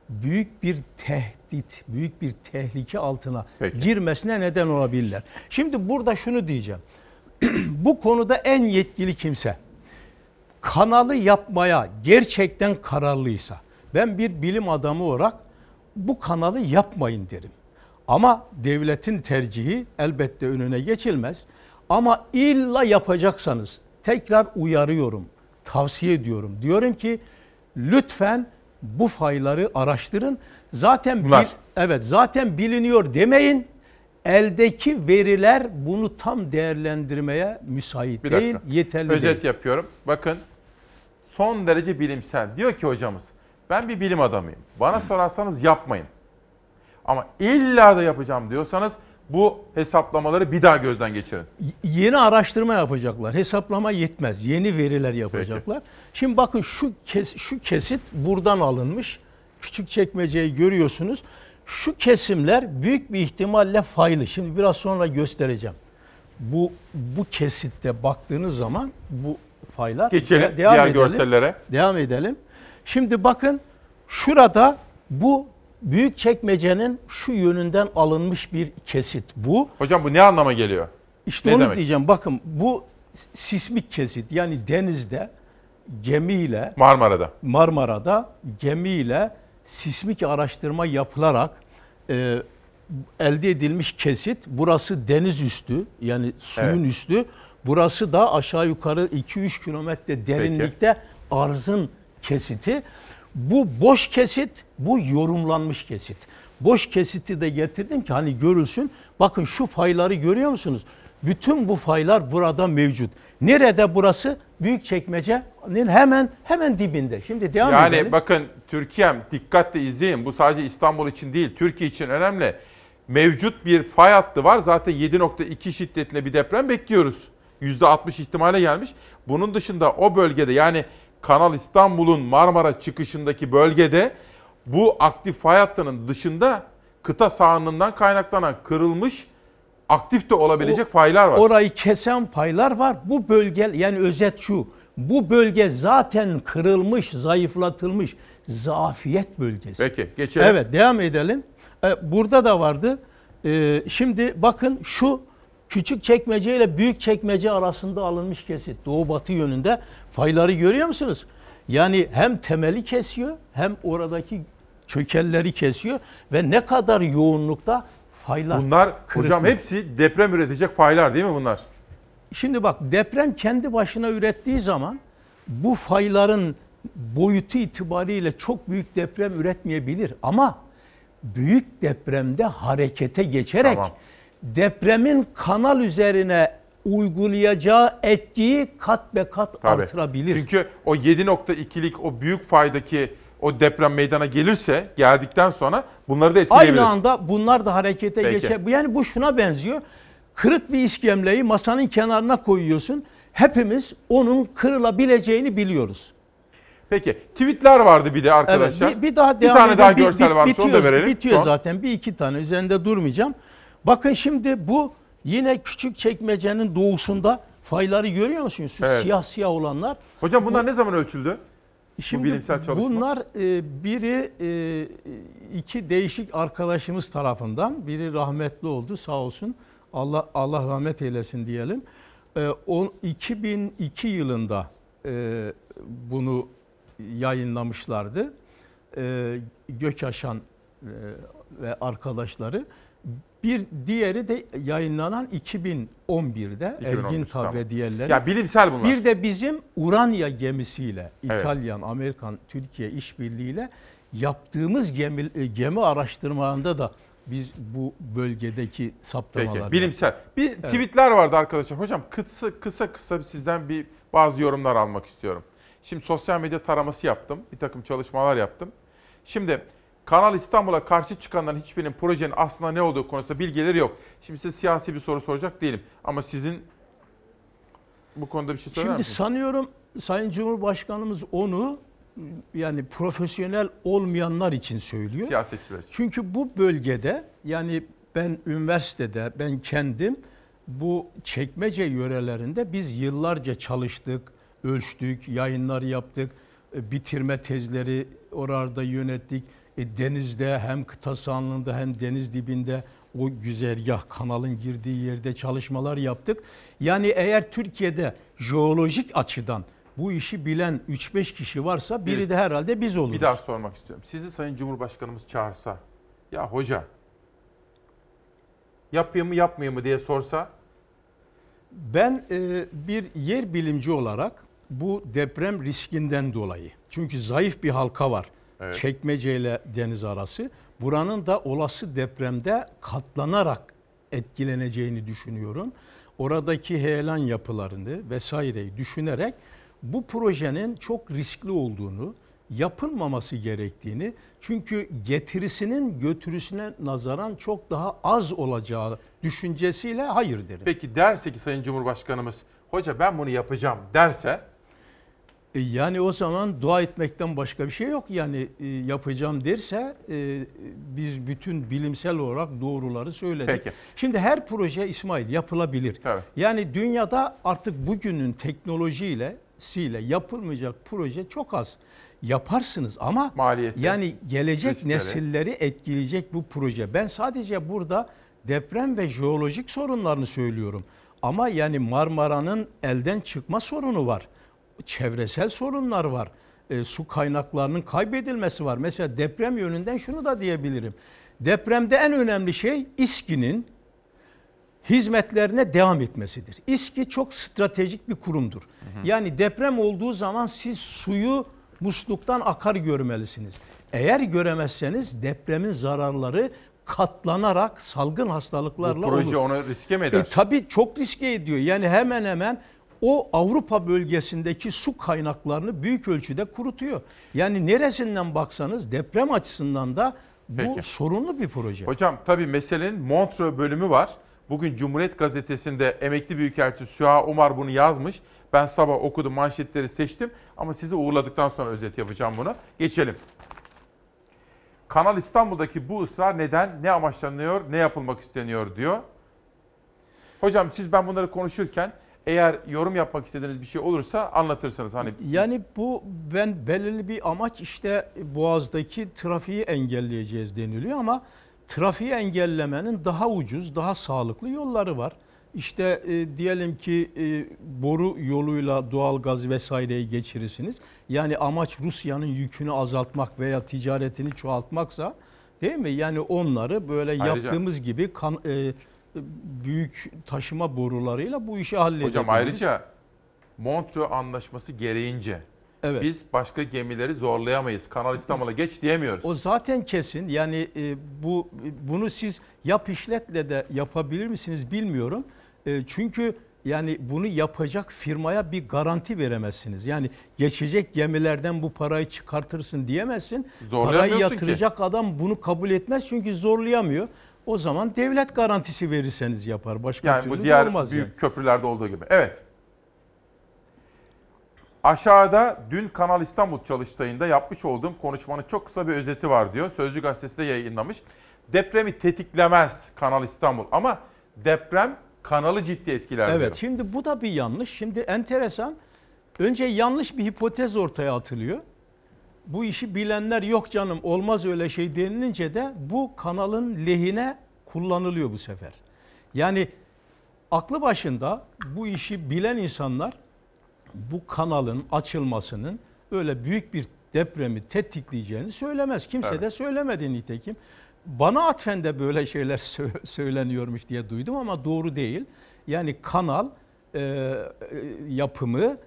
büyük bir tehdit, büyük bir tehlike altına Peki. girmesine neden olabilirler. Şimdi burada şunu diyeceğim. bu konuda en yetkili kimse kanalı yapmaya gerçekten kararlıysa ben bir bilim adamı olarak bu kanalı yapmayın derim. Ama devletin tercihi elbette önüne geçilmez. Ama illa yapacaksanız tekrar uyarıyorum, tavsiye ediyorum. Diyorum ki lütfen bu fayları araştırın. Zaten Bunlar. evet zaten biliniyor demeyin. Eldeki veriler bunu tam değerlendirmeye müsait Bir değil, dakika. yeterli Özet değil. yapıyorum. Bakın son derece bilimsel. Diyor ki hocamız ben bir bilim adamıyım. Bana sorarsanız yapmayın. Ama illa da yapacağım diyorsanız bu hesaplamaları bir daha gözden geçirin. yeni araştırma yapacaklar. Hesaplama yetmez. Yeni veriler yapacaklar. Şimdi bakın şu kes, şu kesit buradan alınmış. Küçük çekmeceyi görüyorsunuz. Şu kesimler büyük bir ihtimalle faylı. Şimdi biraz sonra göstereceğim. Bu bu kesitte baktığınız zaman bu faylar Geçelim De- devam diğer edelim. görsellere. Devam edelim. Şimdi bakın şurada bu büyük çekmecenin şu yönünden alınmış bir kesit bu. Hocam bu ne anlama geliyor? İşte Ne onu demek? diyeceğim. Bakın bu sismik kesit yani denizde gemiyle Marmara'da. Marmara'da gemiyle sismik araştırma yapılarak e, elde edilmiş kesit. Burası deniz üstü yani suyun Evet. üstü. Burası da aşağı yukarı 2-3 kilometre derinlikte arzın kesiti. Bu boş kesit, bu yorumlanmış kesit. Boş kesiti de getirdim ki hani görülsün. Bakın şu fayları görüyor musunuz? Bütün bu faylar burada mevcut. Nerede burası? Büyükçekmece'nin hemen hemen dibinde. Şimdi devam yani edelim. bakın Türkiye'm dikkatle izleyin. Bu sadece İstanbul için değil, Türkiye için önemli. Mevcut bir fay hattı var. Zaten 7.2 şiddetinde bir deprem bekliyoruz. %60 ihtimale gelmiş. Bunun dışında o bölgede yani Kanal İstanbul'un Marmara çıkışındaki bölgede bu aktif fay hattının dışında kıta sahanlığından kaynaklanan kırılmış aktif de olabilecek faylar var. Orayı kesen paylar var. Bu bölge yani özet şu. Bu bölge zaten kırılmış, zayıflatılmış zafiyet bölgesi. Peki geçelim. Evet devam edelim. Ee, Burada da vardı. Ee, Şimdi bakın şu küçük çekmece ile büyük çekmece arasında alınmış kesit. Doğu batı yönünde fayları görüyor musunuz? Yani hem temeli kesiyor hem oradaki çökelleri kesiyor ve ne kadar yoğunlukta faylar. Bunlar hocam kırıklı. hepsi deprem üretecek faylar değil mi bunlar? Şimdi bak deprem kendi başına ürettiği zaman bu fayların boyutu itibariyle çok büyük deprem üretmeyebilir ama büyük depremde harekete geçerek Tamam. depremin kanal üzerine uygulayacağı etkiyi kat be kat Tabii. artırabilir. Çünkü o 7.2'lik o büyük faydaki o deprem meydana gelirse geldikten sonra bunları da etkileyebilir. Aynı anda bunlar da harekete Peki. geçer. Yani bu şuna benziyor. Kırık bir iskemleyi masanın kenarına koyuyorsun. Hepimiz onun kırılabileceğini biliyoruz. Peki tweetler vardı bir de arkadaşlar. Evet, bir, bir daha bir devam tane edelim. daha Bir- görsel bir- varmış bitiyor, onu da verelim. Bitiyor Son. zaten bir iki tane üzerinde durmayacağım. Bakın şimdi bu yine küçük çekmecenin doğusunda fayları görüyor musunuz? Şu Evet. siyah siyah olanlar. Hocam bunlar ne zaman ölçüldü? Şimdi Bu bilimsel çalışma. bunlar e, biri e, iki değişik arkadaşımız tarafından biri rahmetli oldu sağ olsun. Allah Allah rahmet eylesin diyelim. E, o 2002 yılında e, bunu yayınlamışlardı. E, Gökaşan e, ve arkadaşları. Bir diğeri de yayınlanan 2011'de 2011, Ergin tamam. ve diğerleri. Ya bilimsel bunlar. Bir de bizim Uranya gemisiyle Evet. İtalyan, Amerikan, Türkiye işbirliğiyle yaptığımız gemi, e, gemi araştırmalarında da biz bu bölgedeki saptamalar Peki bilimsel. Bir Evet. tweetler vardı arkadaşlar. Hocam kısa kısa kısa sizden bir bazı yorumlar almak istiyorum. Şimdi sosyal medya taraması yaptım. Bir takım çalışmalar yaptım. Şimdi Kanal İstanbul'a karşı çıkanların hiçbirinin projenin aslında ne olduğu konusunda bilgileri yok. Şimdi size siyasi bir soru soracak değilim. Ama sizin bu konuda bir şey söyler Şimdi misiniz? sanıyorum Sayın Cumhurbaşkanımız onu yani profesyonel olmayanlar için söylüyor. Siyasetçiler için. Çünkü bu bölgede yani ben üniversitede ben kendim bu çekmece yörelerinde biz yıllarca çalıştık, ölçtük, yayınlar yaptık, bitirme tezleri orada yönettik. E, denizde hem kıta sahanlığında hem deniz dibinde o güzergah kanalın girdiği yerde çalışmalar yaptık. Yani eğer Türkiye'de jeolojik açıdan bu işi bilen 3-5 kişi varsa biri de herhalde biz oluruz. Bir daha sormak istiyorum. Sizi Sayın Cumhurbaşkanımız çağırsa, ya hoca yapayım mı yapmayayım mı diye sorsa Ben e, bir yer bilimci olarak bu deprem riskinden dolayı çünkü zayıf bir halka var. Evet. Çekmece ile deniz arası. Buranın da olası depremde katlanarak etkileneceğini düşünüyorum. Oradaki heyelan yapılarını vesaireyi düşünerek bu projenin çok riskli olduğunu, yapılmaması gerektiğini çünkü getirisinin götürüsüne nazaran çok daha az olacağı düşüncesiyle hayır derim. Peki derse ki Sayın Cumhurbaşkanımız, hoca ben bunu yapacağım derse E, Yani o zaman dua etmekten başka bir şey yok. Yani e, yapacağım derse e, biz bütün bilimsel olarak doğruları söyledik. Peki. Şimdi her proje İsmail yapılabilir. Evet. Yani dünyada artık bugünün teknolojiyle siyle yapılmayacak proje çok az. Yaparsınız ama Maliyeti, yani gelecek riskleri. nesilleri etkileyecek bu proje. Ben sadece burada deprem ve jeolojik sorunlarını söylüyorum. Ama yani Marmara'nın elden çıkma sorunu var. Çevresel sorunlar var. E, su kaynaklarının kaybedilmesi var. Mesela deprem yönünden şunu da diyebilirim. Depremde en önemli şey İSKİ'nin hizmetlerine devam etmesidir. İSKİ çok stratejik bir kurumdur. Yani deprem olduğu zaman siz suyu musluktan akar görmelisiniz. Eğer göremezseniz depremin zararları katlanarak salgın hastalıklarla Bu proje olur. onu riske mi eder? E, tabii çok riske ediyor. Yani hemen hemen o Avrupa bölgesindeki su kaynaklarını büyük ölçüde kurutuyor. Yani neresinden baksanız deprem açısından da bu Peki. sorunlu bir proje. Hocam tabii meselenin Montreux bölümü var. Bugün Cumhuriyet Gazetesi'nde emekli büyükelçi Süha Umar bunu yazmış. Ben sabah okudum manşetleri seçtim ama sizi uğurladıktan sonra özet yapacağım bunu. Geçelim. Kanal İstanbul'daki bu ısrar neden, ne amaçlanıyor, ne yapılmak isteniyor diyor. Hocam siz ben bunları konuşurken eğer yorum yapmak istediğiniz bir şey olursa anlatırsınız. Hani Yani bu ben belirli bir amaç işte Boğaz'daki trafiği engelleyeceğiz deniliyor ama trafiği engellemenin daha ucuz, daha sağlıklı yolları var. İşte e, diyelim ki e, boru yoluyla doğal gaz vesaireyi geçirirsiniz. Yani amaç Rusya'nın yükünü azaltmak veya ticaretini çoğaltmaksa değil mi? Yani onları böyle Ayrıca- yaptığımız gibi kan, e, büyük taşıma borularıyla bu işi halledebiliriz. Hocam ayrıca Montreux Anlaşması gereğince Evet. biz başka gemileri zorlayamayız. Kanal İstanbul'a geç diyemiyoruz. O zaten kesin. Yani e, bu bunu siz yap işletle de yapabilir misiniz bilmiyorum. E, çünkü yani bunu yapacak firmaya bir garanti veremezsiniz. Yani geçecek gemilerden bu parayı çıkartırsın diyemezsin. Parayı Zorlayamıyorsun ki. yatıracak adam bunu kabul etmez çünkü zorlayamıyor. O zaman devlet garantisi verirseniz yapar. Başka Yani türlü bu diğer olmaz büyük yani. köprülerde olduğu gibi. Evet. Aşağıda dün Kanal İstanbul çalıştayında yapmış olduğum konuşmanın çok kısa bir özeti var diyor. Sözcü gazetesi de yayınlamış. Depremi tetiklemez Kanal İstanbul ama deprem kanalı ciddi etkiler Evet diyor. şimdi bu da bir yanlış. Şimdi enteresan. Önce yanlış bir hipotez ortaya atılıyor. Bu işi bilenler yok canım olmaz öyle şey denilince de bu kanalın lehine kullanılıyor bu sefer. Yani aklı başında bu işi bilen insanlar bu kanalın açılmasının öyle büyük bir depremi tetikleyeceğini söylemez. Kimse Evet. de söylemedi nitekim. Bana atfen de böyle şeyler sö- söyleniyormuş diye duydum ama doğru değil. Yani kanal e, yapımı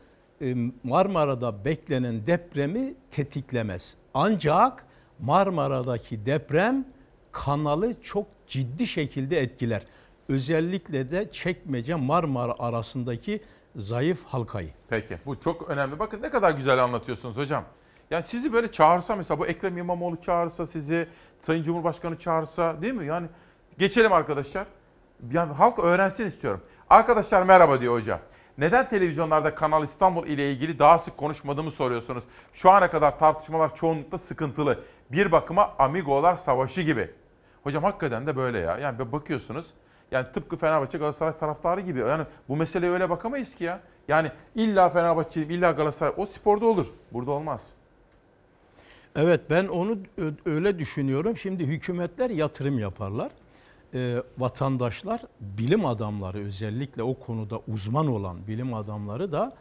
Marmara'da beklenen depremi tetiklemez. Ancak Marmara'daki deprem kanalı çok ciddi şekilde etkiler. Özellikle de Çekmece Marmara arasındaki zayıf halkayı. Peki bu çok önemli. Bakın ne kadar güzel anlatıyorsunuz hocam. Yani sizi böyle çağırsa mesela bu Ekrem İmamoğlu çağırsa sizi, Sayın Cumhurbaşkanı çağırsa değil mi? Yani geçelim arkadaşlar. Yani halk öğrensin istiyorum. Arkadaşlar merhaba diyor hoca. Neden televizyonlarda Kanal İstanbul ile ilgili daha sık konuşmadığımı soruyorsunuz. Şu ana kadar tartışmalar çoğunlukla sıkıntılı. Bir bakıma amigolar savaşı gibi. Hocam hakikaten de böyle ya. Yani bakıyorsunuz yani tıpkı Fenerbahçe Galatasaray taraftarı gibi. Yani bu meseleye öyle bakamayız ki ya. Yani illa Fenerbahçe, illa Galatasaray o sporda olur. Burada olmaz. Evet ben onu öyle düşünüyorum. Şimdi hükümetler yatırım yaparlar. Ee, vatandaşlar, bilim adamları özellikle o konuda uzman olan bilim adamları da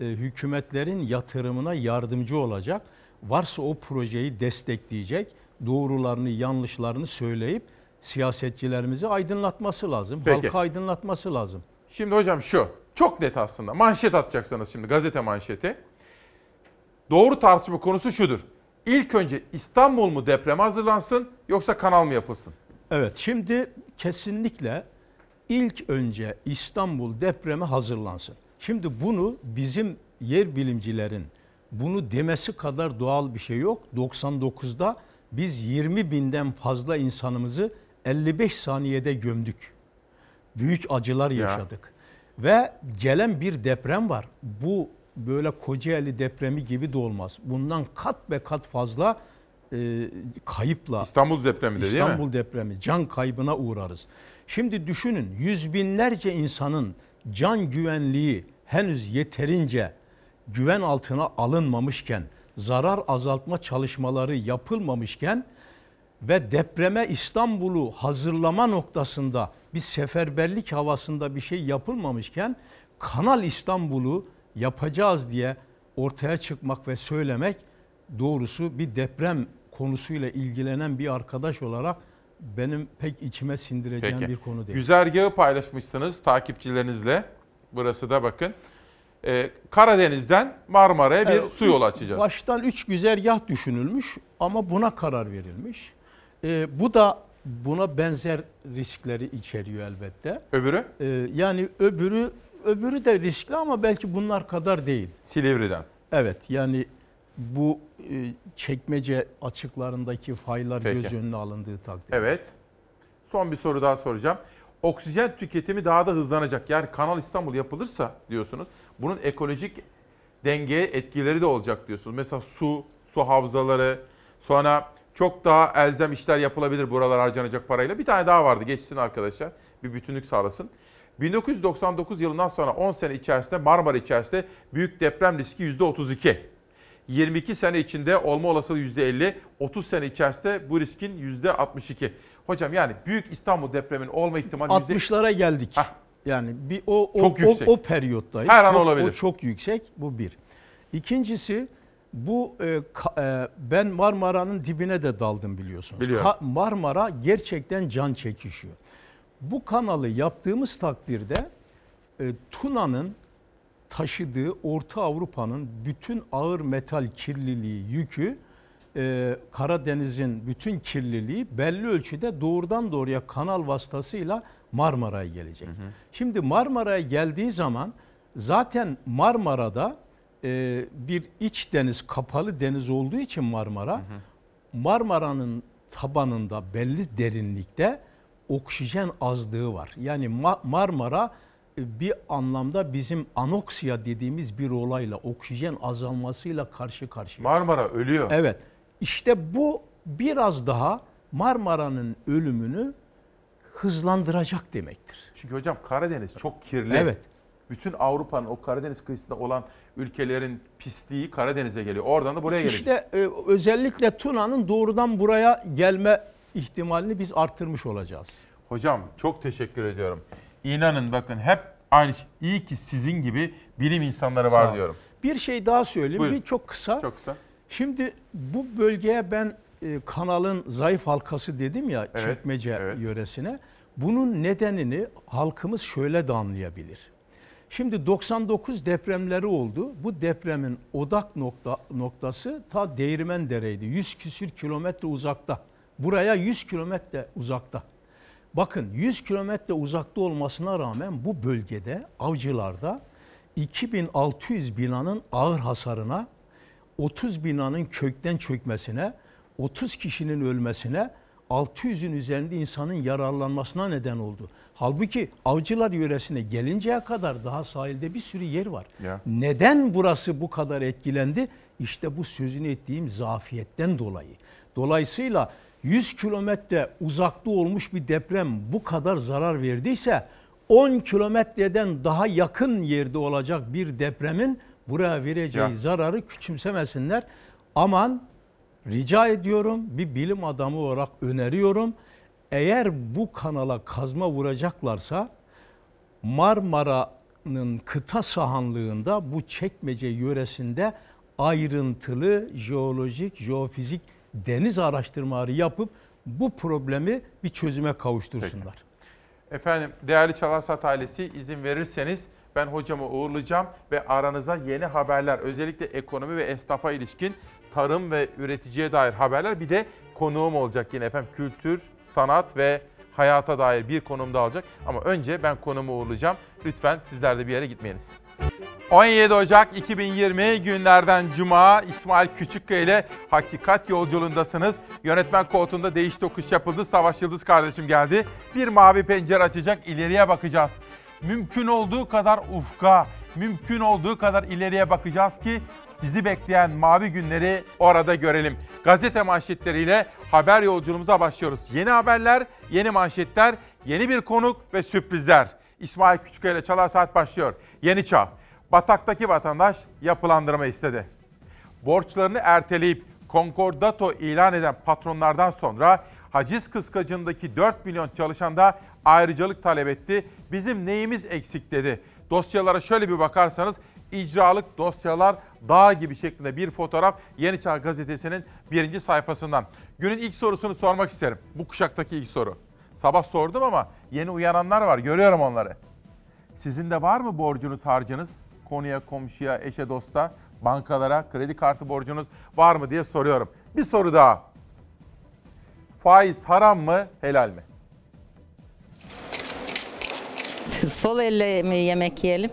e, hükümetlerin yatırımına yardımcı olacak. Varsa o projeyi destekleyecek, doğrularını, yanlışlarını söyleyip siyasetçilerimizi aydınlatması lazım. Peki. Halka aydınlatması lazım. Şimdi hocam şu, çok net aslında. Manşet atacaksınız şimdi, gazete manşeti. Doğru tartışma konusu şudur. İlk önce İstanbul mu depreme hazırlansın yoksa kanal mı yapılsın? Evet şimdi kesinlikle ilk önce İstanbul depreme hazırlansın. Şimdi bunu bizim yer bilimcilerin bunu demesi kadar doğal bir şey yok. 99'da biz 20 binden fazla insanımızı 55 saniyede gömdük. Büyük acılar Ya. yaşadık. Ve gelen bir deprem var. Bu böyle Kocaeli depremi gibi de olmaz. Bundan kat be kat fazla e, kayıpla İstanbul depremi de değil mi? İstanbul depremi can kaybına uğrarız. Şimdi düşünün yüz binlerce insanın can güvenliği henüz yeterince güven altına alınmamışken, zarar azaltma çalışmaları yapılmamışken ve depreme İstanbul'u hazırlama noktasında bir seferberlik havasında bir şey yapılmamışken Kanal İstanbul'u yapacağız diye ortaya çıkmak ve söylemek doğrusu bir deprem konusuyla ilgilenen bir arkadaş olarak benim pek içime sindireceğim Peki. bir konu değil. Güzergahı paylaşmışsınız takipçilerinizle. Burası da bakın. e, Karadeniz'den Marmara'ya bir Evet, su yolu açacağız. Baştan üç güzergah düşünülmüş ama buna karar verilmiş. Ee, bu da buna benzer riskleri içeriyor elbette. Öbürü? Ee, yani öbürü öbürü de riskli ama belki bunlar kadar değil. Silivri'den. Evet yani bu e, çekmece açıklarındaki faylar Peki. göz önüne alındığı takdirde. Evet. Son bir soru daha soracağım. Oksijen tüketimi daha da hızlanacak. Yani Kanal İstanbul yapılırsa diyorsunuz. Bunun ekolojik dengeye etkileri de olacak diyorsunuz. Mesela su, su havzaları, sonra çok daha elzem işler yapılabilir buralar harcanacak parayla. Bir tane daha vardı geçsin arkadaşlar. Bir bütünlük sağlasın. 1999 yılından sonra 10 sene içerisinde Marmara içerisinde büyük deprem riski %32. 22 sene içinde olma olasılığı %50, 30 sene içerisinde bu riskin %62. Hocam yani büyük İstanbul depremin olma ihtimali yüzde- 60'lara geldik. Yani bir o o, Çok o, yüksek. o periyottayız. Her an Çok- olabilir. O çok yüksek. Bu bir. İkincisi bu e, ka- e, ben Marmara'nın dibine de daldım biliyorsunuz. Biliyorum. Ka- Marmara gerçekten can çekişiyor. Bu kanalı yaptığımız takdirde e, Tuna'nın taşıdığı Orta Avrupa'nın bütün ağır metal kirliliği, yükü e, Karadeniz'in bütün kirliliği belli ölçüde doğrudan doğruya kanal vasıtasıyla Marmara'ya gelecek. Şimdi Marmara'ya geldiği zaman zaten Marmara'da e, bir iç deniz, kapalı deniz olduğu için Marmara, Marmara'nın tabanında belli derinlikte oksijen azlığı var. Yani Ma- Marmara bir anlamda bizim anoksiya dediğimiz bir olayla, oksijen azalmasıyla karşı karşıya. Marmara ölüyor. Evet. İşte bu biraz daha Marmara'nın ölümünü hızlandıracak demektir. Çünkü hocam Karadeniz çok kirli. Evet. Bütün Avrupa'nın o Karadeniz kıyısında olan ülkelerin pisliği Karadeniz'e geliyor. Oradan da buraya gelecek. İşte e, özellikle Tuna'nın doğrudan buraya gelme ihtimalini biz arttırmış olacağız. Hocam çok teşekkür ediyorum. İnanın bakın hep aynı şey. İyi ki sizin gibi bilim insanları var diyorum. Bir şey daha söyleyeyim. Buyurun. Bir çok kısa. Çok kısa. Şimdi bu bölgeye ben e, kanalın zayıf halkası dedim ya Evet, çekmece yöresine. Bunun nedenini halkımız şöyle de anlayabilir. Şimdi 99 depremleri oldu. Bu depremin odak nokta, noktası ta Değirmendere'ydi. 100 küsür kilometre uzakta. Buraya 100 kilometre uzakta. Bakın 100 kilometre uzakta olmasına rağmen bu bölgede avcılarda 2600 binanın ağır hasarına, 30 binanın kökten çökmesine, 30 kişinin ölmesine, 600'ün üzerinde insanın yararlanmasına neden oldu. Halbuki avcılar yöresine gelinceye kadar daha sahilde bir sürü yer var. Ya. Neden burası bu kadar etkilendi? İşte bu sözünü ettiğim zafiyetten dolayı. Dolayısıyla 100 kilometre uzakta olmuş bir deprem bu kadar zarar verdiyse 10 kilometreden daha yakın yerde olacak bir depremin buraya vereceği Ya. zararı küçümsemesinler. Aman rica ediyorum bir bilim adamı olarak öneriyorum. Eğer bu kanala kazma vuracaklarsa Marmara'nın kıta sahanlığında bu çekmece yöresinde ayrıntılı jeolojik, jeofizik deniz araştırmaları yapıp bu problemi bir çözüme kavuştursunlar. Efendim değerli Çalarsat ailesi izin verirseniz ben hocamı uğurlayacağım ve aranıza yeni haberler özellikle ekonomi ve esnafa ilişkin tarım ve üreticiye dair haberler bir de konuğum olacak yine efendim kültür, sanat ve hayata dair bir konum daha olacak. Ama önce ben konumu uğurlayacağım. Lütfen sizler de bir yere gitmeyiniz. 17 Ocak 2020 günlerden Cuma İsmail Küçükkaya ile Hakikat Yolculuğundasınız. Yönetmen koltuğunda değiş tokuş yapıldı. Savaş Yıldız kardeşim geldi. Bir mavi pencere açacak ileriye bakacağız. Mümkün olduğu kadar ufka, mümkün olduğu kadar ileriye bakacağız ki bizi bekleyen mavi günleri orada görelim. Gazete manşetleriyle haber yolculuğumuza başlıyoruz. Yeni haberler, yeni manşetler, yeni bir konuk ve sürprizler. İsmail Küçükkaya ile Çalar Saat başlıyor. Yeni Çağ. Batak'taki vatandaş yapılandırma istedi. Borçlarını erteleyip konkordato ilan eden patronlardan sonra haciz kıskacındaki 4 milyon çalışan da ayrıcalık talep etti. Bizim neyimiz eksik dedi. Dosyalara şöyle bir bakarsanız icralık dosyalar dağ gibi şeklinde bir fotoğraf Yeni Çağ gazetesinin birinci sayfasından. Günün ilk sorusunu sormak isterim. Bu kuşaktaki ilk soru. Sabah sordum ama yeni uyananlar var. Görüyorum onları. Sizin de var mı borcunuz, harcınız? konuya, komşuya, eşe, dosta, bankalara kredi kartı borcunuz var mı diye soruyorum. Bir soru daha. Faiz haram mı, helal mi? Sol elle mi yemek yiyelim,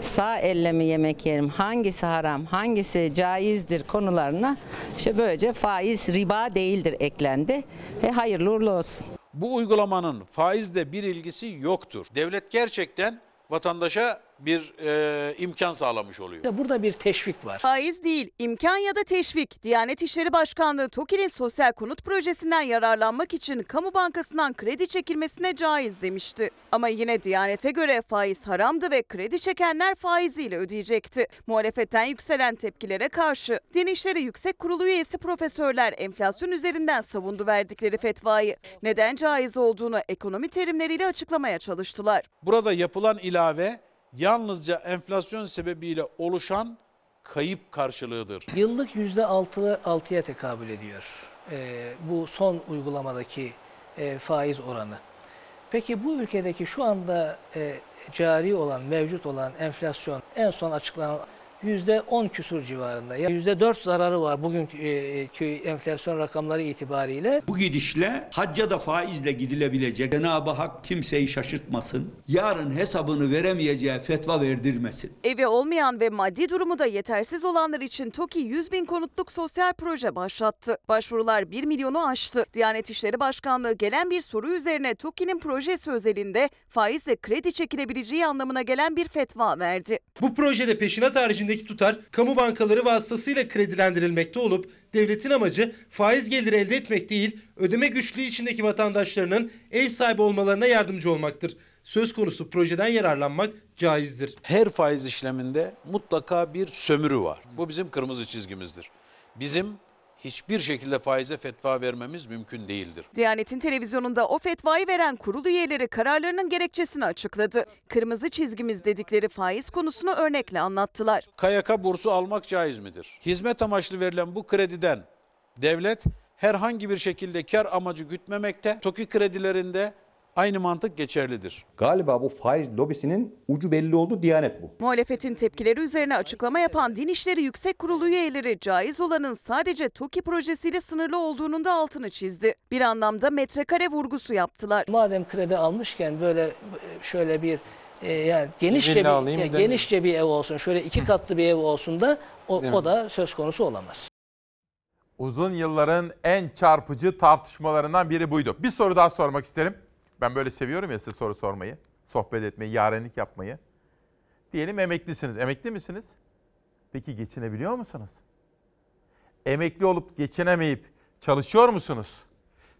sağ elle mi yemek yiyelim, hangisi haram, hangisi caizdir konularına işte böylece faiz riba değildir eklendi. E hayırlı uğurlu olsun. Bu uygulamanın faizle bir ilgisi yoktur. Devlet gerçekten vatandaşa bir e, imkan sağlamış oluyor. Burada bir teşvik var. Faiz değil, imkan ya da teşvik. Diyanet İşleri Başkanlığı TOKİ'nin sosyal konut projesinden yararlanmak için kamu bankasından kredi çekilmesine caiz demişti. Ama yine Diyanet'e göre faiz haramdı ve kredi çekenler faiziyle ödeyecekti. Muhalefetten yükselen tepkilere karşı Din İşleri Yüksek Kurulu üyesi profesörler enflasyon üzerinden savundu verdikleri fetvayı. Neden caiz olduğunu ekonomi terimleriyle açıklamaya çalıştılar. Burada yapılan ilave yalnızca enflasyon sebebiyle oluşan kayıp karşılığıdır. Yıllık yüzde altı, altıya tekabül ediyor. Ee, bu son uygulamadaki e, faiz oranı. Peki bu ülkedeki şu anda e, cari olan, mevcut olan enflasyon en son açıklanan yüzde on küsur civarında. Yani yüzde dört zararı var bugünkü enflasyon rakamları itibariyle. Bu gidişle hacca da faizle gidilebilecek. Cenab-ı Hak kimseyi şaşırtmasın. Yarın hesabını veremeyeceği fetva verdirmesin. Evi olmayan ve maddi durumu da yetersiz olanlar için TOKİ 100 bin konutluk sosyal proje başlattı. Başvurular 1 milyonu aştı. Diyanet İşleri Başkanlığı gelen bir soru üzerine TOKİ'nin projesi özelinde faizle kredi çekilebileceği anlamına gelen bir fetva verdi. Bu projede peşinat haricindeki tutar kamu bankaları vasıtasıyla kredilendirilmekte olup devletin amacı faiz geliri elde etmek değil, ödeme güçlüğü içindeki vatandaşlarının ev sahibi olmalarına yardımcı olmaktır. Söz konusu projeden yararlanmak caizdir. Her faiz işleminde mutlaka bir sömürü var. Bu bizim kırmızı çizgimizdir. Bizim hiçbir şekilde faize fetva vermemiz mümkün değildir. Diyanet'in televizyonunda o fetvayı veren kurul üyeleri kararlarının gerekçesini açıkladı. Kırmızı çizgimiz dedikleri faiz konusunu örnekle anlattılar. KYK bursu almak caiz midir? Hizmet amaçlı verilen bu krediden devlet herhangi bir şekilde kar amacı gütmemekte. TOKİ kredilerinde aynı mantık geçerlidir. Galiba bu faiz lobisinin ucu belli oldu Diyanet bu. Muhalefetin tepkileri üzerine açıklama yapan Din İşleri Yüksek Kurulu üyeleri caiz olanın sadece TOKİ projesiyle sınırlı olduğunun da altını çizdi. Bir anlamda metrekare vurgusu yaptılar. Madem kredi almışken böyle şöyle bir e, yani genişçe bir, ya genişçe bir ev olsun, şöyle iki katlı bir ev olsun da o, o da söz konusu olamaz. Uzun yılların en çarpıcı tartışmalarından biri buydu. Bir soru daha sormak isterim. Ben böyle seviyorum ya size soru sormayı, sohbet etmeyi, yarenlik yapmayı. Diyelim emeklisiniz. Emekli misiniz? Peki geçinebiliyor musunuz? Emekli olup geçinemeyip çalışıyor musunuz?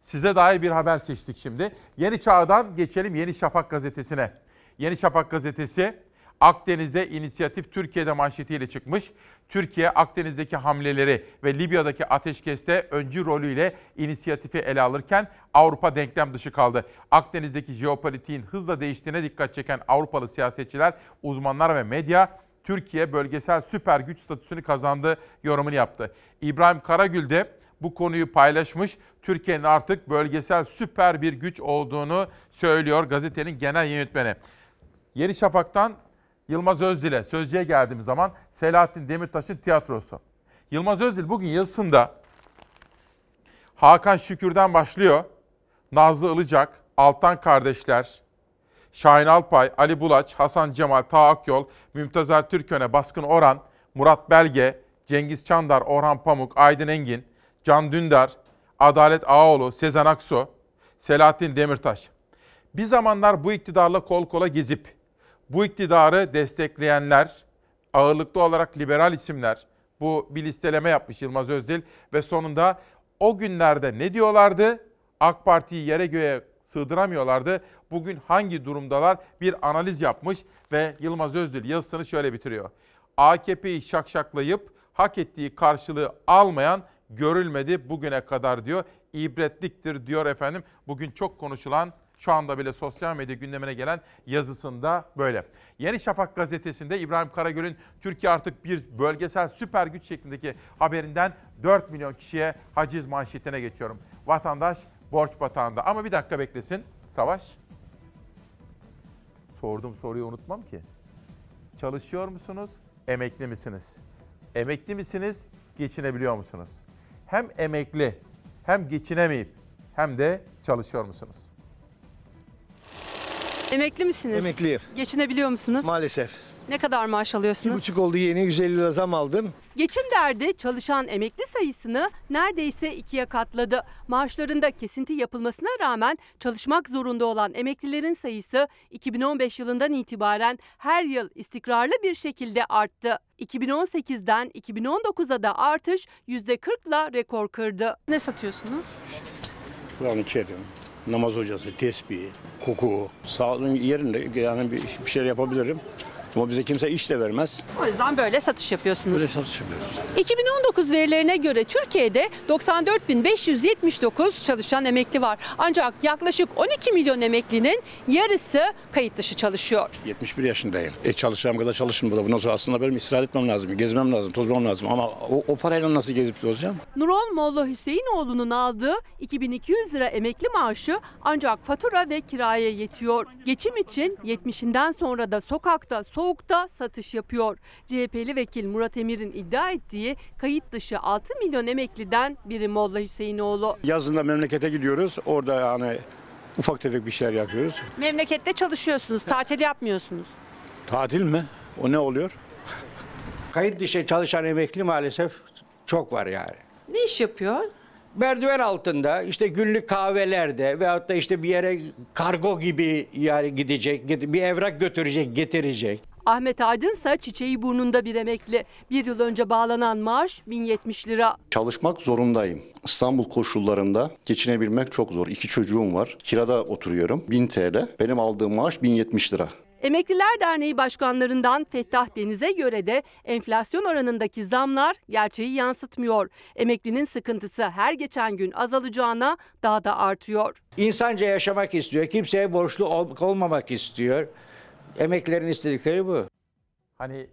Size dair bir haber seçtik şimdi. Yeni Çağ'dan geçelim Yeni Şafak gazetesine. Yeni Şafak gazetesi Akdeniz'de inisiyatif Türkiye'de manşetiyle çıkmış. Türkiye Akdeniz'deki hamleleri ve Libya'daki ateşkeste öncü rolüyle inisiyatifi ele alırken Avrupa denklem dışı kaldı. Akdeniz'deki jeopolitiğin hızla değiştiğine dikkat çeken Avrupalı siyasetçiler, uzmanlar ve medya Türkiye bölgesel süper güç statüsünü kazandı yorumunu yaptı. İbrahim Karagül de bu konuyu paylaşmış. Türkiye'nin artık bölgesel süper bir güç olduğunu söylüyor gazetenin genel yönetmeni. Yeni Şafak'tan Yılmaz Özdil'e sözcüye geldiğimiz zaman Selahattin Demirtaş'ın tiyatrosu. Yılmaz Özdil bugün yazısında Hakan Şükür'den başlıyor. Nazlı Ilıcak, Altan kardeşler, Şahin Alpay, Ali Bulaç, Hasan Cemal, Ta Akyol, Mümtazer Türköne, Baskın Oran, Murat Belge, Cengiz Çandar, Orhan Pamuk, Aydın Engin, Can Dündar, Adalet Ağaoğlu, Sezen Aksu, Selahattin Demirtaş. Bir zamanlar bu iktidarla kol kola gezip bu iktidarı destekleyenler, ağırlıklı olarak liberal isimler, bu bir listeleme yapmış Yılmaz Özdil ve sonunda o günlerde ne diyorlardı? AK Parti'yi yere göğe sığdıramıyorlardı. Bugün hangi durumdalar? Bir analiz yapmış ve Yılmaz Özdil yazısını şöyle bitiriyor. AKP'yi şakşaklayıp hak ettiği karşılığı almayan görülmedi bugüne kadar diyor. İbretliktir diyor efendim. Bugün çok konuşulan şu anda bile sosyal medya gündemine gelen yazısında böyle. Yeni Şafak gazetesinde İbrahim Karagül'ün Türkiye artık bir bölgesel süper güç şeklindeki haberinden 4 milyon kişiye haciz manşetine geçiyorum. Vatandaş borç batağında. Ama bir dakika beklesin. Savaş. Sordum soruyu unutmam ki. Çalışıyor musunuz? Emekli misiniz? Emekli misiniz? Geçinebiliyor musunuz? Hem emekli, hem geçinemeyip hem de çalışıyor musunuz? Emekli misiniz? Emekliyim. Geçinebiliyor musunuz? Maalesef. Ne kadar maaş alıyorsunuz? Bir buçuk oldu yeni 150 lira zam aldım. Geçim derdi çalışan emekli sayısını neredeyse ikiye katladı. Maaşlarında kesinti yapılmasına rağmen çalışmak zorunda olan emeklilerin sayısı 2015 yılından itibaren her yıl istikrarlı bir şekilde arttı. 2018'den 2019'a da artış %40'la rekor kırdı. Ne satıyorsunuz? Kur'an-ı Kerim, namaz hocası, tesbih, hukuku, sağlığın yerinde yani bir, bir şeyler yapabilirim. Ama bize kimse iş de vermez. O yüzden böyle satış yapıyorsunuz. Böyle satış yapıyoruz. 2019 verilerine göre Türkiye'de 94.579 çalışan emekli var. Ancak yaklaşık 12 milyon emeklinin yarısı kayıt dışı çalışıyor. 71 yaşındayım. E çalışacağım kadar çalışın burada. Bundan sonra aslında benim istirahat etmem lazım, gezmem lazım, tozmam lazım. Ama o, o parayla nasıl gezip tozacağım? Nurol Molla Hüseyinoğlu'nun aldığı 2200 lira emekli maaşı ancak fatura ve kiraya yetiyor. Geçim için 70'inden sonra da sokakta, soğukta satış yapıyor. CHP'li vekil Murat Emir'in iddia ettiği kayıt dışı 6 milyon emekliden biri Molla Hüseyinoğlu. Yazında memlekete gidiyoruz. Orada yani ufak tefek bir şeyler yapıyoruz. Memlekette çalışıyorsunuz, tatil yapmıyorsunuz. Tatil mi? O ne oluyor? Kayıt dışı çalışan emekli maalesef çok var yani. Ne iş yapıyor? Merdiven altında işte günlük kahvelerde veyahut da işte bir yere kargo gibi yani gidecek, bir evrak götürecek, getirecek. Ahmet Aydın ise çiçeği burnunda bir emekli. Bir yıl önce bağlanan maaş 1070 lira. Çalışmak zorundayım. İstanbul koşullarında geçinebilmek çok zor. İki çocuğum var. Kirada oturuyorum. 1000 TL. Benim aldığım maaş 1070 lira. Emekliler Derneği başkanlarından Fettah Deniz'e göre de enflasyon oranındaki zamlar gerçeği yansıtmıyor. Emeklinin sıkıntısı her geçen gün azalacağına daha da artıyor. İnsanca yaşamak istiyor. Kimseye borçlu ol- olmamak istiyor. Emeklilerin istedikleri bu. Hani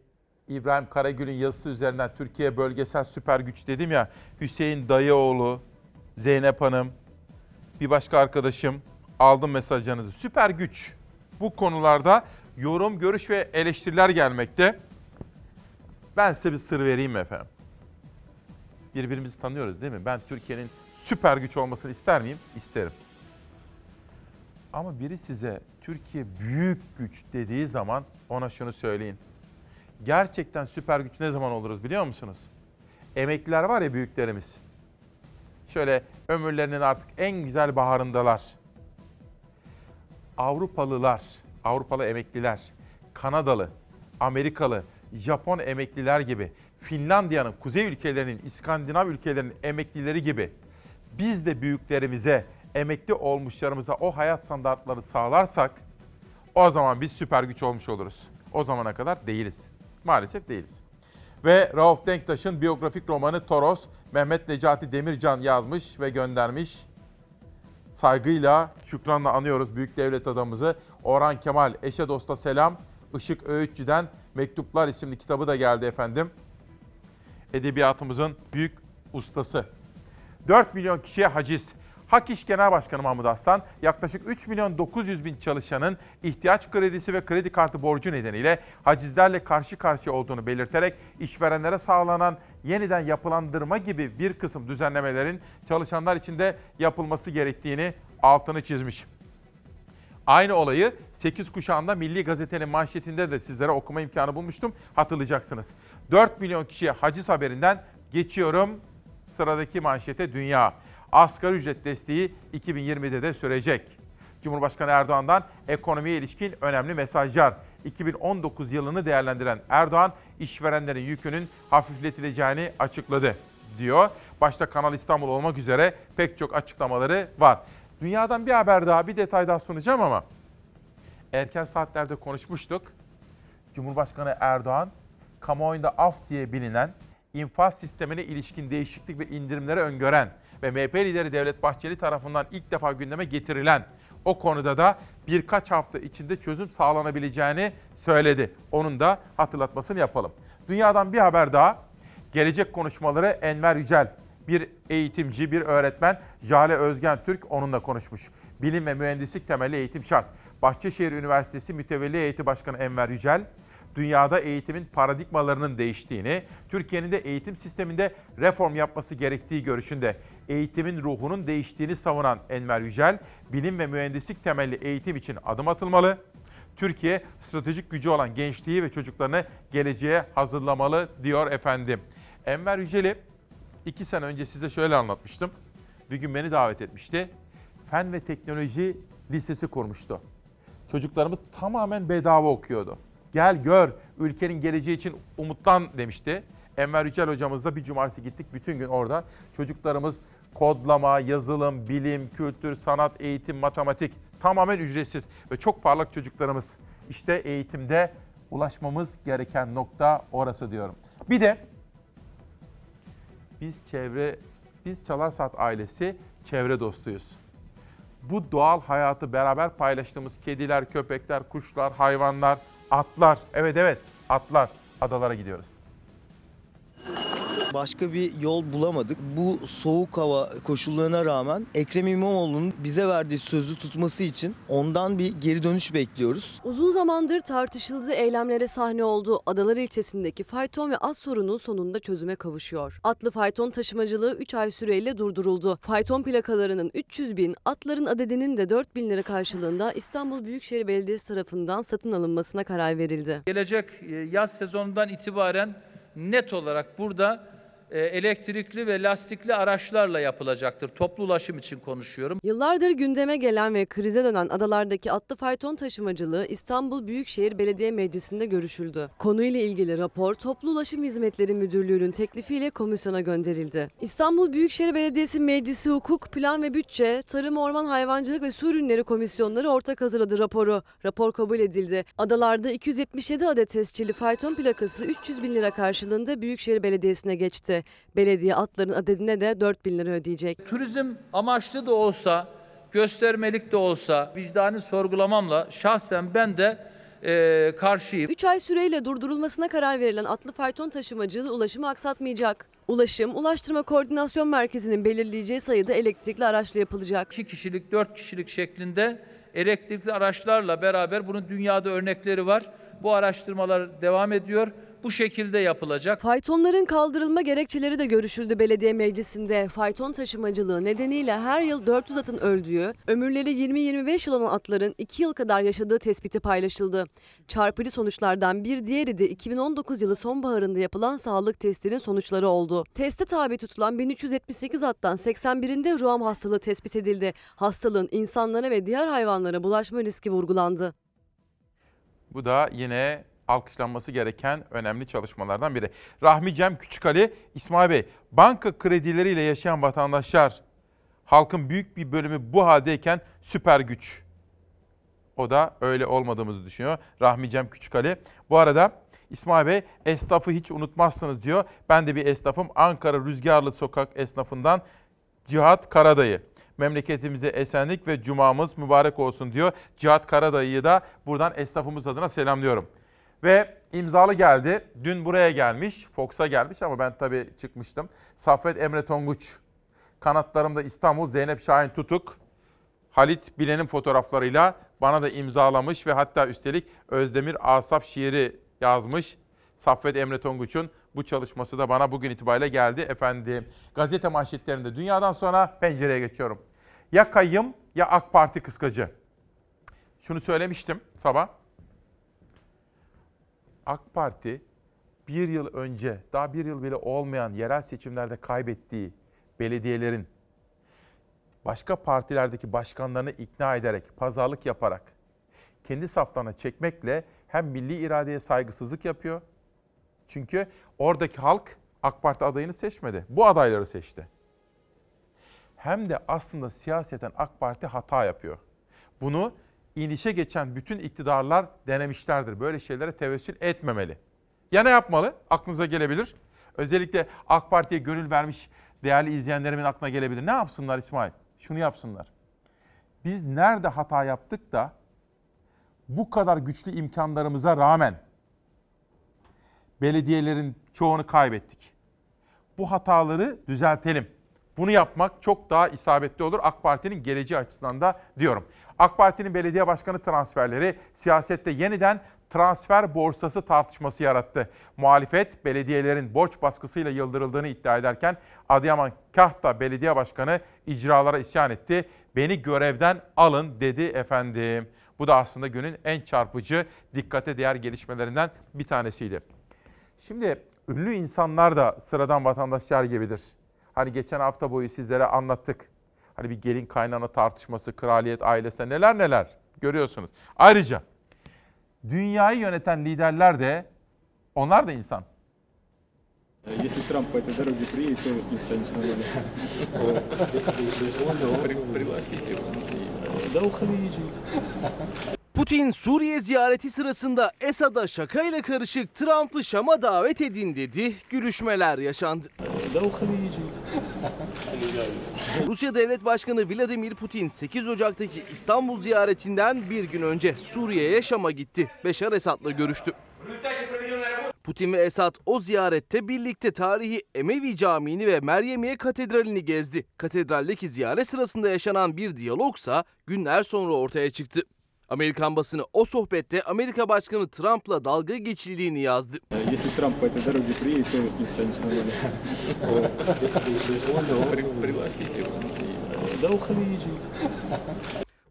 İbrahim Karagül'ün yazısı üzerinden Türkiye bölgesel süper güç dedim ya. Hüseyin Dayıoğlu, Zeynep Hanım, bir başka arkadaşım aldım mesajlarınızı. Süper güç. Bu konularda yorum, görüş ve eleştiriler gelmekte. Ben size bir sır vereyim efendim? Birbirimizi tanıyoruz değil mi? Ben Türkiye'nin süper güç olmasını ister miyim? İsterim. Ama biri size Türkiye büyük güç dediği zaman ona şunu söyleyin. Gerçekten süper güç ne zaman oluruz biliyor musunuz? Emekliler var ya büyüklerimiz. Şöyle ömürlerinin artık en güzel baharındalar. Avrupalılar, Avrupalı emekliler, Kanadalı, Amerikalı, Japon emekliler gibi, Finlandiya'nın, kuzey ülkelerinin, İskandinav ülkelerinin emeklileri gibi biz de büyüklerimize, emekli olmuşlarımıza o hayat standartları sağlarsak o zaman biz süper güç olmuş oluruz. O zamana kadar değiliz. Maalesef değiliz. Ve Rauf Denktaş'ın biyografik romanı Toros, Mehmet Necati Demircan yazmış ve göndermiş. Saygıyla, şükranla anıyoruz büyük devlet adamımızı. Orhan Kemal, eşe dosta selam. Işık Öğütçü'den Mektuplar isimli kitabı da geldi efendim. Edebiyatımızın büyük ustası. 4 milyon kişiye haciz. Hak İş Genel Başkanı Mahmut Aslan, yaklaşık 3 milyon 900 bin çalışanın ihtiyaç kredisi ve kredi kartı borcu nedeniyle hacizlerle karşı karşıya olduğunu belirterek işverenlere sağlanan yeniden yapılandırma gibi bir kısım düzenlemelerin çalışanlar için de yapılması gerektiğini altını çizmiş. Aynı olayı 8 kuşağında Milli Gazete'nin manşetinde de sizlere okuma imkanı bulmuştum. Hatırlayacaksınız. 4 milyon kişiye haciz haberinden geçiyorum sıradaki manşete dünya. Asgari ücret desteği 2020'de de sürecek. Cumhurbaşkanı Erdoğan'dan ekonomiye ilişkin önemli mesajlar. 2019 yılını değerlendiren Erdoğan, işverenlerin yükünün hafifletileceğini açıkladı diyor. Başta Kanal İstanbul olmak üzere pek çok açıklamaları var. Dünyadan bir haber daha, bir detay daha sunacağım ama erken saatlerde konuşmuştuk. Cumhurbaşkanı Erdoğan, kamuoyunda af diye bilinen infaz sistemine ilişkin değişiklik ve indirimleri öngören ve MHP lideri Devlet Bahçeli tarafından ilk defa gündeme getirilen o konuda da birkaç hafta içinde çözüm sağlanabileceğini söyledi. Onun da hatırlatmasını yapalım. Dünyadan bir haber daha. Gelecek konuşmaları Enver Yücel, bir eğitimci, bir öğretmen Jale Özgen Türk onunla konuşmuş. Bilim ve mühendislik temelli eğitim şart. Bahçeşehir Üniversitesi Mütevelli Heyeti Başkanı Enver Yücel, dünyada eğitimin paradigmalarının değiştiğini, Türkiye'nin de eğitim sisteminde reform yapması gerektiği görüşünde. Eğitimin ruhunun değiştiğini savunan Enver Yücel, bilim ve mühendislik temelli eğitim için adım atılmalı. Türkiye stratejik gücü olan gençliği ve çocuklarını geleceğe hazırlamalı diyor efendim. Enver Yücel'i iki sene önce size şöyle anlatmıştım. Bir gün beni davet etmişti. Fen ve Teknoloji Lisesi kurmuştu. Çocuklarımız tamamen bedava okuyordu. Gel gör, ülkenin geleceği için umutlan demişti. Enver Yücel hocamızla bir cumartesi gittik. Bütün gün orada çocuklarımız kodlama, yazılım, bilim, kültür, sanat, eğitim, matematik tamamen ücretsiz ve çok parlak çocuklarımız. İşte eğitimde ulaşmamız gereken nokta orası diyorum. Bir de biz çevre, biz Çalar Saat ailesi çevre dostuyuz. Bu doğal hayatı beraber paylaştığımız kediler, köpekler, kuşlar, hayvanlar, atlar, evet evet atlar adalara gidiyoruz. Başka bir yol bulamadık. Bu soğuk hava koşullarına rağmen Ekrem İmamoğlu'nun bize verdiği sözü tutması için ondan bir geri dönüş bekliyoruz. Uzun zamandır tartışıldığı eylemlere sahne oldu. Adalar ilçesindeki fayton ve at sorunu sonunda çözüme kavuşuyor. Atlı fayton taşımacılığı 3 ay süreyle durduruldu. Fayton plakalarının 300 bin, atların adedinin de 4 bin lira karşılığında İstanbul Büyükşehir Belediyesi tarafından satın alınmasına karar verildi. Gelecek e, yaz sezonundan itibaren net olarak burada elektrikli ve lastikli araçlarla yapılacaktır. Toplu ulaşım için konuşuyorum. Yıllardır gündeme gelen ve krize dönen adalardaki atlı fayton taşımacılığı İstanbul Büyükşehir Belediye Meclisi'nde görüşüldü. Konuyla ilgili rapor Toplu Ulaşım Hizmetleri Müdürlüğü'nün teklifiyle komisyona gönderildi. İstanbul Büyükşehir Belediyesi Meclisi Hukuk, Plan ve Bütçe, Tarım, Orman, Hayvancılık ve Su Ürünleri Komisyonları ortak hazırladı raporu. Rapor kabul edildi. Adalarda 277 adet tescilli fayton plakası 300 bin lira karşılığında Büyükşehir Belediyesi'ne geçti. Belediye atların adedine de 4 bin lira ödeyecek. Turizm amaçlı da olsa, göstermelik de olsa vicdani sorgulamamla şahsen ben de e, karşıyım. 3 ay süreyle durdurulmasına karar verilen atlı fayton taşımacılığı ulaşımı aksatmayacak. Ulaşım, Ulaştırma Koordinasyon Merkezi'nin belirleyeceği sayıda elektrikli araçla yapılacak. 2 kişilik, 4 kişilik şeklinde elektrikli araçlarla beraber bunun dünyada örnekleri var. Bu araştırmalar devam ediyor. Bu şekilde yapılacak. Faytonların kaldırılma gerekçeleri de görüşüldü belediye meclisinde. Fayton taşımacılığı nedeniyle her yıl 400 atın öldüğü, ömürleri 20-25 yıl olan atların 2 yıl kadar yaşadığı tespiti paylaşıldı. Çarpıcı sonuçlardan bir diğeri de 2019 yılı sonbaharında yapılan sağlık testinin sonuçları oldu. Teste tabi tutulan 1378 attan 81'inde ruam hastalığı tespit edildi. Hastalığın insanlara ve diğer hayvanlara bulaşma riski vurgulandı. Bu da yine alkışlanması gereken önemli çalışmalardan biri. Rahmi Cem Küçükali, İsmail Bey, banka kredileriyle yaşayan vatandaşlar, halkın büyük bir bölümü bu haldeyken süper güç. O da öyle olmadığımızı düşünüyor Rahmi Cem Küçükali. Bu arada İsmail Bey esnafı hiç unutmazsınız diyor. Ben de bir esnafım Ankara Rüzgarlı Sokak esnafından Cihat Karadayı. Memleketimize esenlik ve cumamız mübarek olsun diyor. Cihat Karadayı'yı da buradan esnafımız adına selamlıyorum. Ve imzalı geldi. Dün buraya gelmiş, Fox'a gelmiş ama ben tabii çıkmıştım. Saffet Emre Tonguç. Kanatlarımda İstanbul Zeynep Şahin Tutuk. Halit Bilen'in fotoğraflarıyla bana da imzalamış ve hatta üstelik Özdemir Asaf şiiri yazmış. Saffet Emre Tonguç'un bu çalışması da bana bugün itibariyle geldi efendim. Gazete manşetlerinde dünyadan sonra pencereye geçiyorum. Ya kayyım ya AK Parti kıskacı. Şunu söylemiştim sabah. AK Parti bir yıl önce, daha bir yıl bile olmayan yerel seçimlerde kaybettiği belediyelerin başka partilerdeki başkanlarını ikna ederek, pazarlık yaparak, kendi saflarına çekmekle hem milli iradeye saygısızlık yapıyor. Çünkü oradaki halk AK Parti adayını seçmedi. Bu adayları seçti. Hem de aslında siyaseten AK Parti hata yapıyor. Bunu inişe geçen bütün iktidarlar denemişlerdir. Böyle şeylere tevessül etmemeli. Ya ne yapmalı? Aklınıza gelebilir. Özellikle AK Parti'ye gönül vermiş değerli izleyenlerimin aklına gelebilir. Ne yapsınlar İsmail? Şunu yapsınlar. Biz nerede hata yaptık da bu kadar güçlü imkanlarımıza rağmen belediyelerin çoğunu kaybettik. Bu hataları düzeltelim. Bunu yapmak çok daha isabetli olur AK Parti'nin geleceği açısından da diyorum. AK Parti'nin belediye başkanı transferleri siyasette yeniden transfer borsası tartışması yarattı. Muhalefet belediyelerin borç baskısıyla yıldırıldığını iddia ederken Adıyaman Kahta Belediye Başkanı icralara isyan etti. Beni görevden alın dedi efendim. Bu da aslında günün en çarpıcı, dikkate değer gelişmelerinden bir tanesiydi. Şimdi ünlü insanlar da sıradan vatandaşlar gibidir. Hani geçen hafta boyu sizlere anlattık. Hani bir gelin kaynana tartışması, kraliyet ailesine neler neler görüyorsunuz. Ayrıca dünyayı yöneten liderler de onlar da insan. Если Трамп по этой дороге приедет, то вы с ним станете нормально. Пригласите его. Да уходите. Putin Suriye ziyareti sırasında Esad'a şakayla karışık Trump'ı Şam'a davet edin dedi, gülüşmeler yaşandı. Rusya Devlet Başkanı Vladimir Putin 8 Ocak'taki İstanbul ziyaretinden bir gün önce Suriye'ye Şam'a gitti. Beşar Esad'la görüştü. Putin ve Esad o ziyarette birlikte tarihi Emevi Camii'ni ve Meryemiye Katedrali'ni gezdi. Katedraldeki ziyaret sırasında yaşanan bir diyalogsa günler sonra ortaya çıktı. Amerikan basını o sohbette Amerika Başkanı Trump'la dalga geçildiğini yazdı.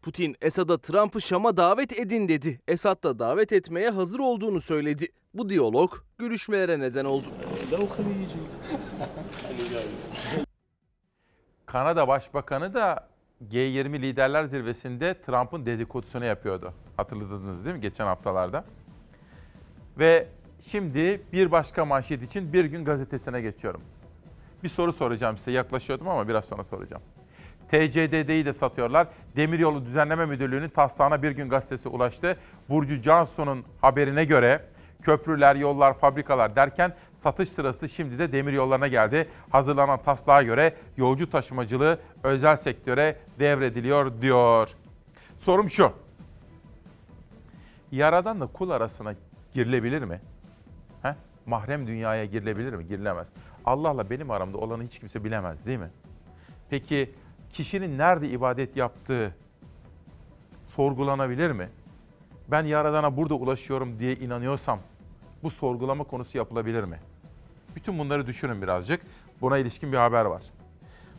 Putin Esad'a Trump'ı Şam'a davet edin dedi. Esad da davet etmeye hazır olduğunu söyledi. Bu diyalog görüşmelere neden oldu. Kanada Başbakanı da G20 Liderler Zirvesi'nde Trump'ın dedikodusunu yapıyordu. Hatırladınız değil mi geçen haftalarda? Ve şimdi bir başka manşet için Bir Gün Gazetesi'ne geçiyorum. Bir soru soracağım size. Yaklaşıyordum ama biraz sonra soracağım. TCDD'yi de satıyorlar. Demiryolu Düzenleme Müdürlüğü'nün taslağına Bir Gün Gazetesi ulaştı. Burcu Cansu'nun haberine göre köprüler, yollar, fabrikalar derken satış sırası şimdi de demir yollarına geldi. Hazırlanan taslağa göre yolcu taşımacılığı özel sektöre devrediliyor diyor. Sorum şu. Yaradanla kul arasına girilebilir mi? He? Mahrem dünyaya girilebilir mi? Girilemez. Allah'la benim aramda olanı hiç kimse bilemez değil mi? Peki kişinin nerede ibadet yaptığı sorgulanabilir mi? Ben Yaradan'a burada ulaşıyorum diye inanıyorsam bu sorgulama konusu yapılabilir mi? Bütün bunları düşünün birazcık. Buna ilişkin bir haber var.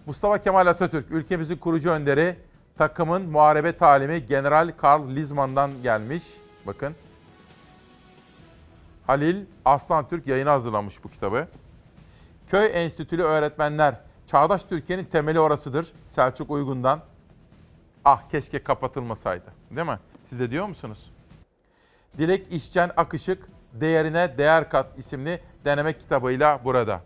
Mustafa Kemal Atatürk, ülkemizin kurucu önderi, takımın muharebe talimi General Karl Lizman'dan gelmiş. Bakın. Halil Aslan Türk yayına hazırlamış bu kitabı. Köy Enstitülü öğretmenler, Çağdaş Türkiye'nin temeli orasıdır. Selçuk Uygun'dan. Ah keşke kapatılmasaydı. Değil mi? Siz de diyor musunuz? Dilek İşçen Akışık, Değerine Değer Kat isimli deneme kitabıyla burada.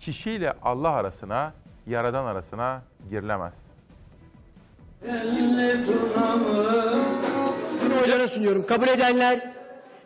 Kişiyle Allah arasına, Yaradan arasına girilemez. Bunu oylara sunuyorum. Kabul edenler,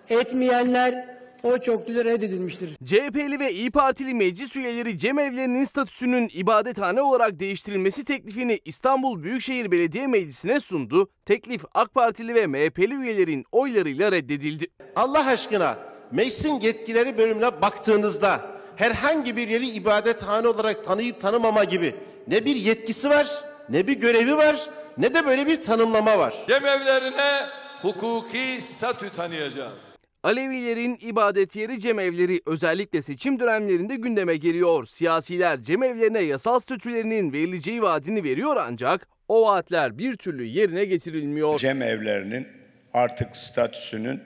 etmeyenler o çokluğuyla reddedilmiştir. CHP'li ve İyi Partili meclis üyeleri cemevlerinin statüsünün ibadethane olarak değiştirilmesi teklifini İstanbul Büyükşehir Belediye Meclisi'ne sundu. Teklif AK Partili ve MHP'li üyelerin oylarıyla reddedildi. Allah aşkına meclisin yetkileri bölümüne baktığınızda herhangi bir yeri ibadethane olarak tanıyıp tanımama gibi ne bir yetkisi var, ne bir görevi var, ne de böyle bir tanımlama var. Cemevlerine hukuki statü tanıyacağız. Alevilerin ibadet yeri cemevleri özellikle seçim dönemlerinde gündeme geliyor. Siyasiler cemevlerine yasal statülerinin verileceği vaadini veriyor ancak o vaatler bir türlü yerine getirilmiyor. Cem evlerinin artık statüsünün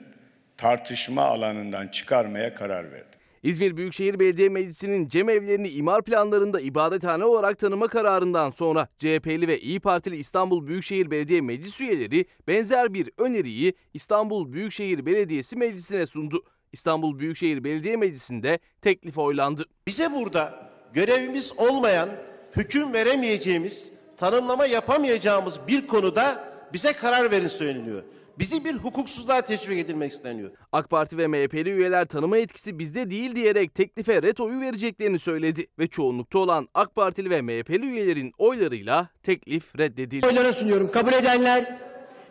tartışma alanından çıkarmaya karar verdi. İzmir Büyükşehir Belediye Meclisi'nin cemevlerini imar planlarında ibadethane olarak tanıma kararından sonra CHP'li ve İyi Partili İstanbul Büyükşehir Belediye Meclis üyeleri benzer bir öneriyi İstanbul Büyükşehir Belediyesi Meclisi'ne sundu. İstanbul Büyükşehir Belediye Meclisi'nde teklif oylandı. Bize burada görevimiz olmayan, hüküm veremeyeceğimiz, tanımlama yapamayacağımız bir konuda bize karar verin söyleniyor. Bizi bir hukuksuzluğa teşvik edilmek isteniyor. AK Parti ve MHP'li üyeler tanıma etkisi bizde değil diyerek teklife ret oyu vereceklerini söyledi ve çoğunlukta olan AK Partili ve MHP'li üyelerin oylarıyla teklif reddedildi. Oylara sunuyorum. Kabul edenler,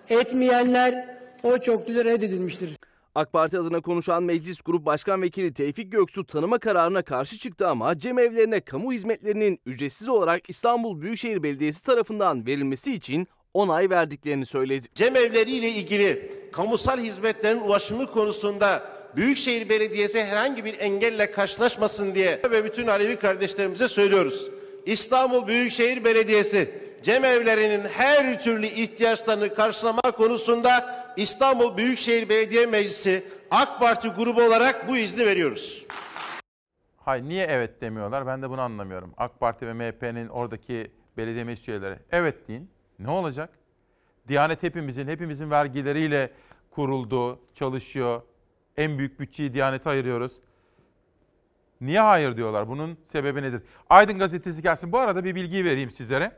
etmeyenler o çokluğuyla reddedilmiştir. AK Parti adına konuşan Meclis Grup Başkan Vekili Tevfik Göksu tanıma kararına karşı çıktı ama cemevlerine kamu hizmetlerinin ücretsiz olarak İstanbul Büyükşehir Belediyesi tarafından verilmesi için onay verdiklerini söyledi. Cemevleri ile ilgili kamusal hizmetlerin ulaşımı konusunda Büyükşehir Belediyesi herhangi bir engelle karşılaşmasın diye ve bütün Alevi kardeşlerimize söylüyoruz. İstanbul Büyükşehir Belediyesi cemevlerinin her türlü ihtiyaçlarını karşılama konusunda İstanbul Büyükşehir Belediye Meclisi AK Parti grubu olarak bu izni veriyoruz. Hayır niye evet demiyorlar ben de bunu anlamıyorum. AK Parti ve MHP'nin oradaki belediye meclis üyeleri evet deyin. Ne olacak? Diyanet hepimizin, hepimizin vergileriyle kuruldu, çalışıyor. En büyük bütçeyi Diyanet'e ayırıyoruz. Niye hayır diyorlar? Bunun sebebi nedir? Aydın gazetesi gelsin. Bu arada bir bilgiyi vereyim sizlere.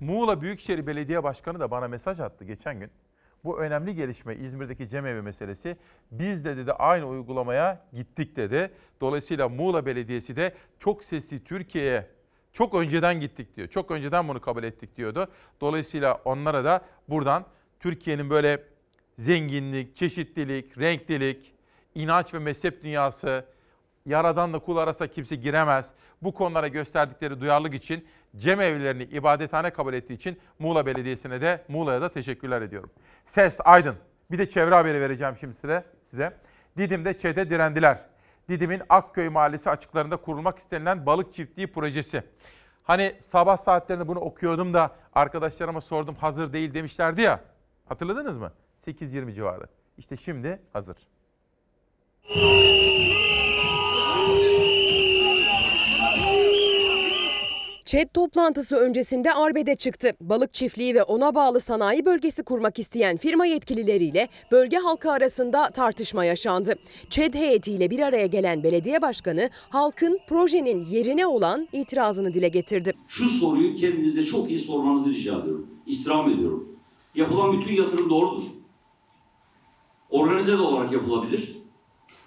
Muğla Büyükşehir Belediye Başkanı da bana mesaj attı geçen gün. Bu önemli gelişme İzmir'deki cemevi meselesi. Biz de dedi aynı uygulamaya gittik dedi. Dolayısıyla Muğla Belediyesi de çok sesli Türkiye'ye çok önceden gittik diyor. Çok önceden bunu kabul ettik diyordu. Dolayısıyla onlara da buradan Türkiye'nin böyle zenginlik, çeşitlilik, renklilik, inanç ve mezhep dünyası, yaradanla kul arasında kimse giremez. Bu konulara gösterdikleri duyarlılık için cemevlerini ibadethane kabul ettiği için Muğla Belediyesi'ne de Muğla'ya da teşekkürler ediyorum. Ses Aydın. Bir de çevre haberi vereceğim şimdi size. size. Didim'de ÇED'e direndiler. Didim'in Akköy Mahallesi açıklarında kurulmak istenilen balık çiftliği projesi. Hani sabah saatlerinde bunu okuyordum da arkadaşlarıma sordum hazır değil demişlerdi ya. Hatırladınız mı? 8.20 civarı. İşte şimdi hazır. ÇED toplantısı öncesinde arbede çıktı. Balık çiftliği ve ona bağlı sanayi bölgesi kurmak isteyen firma yetkilileriyle bölge halkı arasında tartışma yaşandı. ÇED heyetiyle bir araya gelen belediye başkanı halkın projenin yerine olan itirazını dile getirdi. Şu soruyu kendinize çok iyi sormanızı rica ediyorum. İstirham ediyorum. Yapılan bütün yatırım doğrudur. Organize de olarak yapılabilir.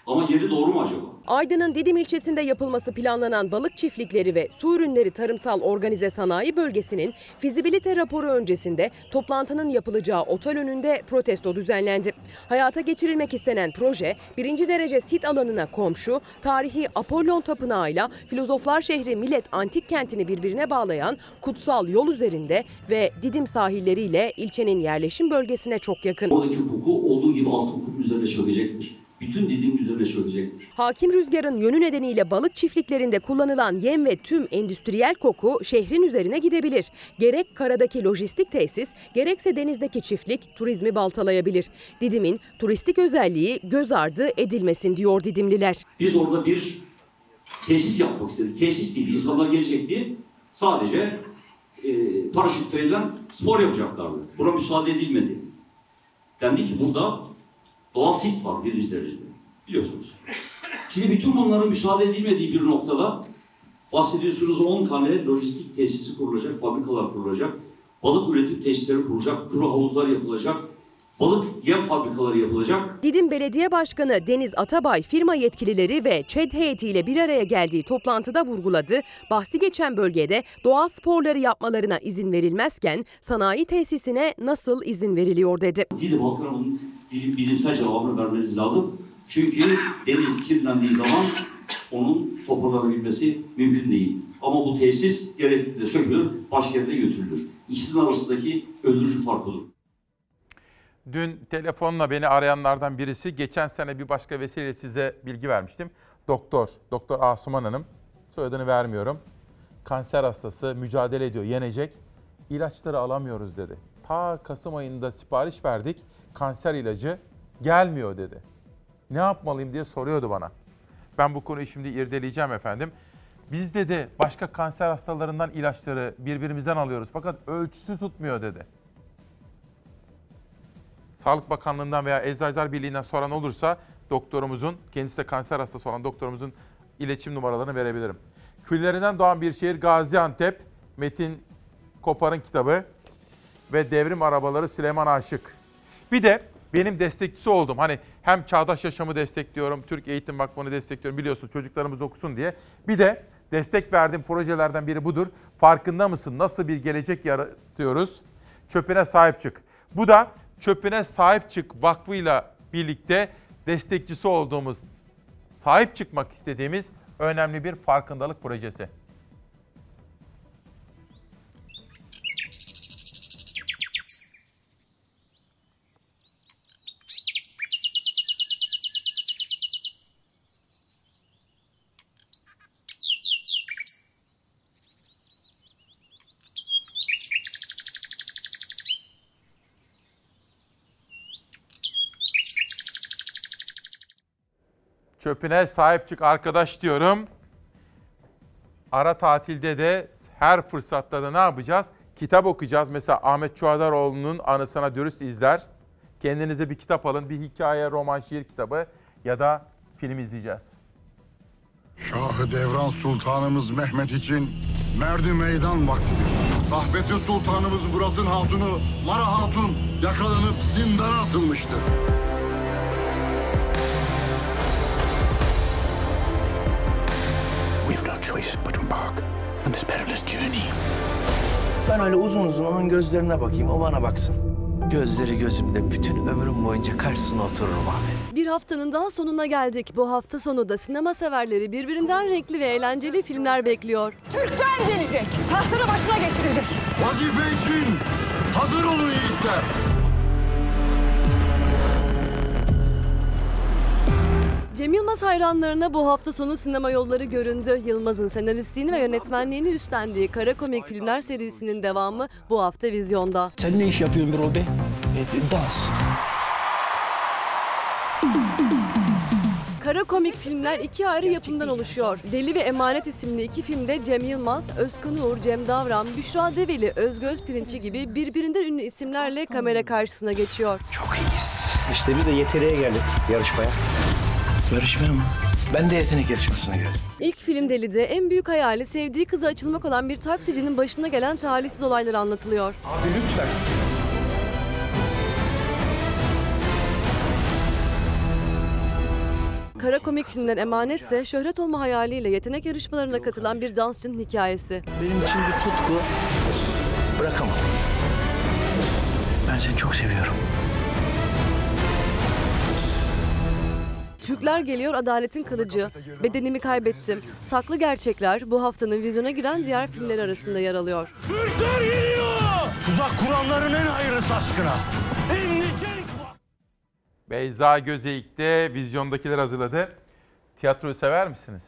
Ama yeri doğru mu acaba? Aydın'ın Didim ilçesinde yapılması planlanan balık çiftlikleri ve su ürünleri tarımsal organize sanayi bölgesinin fizibilite raporu öncesinde toplantının yapılacağı otel önünde protesto düzenlendi. Hayata geçirilmek istenen proje birinci derece sit alanına komşu, tarihi Apollon Tapınağı'yla filozoflar şehri Millet Antik Kenti'ni birbirine bağlayan kutsal yol üzerinde ve Didim sahilleriyle ilçenin yerleşim bölgesine çok yakın. Oradaki hukuku olduğu gibi altın hukukun üzerine çökecektir. Bütün Didim'in üzerine çökecektir. Hakim rüzgarın yönü nedeniyle balık çiftliklerinde kullanılan yem ve tüm endüstriyel koku şehrin üzerine gidebilir. Gerek karadaki lojistik tesis, gerekse denizdeki çiftlik turizmi baltalayabilir. Didim'in turistik özelliği göz ardı edilmesin diyor Didimliler. Biz orada bir tesis yapmak istedik. Tesis değil, insanlar gelecek diye sadece e, paraşütleyle spor yapacaklardı. Buna müsaade edilmedi. Dendi ki burada doğal sit var birinci derecede. Biliyorsunuz. Şimdi bütün bunların müsaade edilmediği bir noktada bahsediyorsunuz 10 tane lojistik tesisi kurulacak, fabrikalar kurulacak, balık üretim tesisleri kurulacak, kuru havuzlar yapılacak, balık yem fabrikaları yapılacak. Didim Belediye Başkanı Deniz Atabay firma yetkilileri ve ÇED heyetiyle bir araya geldiği toplantıda vurguladı. Bahsi geçen bölgede doğa sporları yapmalarına izin verilmezken sanayi tesisine nasıl izin veriliyor dedi. Didim halkına bunun bilim- bilimsel cevabını vermeniz lazım. Çünkü deniz kirlendiği zaman onun toparlanabilmesi mümkün değil. Ama bu tesis gerektiğinde sökülür, başka yere götürülür. İkisinin arasındaki öldürücü fark olur. Dün telefonla beni arayanlardan birisi geçen sene bir başka vesileyle size bilgi vermiştim. Doktor, Doktor Asuman Hanım, soyadını vermiyorum. Kanser hastası mücadele ediyor, yenecek. İlaçları alamıyoruz dedi. Ta Kasım ayında sipariş verdik. Kanser ilacı gelmiyor dedi. Ne yapmalıyım diye soruyordu bana. Ben bu konuyu şimdi irdeleyeceğim efendim. Biz dedi başka kanser hastalarından ilaçları birbirimizden alıyoruz fakat ölçüsü tutmuyor dedi. Sağlık Bakanlığı'ndan veya Eczacılar Birliği'nden soran olursa doktorumuzun, kendisi de kanser hastası olan doktorumuzun iletişim numaralarını verebilirim. Küllerinden doğan bir şehir Gaziantep, Metin Kopar'ın kitabı ve Devrim Arabaları Süleyman Aşık. Bir de benim destekçisi oldum. Hani hem Çağdaş Yaşamı destekliyorum, Türk Eğitim Vakfı'nı destekliyorum biliyorsun çocuklarımız okusun diye. Bir de destek verdiğim projelerden biri budur. Farkında mısın? Nasıl bir gelecek yaratıyoruz? Çöpüne sahip çık. Bu da Çöpüne Sahip Çık Vakfı'yla birlikte destekçisi olduğumuz, sahip çıkmak istediğimiz önemli bir farkındalık projesi. Çöpüne sahip çık arkadaş diyorum. Ara tatilde de her fırsatta da ne yapacağız? Kitap okuyacağız. Mesela Ahmet Çuadaroğlu'nun anısına dürüst izler. Kendinize bir kitap alın. Bir hikaye, roman, şiir kitabı ya da film izleyeceğiz. Şahı Devran Sultanımız Mehmet için merdi meydan vaktidir. Rahmetli Sultanımız Murat'ın hatunu Mara Hatun yakalanıp zindana atılmıştır. Choice but to embark on this perilous journey. Ben öyle uzun uzun onun gözlerine bakayım, o bana baksın. Gözleri gözümde bütün ömrüm boyunca karşısına otururum abi. Bir haftanın daha sonuna geldik. Bu hafta sonu da sinema severleri birbirinden renkli ve eğlenceli filmler bekliyor. Türkler gelecek, tahtını başına geçirecek. Vazife için hazır olun yiğitler. Cem Yılmaz hayranlarına bu hafta sonu sinema yolları göründü. Yılmaz'ın senaristliğini ve yönetmenliğini üstlendiği kara komik filmler serisinin devamı bu hafta vizyonda. Sen ne iş yapıyorsun Birol Bey? dans. Kara komik filmler iki ayrı yapımdan oluşuyor. Deli ve Emanet isimli iki filmde Cem Yılmaz, Özkan Uğur, Cem Davran, Büşra Develi, Özgöz Pirinççi gibi birbirinden ünlü isimlerle kamera karşısına geçiyor. Çok iyiyiz. İşte biz de yeteneğe geldik yarışmaya. Yarışmaya mı? Ben de yetenek yarışmasına geldim. İlk film Deli'de en büyük hayali sevdiği kıza açılmak olan bir taksicinin başına gelen talihsiz olaylar anlatılıyor. Abi lütfen. Kara komik filmden Emanet ise şöhret olma hayaliyle yetenek yarışmalarına katılan bir dansçının hikayesi. Benim için bir tutku. Bırakamam. Ben seni çok seviyorum. Türkler geliyor adaletin kılıcı. Bedenimi kaybettim. Saklı gerçekler bu haftanın vizyona giren diğer filmler arasında yer alıyor. Türkler geliyor! Tuzak kuranların en hayırlısı aşkına. Şimdi çelik Beyza Gözeyik de vizyondakiler hazırladı. Tiyatroyu sever misiniz?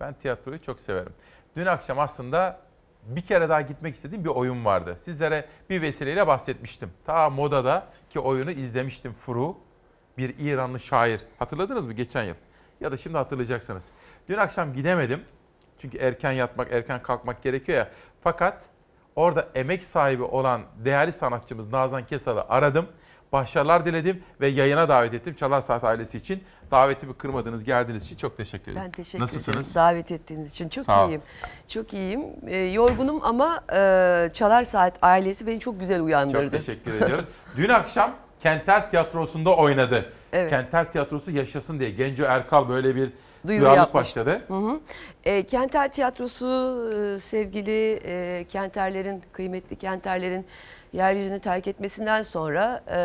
Ben tiyatroyu çok severim. Dün akşam aslında bir kere daha gitmek istediğim bir oyun vardı. Sizlere bir vesileyle bahsetmiştim. Ta modada ki oyunu izlemiştim Furu. Bir İranlı şair. Hatırladınız mı geçen yıl? Ya da şimdi hatırlayacaksınız. Dün akşam gidemedim. Çünkü erken yatmak, erken kalkmak gerekiyor ya. Fakat orada emek sahibi olan değerli sanatçımız Nazan Kesal'ı aradım. Başarılar diledim ve yayına davet ettim. Çalar Saat ailesi için. Davetimi kırmadınız, geldiğiniz için çok teşekkür ederim. Ben teşekkür Nasılsınız? ederim davet ettiğiniz için. Çok Sağ ol. iyiyim. Çok iyiyim. Ee, yorgunum ama e, Çalar Saat ailesi beni çok güzel uyandırdı. Çok teşekkür ediyoruz. Dün akşam Kenter Tiyatrosu'nda oynadı. Evet. Kenter Tiyatrosu yaşasın diye Genco Erkal böyle bir Duyuru duyarlılık yapmıştı. başladı. Hı hı. E, Kenter Tiyatrosu e, sevgili e, Kenterlerin, kıymetli Kenterlerin yeryüzünü terk etmesinden sonra e,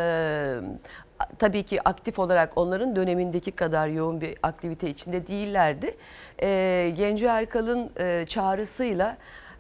tabii ki aktif olarak onların dönemindeki kadar yoğun bir aktivite içinde değillerdi. E, Genco Erkal'ın e, çağrısıyla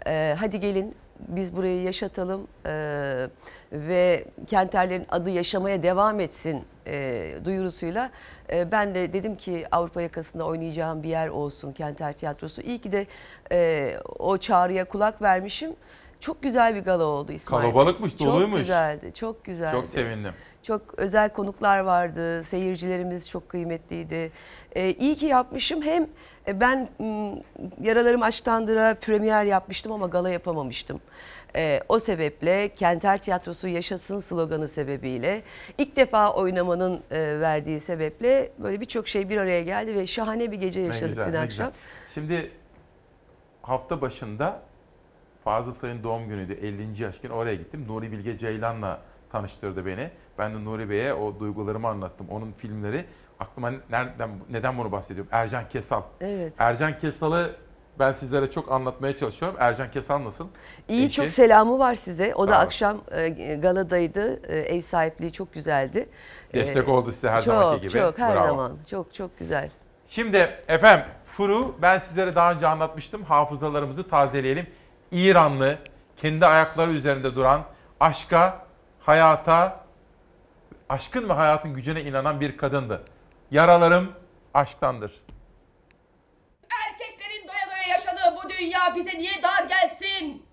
e, hadi gelin biz burayı yaşatalım e, ve Kenterlerin adı yaşamaya devam etsin e, duyurusuyla e, ben de dedim ki Avrupa yakasında oynayacağım bir yer olsun Kenter Tiyatrosu. İyi ki de e, o çağrıya kulak vermişim. Çok güzel bir gala oldu İsmail. Bey. Kalabalıkmış, doluymuş. Çok güzeldi, çok güzeldi. Çok sevindim. Çok özel konuklar vardı, seyircilerimiz çok kıymetliydi. Ee, iyi ki yapmışım. Hem e, ben Yaralarım Aşktandıra premier yapmıştım ama gala yapamamıştım. Ee, o sebeple Kenter Tiyatrosu yaşasın sloganı sebebiyle ilk defa oynamanın e, verdiği sebeple böyle birçok şey bir araya geldi ve şahane bir gece yaşadık güzel, dün akşam. güzel. Şimdi hafta başında Fazıl Say'ın doğum günüydü 50. yaş günü oraya gittim. Nuri Bilge Ceylan'la tanıştırdı beni. Ben de Nuri Bey'e o duygularımı anlattım. Onun filmleri aklıma nereden neden bunu bahsediyorum? Ercan Kesal. Evet. Ercan Kesal'ı ben sizlere çok anlatmaya çalışıyorum. Ercan Kesal nasıl? İyi Eşi? çok selamı var size. O Sağ da olun. akşam e, galadaydı. E, ev sahipliği çok güzeldi. Destek E, oldu size her çok, zamanki gibi. Çok her Bravo. zaman. Çok çok güzel. Şimdi efendim Furu ben sizlere daha önce anlatmıştım. Hafızalarımızı tazeleyelim. İranlı, kendi ayakları üzerinde duran, aşka, hayata, aşkın ve hayatın gücüne inanan bir kadındı. Yaralarım aşktandır. Erkeklerin doya doya yaşadığı bu dünya bize niye dar gelsin?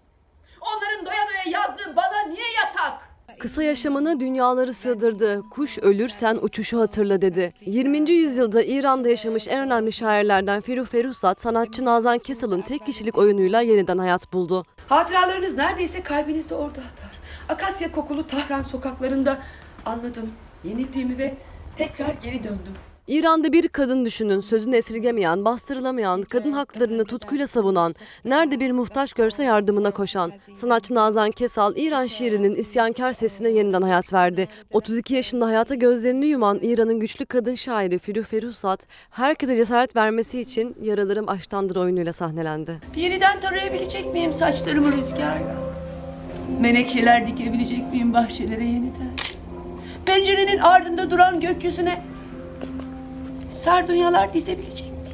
Onların doya doya yazdığı bana niye yasak? Kısa yaşamını dünyaları sığdırdı. Kuş ölür sen uçuşu hatırla dedi. 20. yüzyılda İran'da yaşamış en önemli şairlerden Firuh Feruzat, sanatçı Nazan Kesal'ın tek kişilik oyunuyla yeniden hayat buldu. Hatıralarınız neredeyse kalbinizde orada atar. Akasya kokulu Tahran sokaklarında anladım, yenildiğimi ve tekrar geri döndüm. İran'da bir kadın düşünün, sözünü esirgemeyen, bastırılamayan, kadın haklarını tutkuyla savunan, nerede bir muhtaç görse yardımına koşan. Sanatçı Nazan Kesal, İran şiirinin isyankar sesine yeniden hayat verdi. 32 yaşında hayata gözlerini yuman İran'ın güçlü kadın şairi Firuh Feruzat, herkese cesaret vermesi için Yaralarım Aştandır oyunuyla sahnelendi. Yeniden tarayabilecek miyim saçlarımı rüzgarla? Menekşeler dikebilecek miyim bahçelere yeniden? Pencerenin ardında duran gökyüzüne sardunyalar dizebilecek miyim?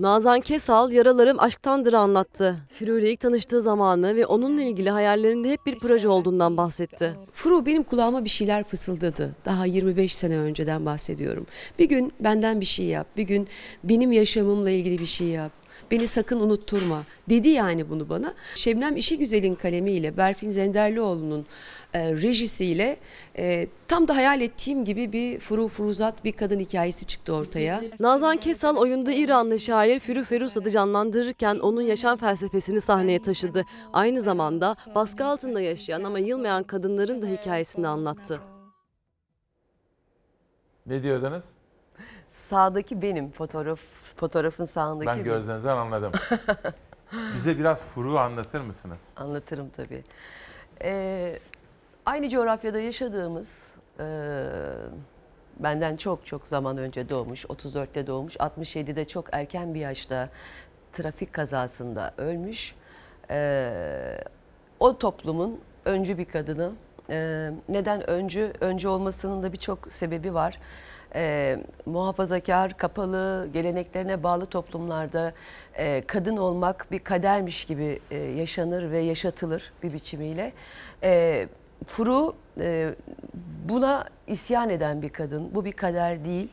Nazan Kesal yaralarım aşktandır'ı anlattı. Firuh ile ilk tanıştığı zamanı ve onunla ilgili hayallerinde hep bir proje olduğundan bahsetti. Furu benim kulağıma bir şeyler fısıldadı. Daha 25 sene önceden bahsediyorum. Bir gün benden bir şey yap. Bir gün benim yaşamımla ilgili bir şey yap. Beni sakın unutturma. Dedi yani bunu bana. Şebnem İşi Güzel'in kalemiyle Berfin Zenderlioğlu'nun e, rejisiyle e, tam da hayal ettiğim gibi bir Furu Furuzat bir kadın hikayesi çıktı ortaya. Nazan Kesal oyunda İranlı şair Firuh Feruzat'ı canlandırırken onun yaşam felsefesini sahneye taşıdı. Aynı zamanda baskı altında yaşayan ama yılmayan kadınların da hikayesini anlattı. Ne diyordunuz? Sağdaki benim fotoğraf fotoğrafın sağındaki Ben benim. gözlerinizden anladım. Bize biraz Furu anlatır mısınız? Anlatırım tabii. Ee, aynı coğrafyada yaşadığımız, e, benden çok çok zaman önce doğmuş, 34'te doğmuş, 67'de çok erken bir yaşta trafik kazasında ölmüş. Ee, o toplumun öncü bir kadını. Ee, neden öncü? Öncü olmasının da birçok sebebi var. Ee, muhafazakar, kapalı, geleneklerine bağlı toplumlarda e, kadın olmak bir kadermiş gibi e, yaşanır ve yaşatılır bir biçimiyle. E, Furu e, buna isyan eden bir kadın. Bu bir kader değil.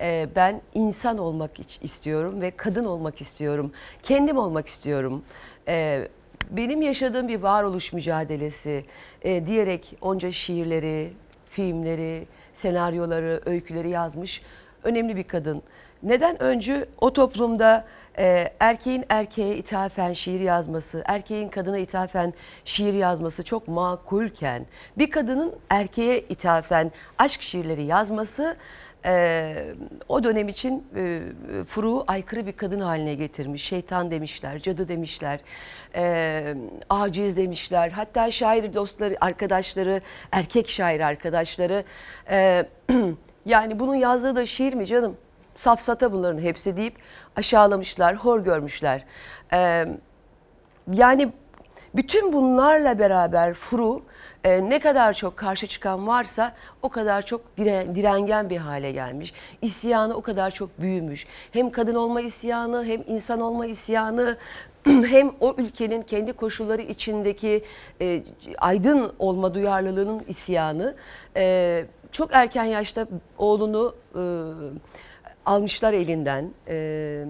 E, ben insan olmak istiyorum ve kadın olmak istiyorum. Kendim olmak istiyorum. E, benim yaşadığım bir varoluş mücadelesi e, diyerek onca şiirleri, filmleri, senaryoları, öyküleri yazmış önemli bir kadın. Neden öncü o toplumda e, erkeğin erkeğe ithafen şiir yazması, erkeğin kadına ithafen şiir yazması çok makulken bir kadının erkeğe ithafen aşk şiirleri yazması e, o dönem için e, Furu'yu aykırı bir kadın haline getirmiş. Şeytan demişler, cadı demişler, e, aciz demişler. Hatta şair dostları, arkadaşları, erkek şair arkadaşları e, yani bunun yazdığı da şiir mi canım? Safsata bunların hepsi deyip aşağılamışlar, hor görmüşler. E, yani bütün bunlarla beraber Furu e, ne kadar çok karşı çıkan varsa o kadar çok dire- direngen bir hale gelmiş. İsyanı o kadar çok büyümüş. Hem kadın olma isyanı hem insan olma isyanı hem o ülkenin kendi koşulları içindeki e, aydın olma duyarlılığının isyanı. E, çok erken yaşta oğlunu e, almışlar elinden. E,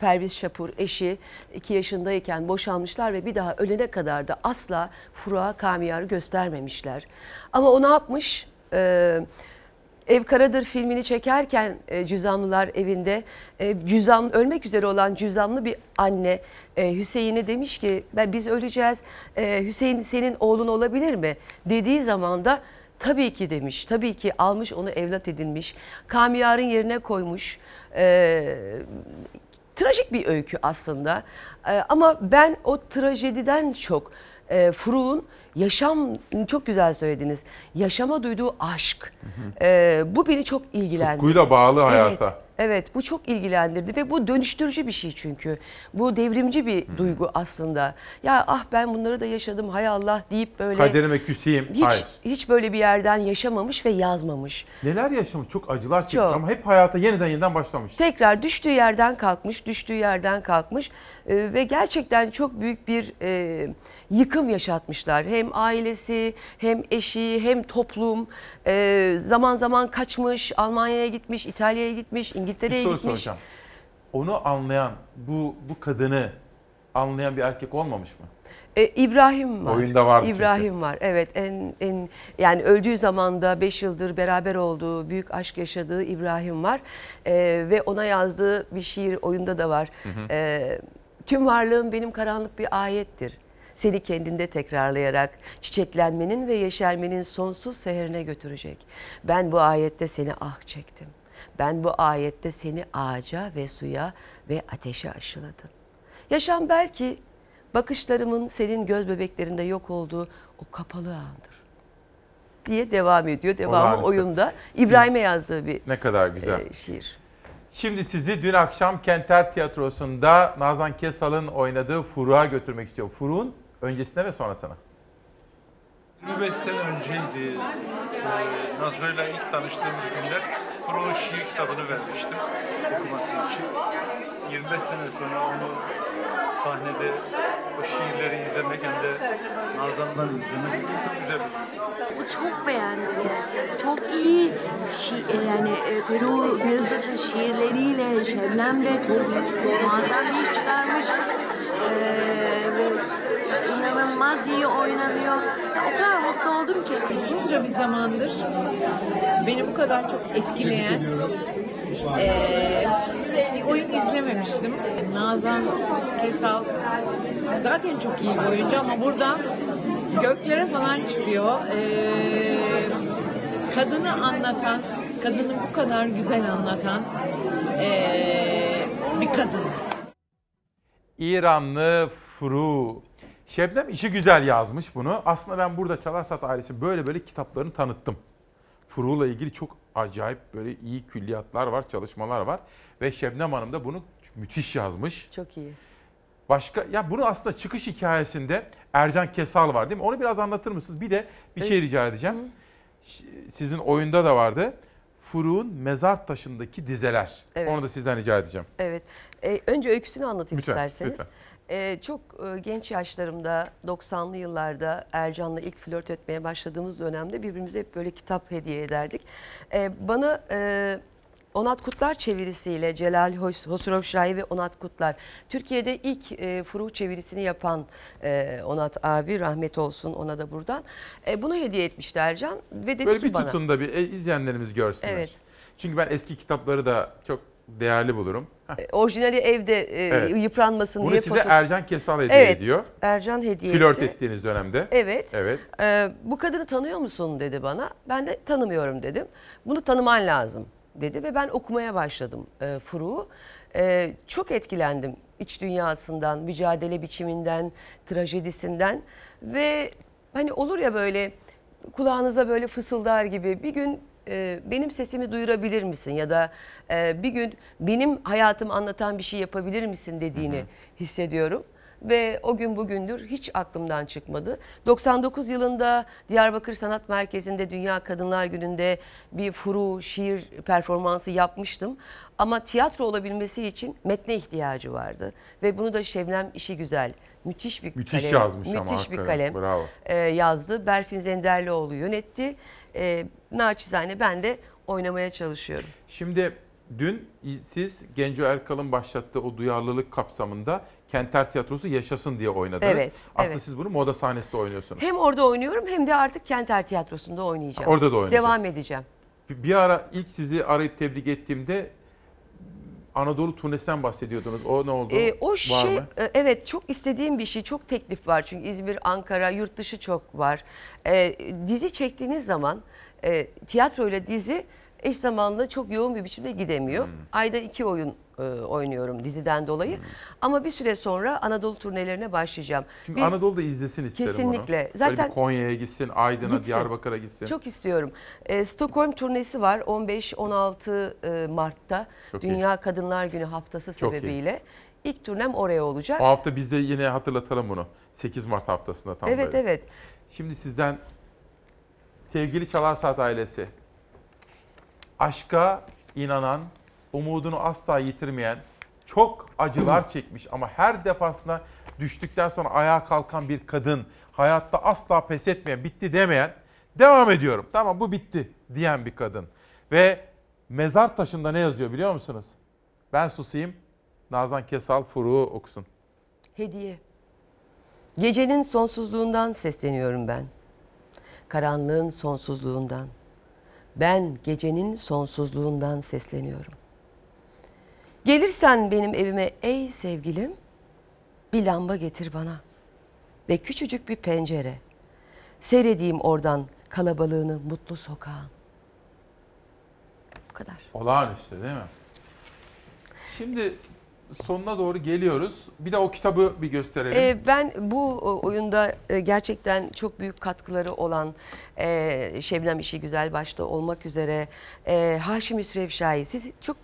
Perviz Şapur eşi 2 yaşındayken boşanmışlar ve bir daha ölene kadar da asla Furuğa Kamiyar'ı göstermemişler. Ama o ne yapmış? Ee, Ev Karadır filmini çekerken e, Cüzamlılar evinde e, cüzam ölmek üzere olan cüzamlı bir anne e, Hüseyin'e demiş ki ben biz öleceğiz e, Hüseyin senin oğlun olabilir mi dediği zaman da tabii ki demiş tabii ki almış onu evlat edinmiş Kamiyar'ın yerine koymuş e, trajik bir öykü aslında. Ee, ama ben o trajediden çok e, Furu'nun yaşam çok güzel söylediniz. Yaşama duyduğu aşk. Ee, bu beni çok ilgilendirdi. Tutkuyla bağlı hayata. Evet, evet bu çok ilgilendirdi ve bu dönüştürücü bir şey çünkü. Bu devrimci bir duygu aslında. Ya ah ben bunları da yaşadım hay Allah deyip böyle Kaderime küseyim. hiç Hayır. hiç böyle bir yerden yaşamamış ve yazmamış. Neler yaşamış? Çok acılar çekmiş Çok. ama hep hayata yeniden yeniden başlamış. Tekrar düştüğü yerden kalkmış, düştüğü yerden kalkmış Ee, ve gerçekten çok büyük bir e, yıkım yaşatmışlar. Hem ailesi, hem eşi, hem toplum. Ee, zaman zaman kaçmış, Almanya'ya gitmiş, İtalya'ya gitmiş, İngiltere'ye gitmiş. soracağım. Onu anlayan, bu bu kadını anlayan bir erkek olmamış mı? E, İbrahim var. Oyunda çünkü. İbrahim var. Evet en en yani öldüğü zamanda 5 yıldır beraber olduğu, büyük aşk yaşadığı İbrahim var. E, ve ona yazdığı bir şiir oyunda da var. Hı hı. E, tüm varlığım benim karanlık bir ayettir. Seni kendinde tekrarlayarak çiçeklenmenin ve yeşermenin sonsuz seherine götürecek. Ben bu ayette seni ah çektim. Ben bu ayette seni ağaca ve suya ve ateşe aşıladım. Yaşam belki bakışlarımın senin göz bebeklerinde yok olduğu o kapalı andır. Diye devam ediyor. Devamı Olağanüstü. oyunda. İbrahim'e yazdığı bir Ne kadar güzel. e, şiir. Şimdi sizi dün akşam Kenter Tiyatrosu'nda Nazan Kesal'ın oynadığı Furuğa götürmek istiyorum. Furuğun öncesine ve sonrasına. 25 sene önceydi. Ee, Nazlı'yla ilk tanıştığımız günler Kur'an şiir kitabını vermiştim okuması için. 25 sene sonra onu sahnede o şiirleri izlemek hem de Nazan'dan izlemek çok güzel bir Çok beğendim yani. Çok iyi şi- yani e, Feru, Feruzat'ın şiirleriyle Şebnem çok muazzam bir iş çıkarmış. Ee, ve inanılmaz iyi oynanıyor. O kadar mutlu oldum ki. Uzunca bir zamandır beni bu kadar çok etkileyen eee, bir oyun izlememiştim. Nazan Kesal zaten çok iyi bir oyuncu ama burada göklere falan çıkıyor. Eee, kadını anlatan, kadını bu kadar güzel anlatan eee, bir kadın. İranlı Furu. Şebnem işi güzel yazmış bunu. Aslında ben burada Çalarsat ailesi böyle böyle kitaplarını tanıttım. Furu'la ilgili çok acayip böyle iyi külliyatlar var, çalışmalar var. Ve Şebnem Hanım da bunu müthiş yazmış. Çok iyi. Başka ya bunu aslında çıkış hikayesinde Ercan Kesal var değil mi? Onu biraz anlatır mısınız? Bir de bir şey rica edeceğim. Ş- Sizin oyunda da vardı. Furu'nun mezar taşındaki dizeler. Evet. Onu da sizden rica edeceğim. Evet. E, önce öyküsünü anlatayım Lütfen, isterseniz. lütfen. E, çok e, genç yaşlarımda 90'lı yıllarda Ercan'la ilk flört etmeye başladığımız dönemde birbirimize hep böyle kitap hediye ederdik. E, bana e, Onat Kutlar çevirisiyle Celal Hos- Hosurov ve Onat Kutlar. Türkiye'de ilk e, Furu çevirisini yapan e, Onat abi rahmet olsun ona da buradan. E, bunu hediye etmişti Ercan ve dedi Böyle ki bir bana. tutun da bir e, izleyenlerimiz görsünler. Evet. Çünkü ben eski kitapları da çok değerli bulurum. E, Orijinali evde e, Evet. yıpranmasın Bunu diye size foto- Ercan Kesal hediye Evet, ediyor. Ercan hediye Flört etti. ettiğiniz dönemde. Evet. Evet. Ee, bu kadını tanıyor musun dedi bana. Ben de tanımıyorum dedim. Bunu tanıman lazım dedi ve ben okumaya başladım e, Furu'u. E, çok etkilendim iç dünyasından, mücadele biçiminden, trajedisinden ve hani olur ya böyle kulağınıza böyle fısıldar gibi bir gün e, benim sesimi duyurabilir misin ya da e, bir gün benim hayatımı anlatan bir şey yapabilir misin dediğini hissediyorum. Ve o gün bugündür hiç aklımdan çıkmadı. 99 yılında Diyarbakır Sanat Merkezi'nde Dünya Kadınlar Günü'nde bir furu, şiir performansı yapmıştım. Ama tiyatro olabilmesi için metne ihtiyacı vardı. Ve bunu da Şebnem işi güzel. Müthiş bir Müthiş kalem. yazmış ama müthiş bir hakikaten, kalem bravo. e, yazdı. Berfin Zenderlioğlu yönetti. E, naçizane ben de oynamaya çalışıyorum. Şimdi dün siz Genco Erkal'ın başlattığı o duyarlılık kapsamında Kenter Tiyatrosu yaşasın diye oynadınız. Evet, Aslında evet. siz bunu moda sahnesinde oynuyorsunuz. Hem orada oynuyorum hem de artık Kenter Tiyatrosu'nda oynayacağım. Orada da oynayacak. Devam edeceğim. Bir- Bir ara ilk sizi arayıp tebrik ettiğimde Anadolu turnesinden bahsediyordunuz. O ne oldu? Ee, o Var şey mı? e, evet çok istediğim bir şey çok teklif var çünkü İzmir, Ankara, yurt dışı çok var. Ee, dizi çektiğiniz zaman e, tiyatro ile dizi eş zamanlı çok yoğun bir biçimde gidemiyor. Hmm. Ayda iki oyun e, oynuyorum diziden dolayı. Ama bir süre sonra Anadolu turnelerine başlayacağım. Çünkü Bir- Anadolu'da izlesin isterim Kesinlikle. onu. Zaten Konya'ya gitsin, Aydın'a. Diyarbakır'a gitsin. Çok istiyorum. Ee, Stockholm turnesi var 15-16 e, Mart'ta Çok iyi. Dünya Kadınlar Günü haftası Çok iyi. sebebiyle. İlk turnem oraya olacak. O hafta biz de yine hatırlatalım bunu. 8 Mart haftasında tam Evet böyle. evet. Şimdi sizden sevgili Çalar Saat ailesi, aşka inanan, umudunu asla yitirmeyen, çok acılar çekmiş ama her defasında düştükten sonra ayağa kalkan bir kadın, hayatta asla pes etmeyen, bitti demeyen, devam ediyorum. Tamam bu bitti diyen bir kadın. Ve mezar taşında ne yazıyor biliyor musunuz? Ben susayım, Nazan Kesal Furuğu okusun. Hediye. Gecenin sonsuzluğundan sesleniyorum ben. Karanlığın sonsuzluğundan. Ben gecenin sonsuzluğundan sesleniyorum. Gelirsen benim evime ey sevgilim, bir lamba getir bana ve küçücük bir pencere. Seyredeyim oradan kalabalığını mutlu sokağın. Bu kadar. Olağanüstü değil mi? Şimdi sonuna doğru geliyoruz. Bir de o kitabı bir gösterelim. Ee, ben bu o- oyunda e, gerçekten çok büyük katkıları olan e, Şebnem İşi Güzel başta olmak üzere e, Haşim Hüsrev Şahi. Siz çok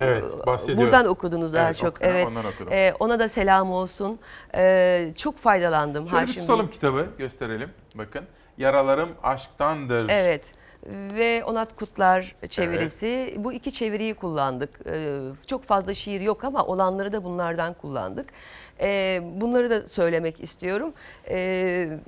Evet, e, bahsediyorum. buradan okudunuz daha Evet, çok. okudum, Evet. okudum. Ona da selam olsun. E, çok faydalandım Şöyle Haşim tutalım Bey. kitabı gösterelim. Bakın. Yaralarım aşktandır. Evet ve Onat Kutlar çevirisi. Bu iki çeviriyi kullandık. Ee, çok fazla şiir yok ama olanları da bunlardan kullandık. Ee, bunları da söylemek istiyorum. Ee,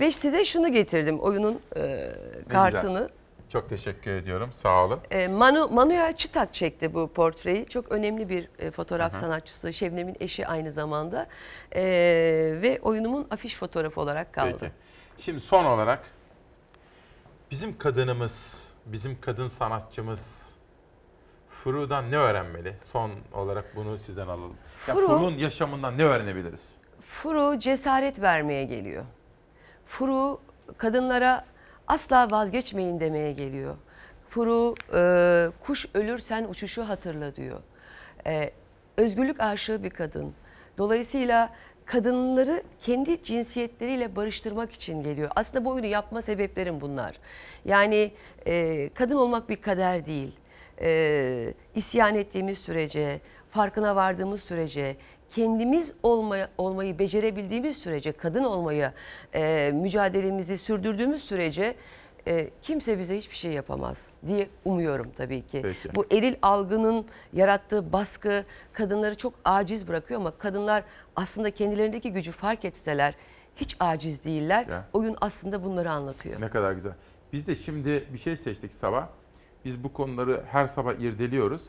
ve size şunu getirdim oyunun e, kartını. Çok teşekkür ediyorum. Sağ olun. Ee, Manu, Manuel Çıtak çekti bu portreyi. Çok önemli bir e, fotoğraf Hı hı. sanatçısı. Şebnem'in eşi aynı zamanda. Ee, ve oyunumun afiş fotoğrafı olarak kaldı. Peki. Şimdi son olarak bizim kadınımız, bizim kadın sanatçımız Furu'dan ne öğrenmeli? Son olarak bunu sizden alalım. Ya Furu- Furu'nun yaşamından ne öğrenebiliriz? Furu cesaret vermeye geliyor. Furu kadınlara asla vazgeçmeyin demeye geliyor. Furu e, kuş ölürsen uçuşu hatırla diyor. E, özgürlük aşığı bir kadın. Dolayısıyla kadınları kendi cinsiyetleriyle barıştırmak için geliyor. Aslında bu oyunu yapma sebeplerim bunlar. Yani e, kadın olmak bir kader değil. E, isyan ettiğimiz sürece, farkına vardığımız sürece, kendimiz olmaya, olmayı becerebildiğimiz sürece, kadın olmaya e, mücadelemizi sürdürdüğümüz sürece e, kimse bize hiçbir şey yapamaz diye umuyorum tabii ki. Peki. Bu eril algının yarattığı baskı kadınları çok aciz bırakıyor ama kadınlar aslında kendilerindeki gücü fark etseler hiç aciz değiller. Ya. Oyun aslında bunları anlatıyor. Ne kadar güzel. Biz de şimdi bir şey seçtik sabah. Biz bu konuları her sabah irdeliyoruz.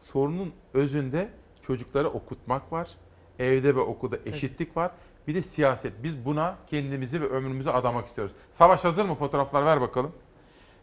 Sorunun özünde çocukları okutmak var. Evde ve okulda eşitlik var. Bir de siyaset. Biz buna kendimizi ve ömrümüzü adamak istiyoruz. Savaş hazır mı? Fotoğraflar ver bakalım.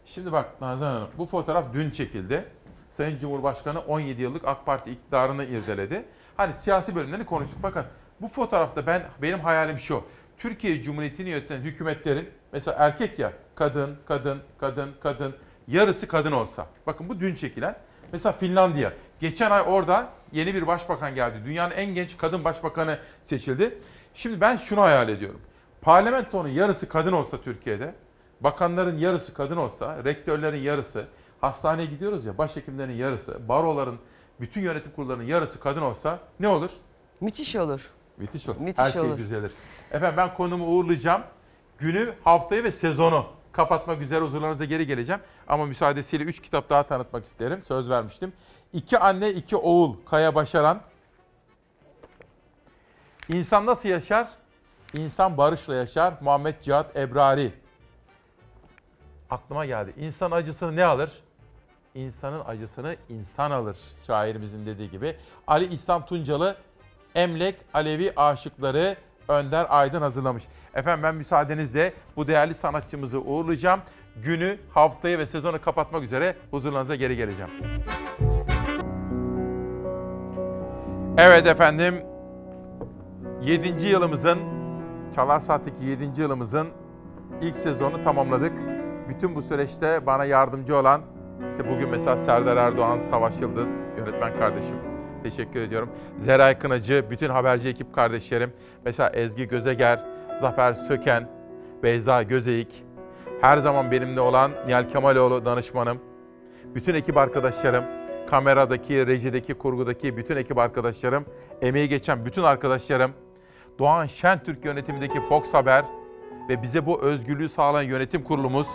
Şimdi bak Nazan Hanım bu fotoğraf dün çekildi. Sayın Cumhurbaşkanı 17 yıllık AK Parti iktidarını irdeledi. Hani siyasi bölümlerini konuştuk fakat bu fotoğrafta ben benim hayalim şu. Türkiye Cumhuriyeti'ni yöneten hükümetlerin mesela erkek ya kadın, kadın, kadın, kadın yarısı kadın olsa. Bakın bu dün çekilen. Mesela Finlandiya. Geçen ay orada yeni bir başbakan geldi. Dünyanın en genç kadın başbakanı seçildi. Şimdi ben şunu hayal ediyorum. Parlamentonun yarısı kadın olsa Türkiye'de, bakanların yarısı kadın olsa, rektörlerin yarısı, hastaneye gidiyoruz ya başhekimlerin yarısı, baroların, bütün yönetim kurullarının yarısı kadın olsa ne olur? Müthiş olur. Müthiş olur. Müthiş Her şey olur. düzelir. Efendim ben konumu uğurlayacağım. Günü, haftayı ve sezonu kapatmak üzere huzurlarınıza geri geleceğim. Ama müsaadesiyle 3 kitap daha tanıtmak isterim. Söz vermiştim. İki anne, iki oğul Kaya Başaran. İnsan nasıl yaşar? İnsan barışla yaşar. Muhammed Cihat Ebrari. Aklıma geldi. İnsan acısını ne alır? İnsanın acısını insan alır. Şairimizin dediği gibi. Ali İhsan Tuncalı Emlek Alevi Aşıkları Önder Aydın hazırlamış. Efendim ben müsaadenizle bu değerli sanatçımızı uğurlayacağım. Günü, haftayı ve sezonu kapatmak üzere huzurlarınıza geri geleceğim. Evet efendim 7. yılımızın Çalar Saat'teki 7. yılımızın ilk sezonu tamamladık. Bütün bu süreçte bana yardımcı olan işte bugün mesela Serdar Erdoğan, Savaş Yıldız, yönetmen kardeşim. Teşekkür ediyorum. Zeray Kınacı, bütün haberci ekip kardeşlerim. Mesela Ezgi Gözeger, Zafer Söken, Beyza Gözeyik. Her zaman benimle olan Nihal Kemaloğlu danışmanım. Bütün ekip arkadaşlarım, kameradaki, rejideki, kurgudaki bütün ekip arkadaşlarım, emeği geçen bütün arkadaşlarım, Doğan Şentürk yönetimindeki Fox Haber ve bize bu özgürlüğü sağlayan yönetim kurulumuz.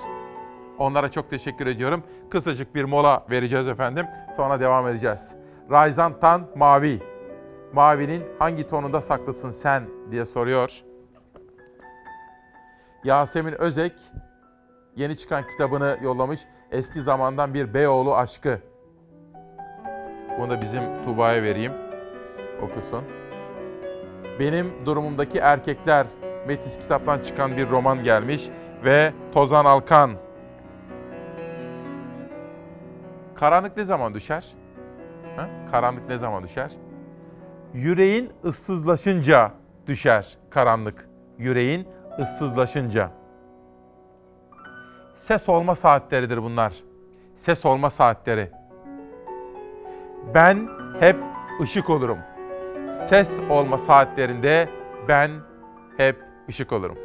Onlara çok teşekkür ediyorum. Kısacık bir mola vereceğiz efendim. Sonra devam edeceğiz. Rayzan Tan Mavi. Mavinin hangi tonunda saklısın sen diye soruyor. Yasemin Özek yeni çıkan kitabını yollamış. Eski zamandan bir Beyoğlu aşkı. Bunu da bizim Tuğba'ya vereyim. Okusun. Benim durumumdaki erkekler Metis kitaptan çıkan bir roman gelmiş ve Tozan Alkan. Karanlık ne zaman düşer? Ha? Karanlık ne zaman düşer? Yüreğin ıssızlaşınca düşer karanlık. Yüreğin ıssızlaşınca. Ses olma saatleridir bunlar. Ses olma saatleri. Ben hep ışık olurum. Ses olma saatlerinde ben hep ışık olurum.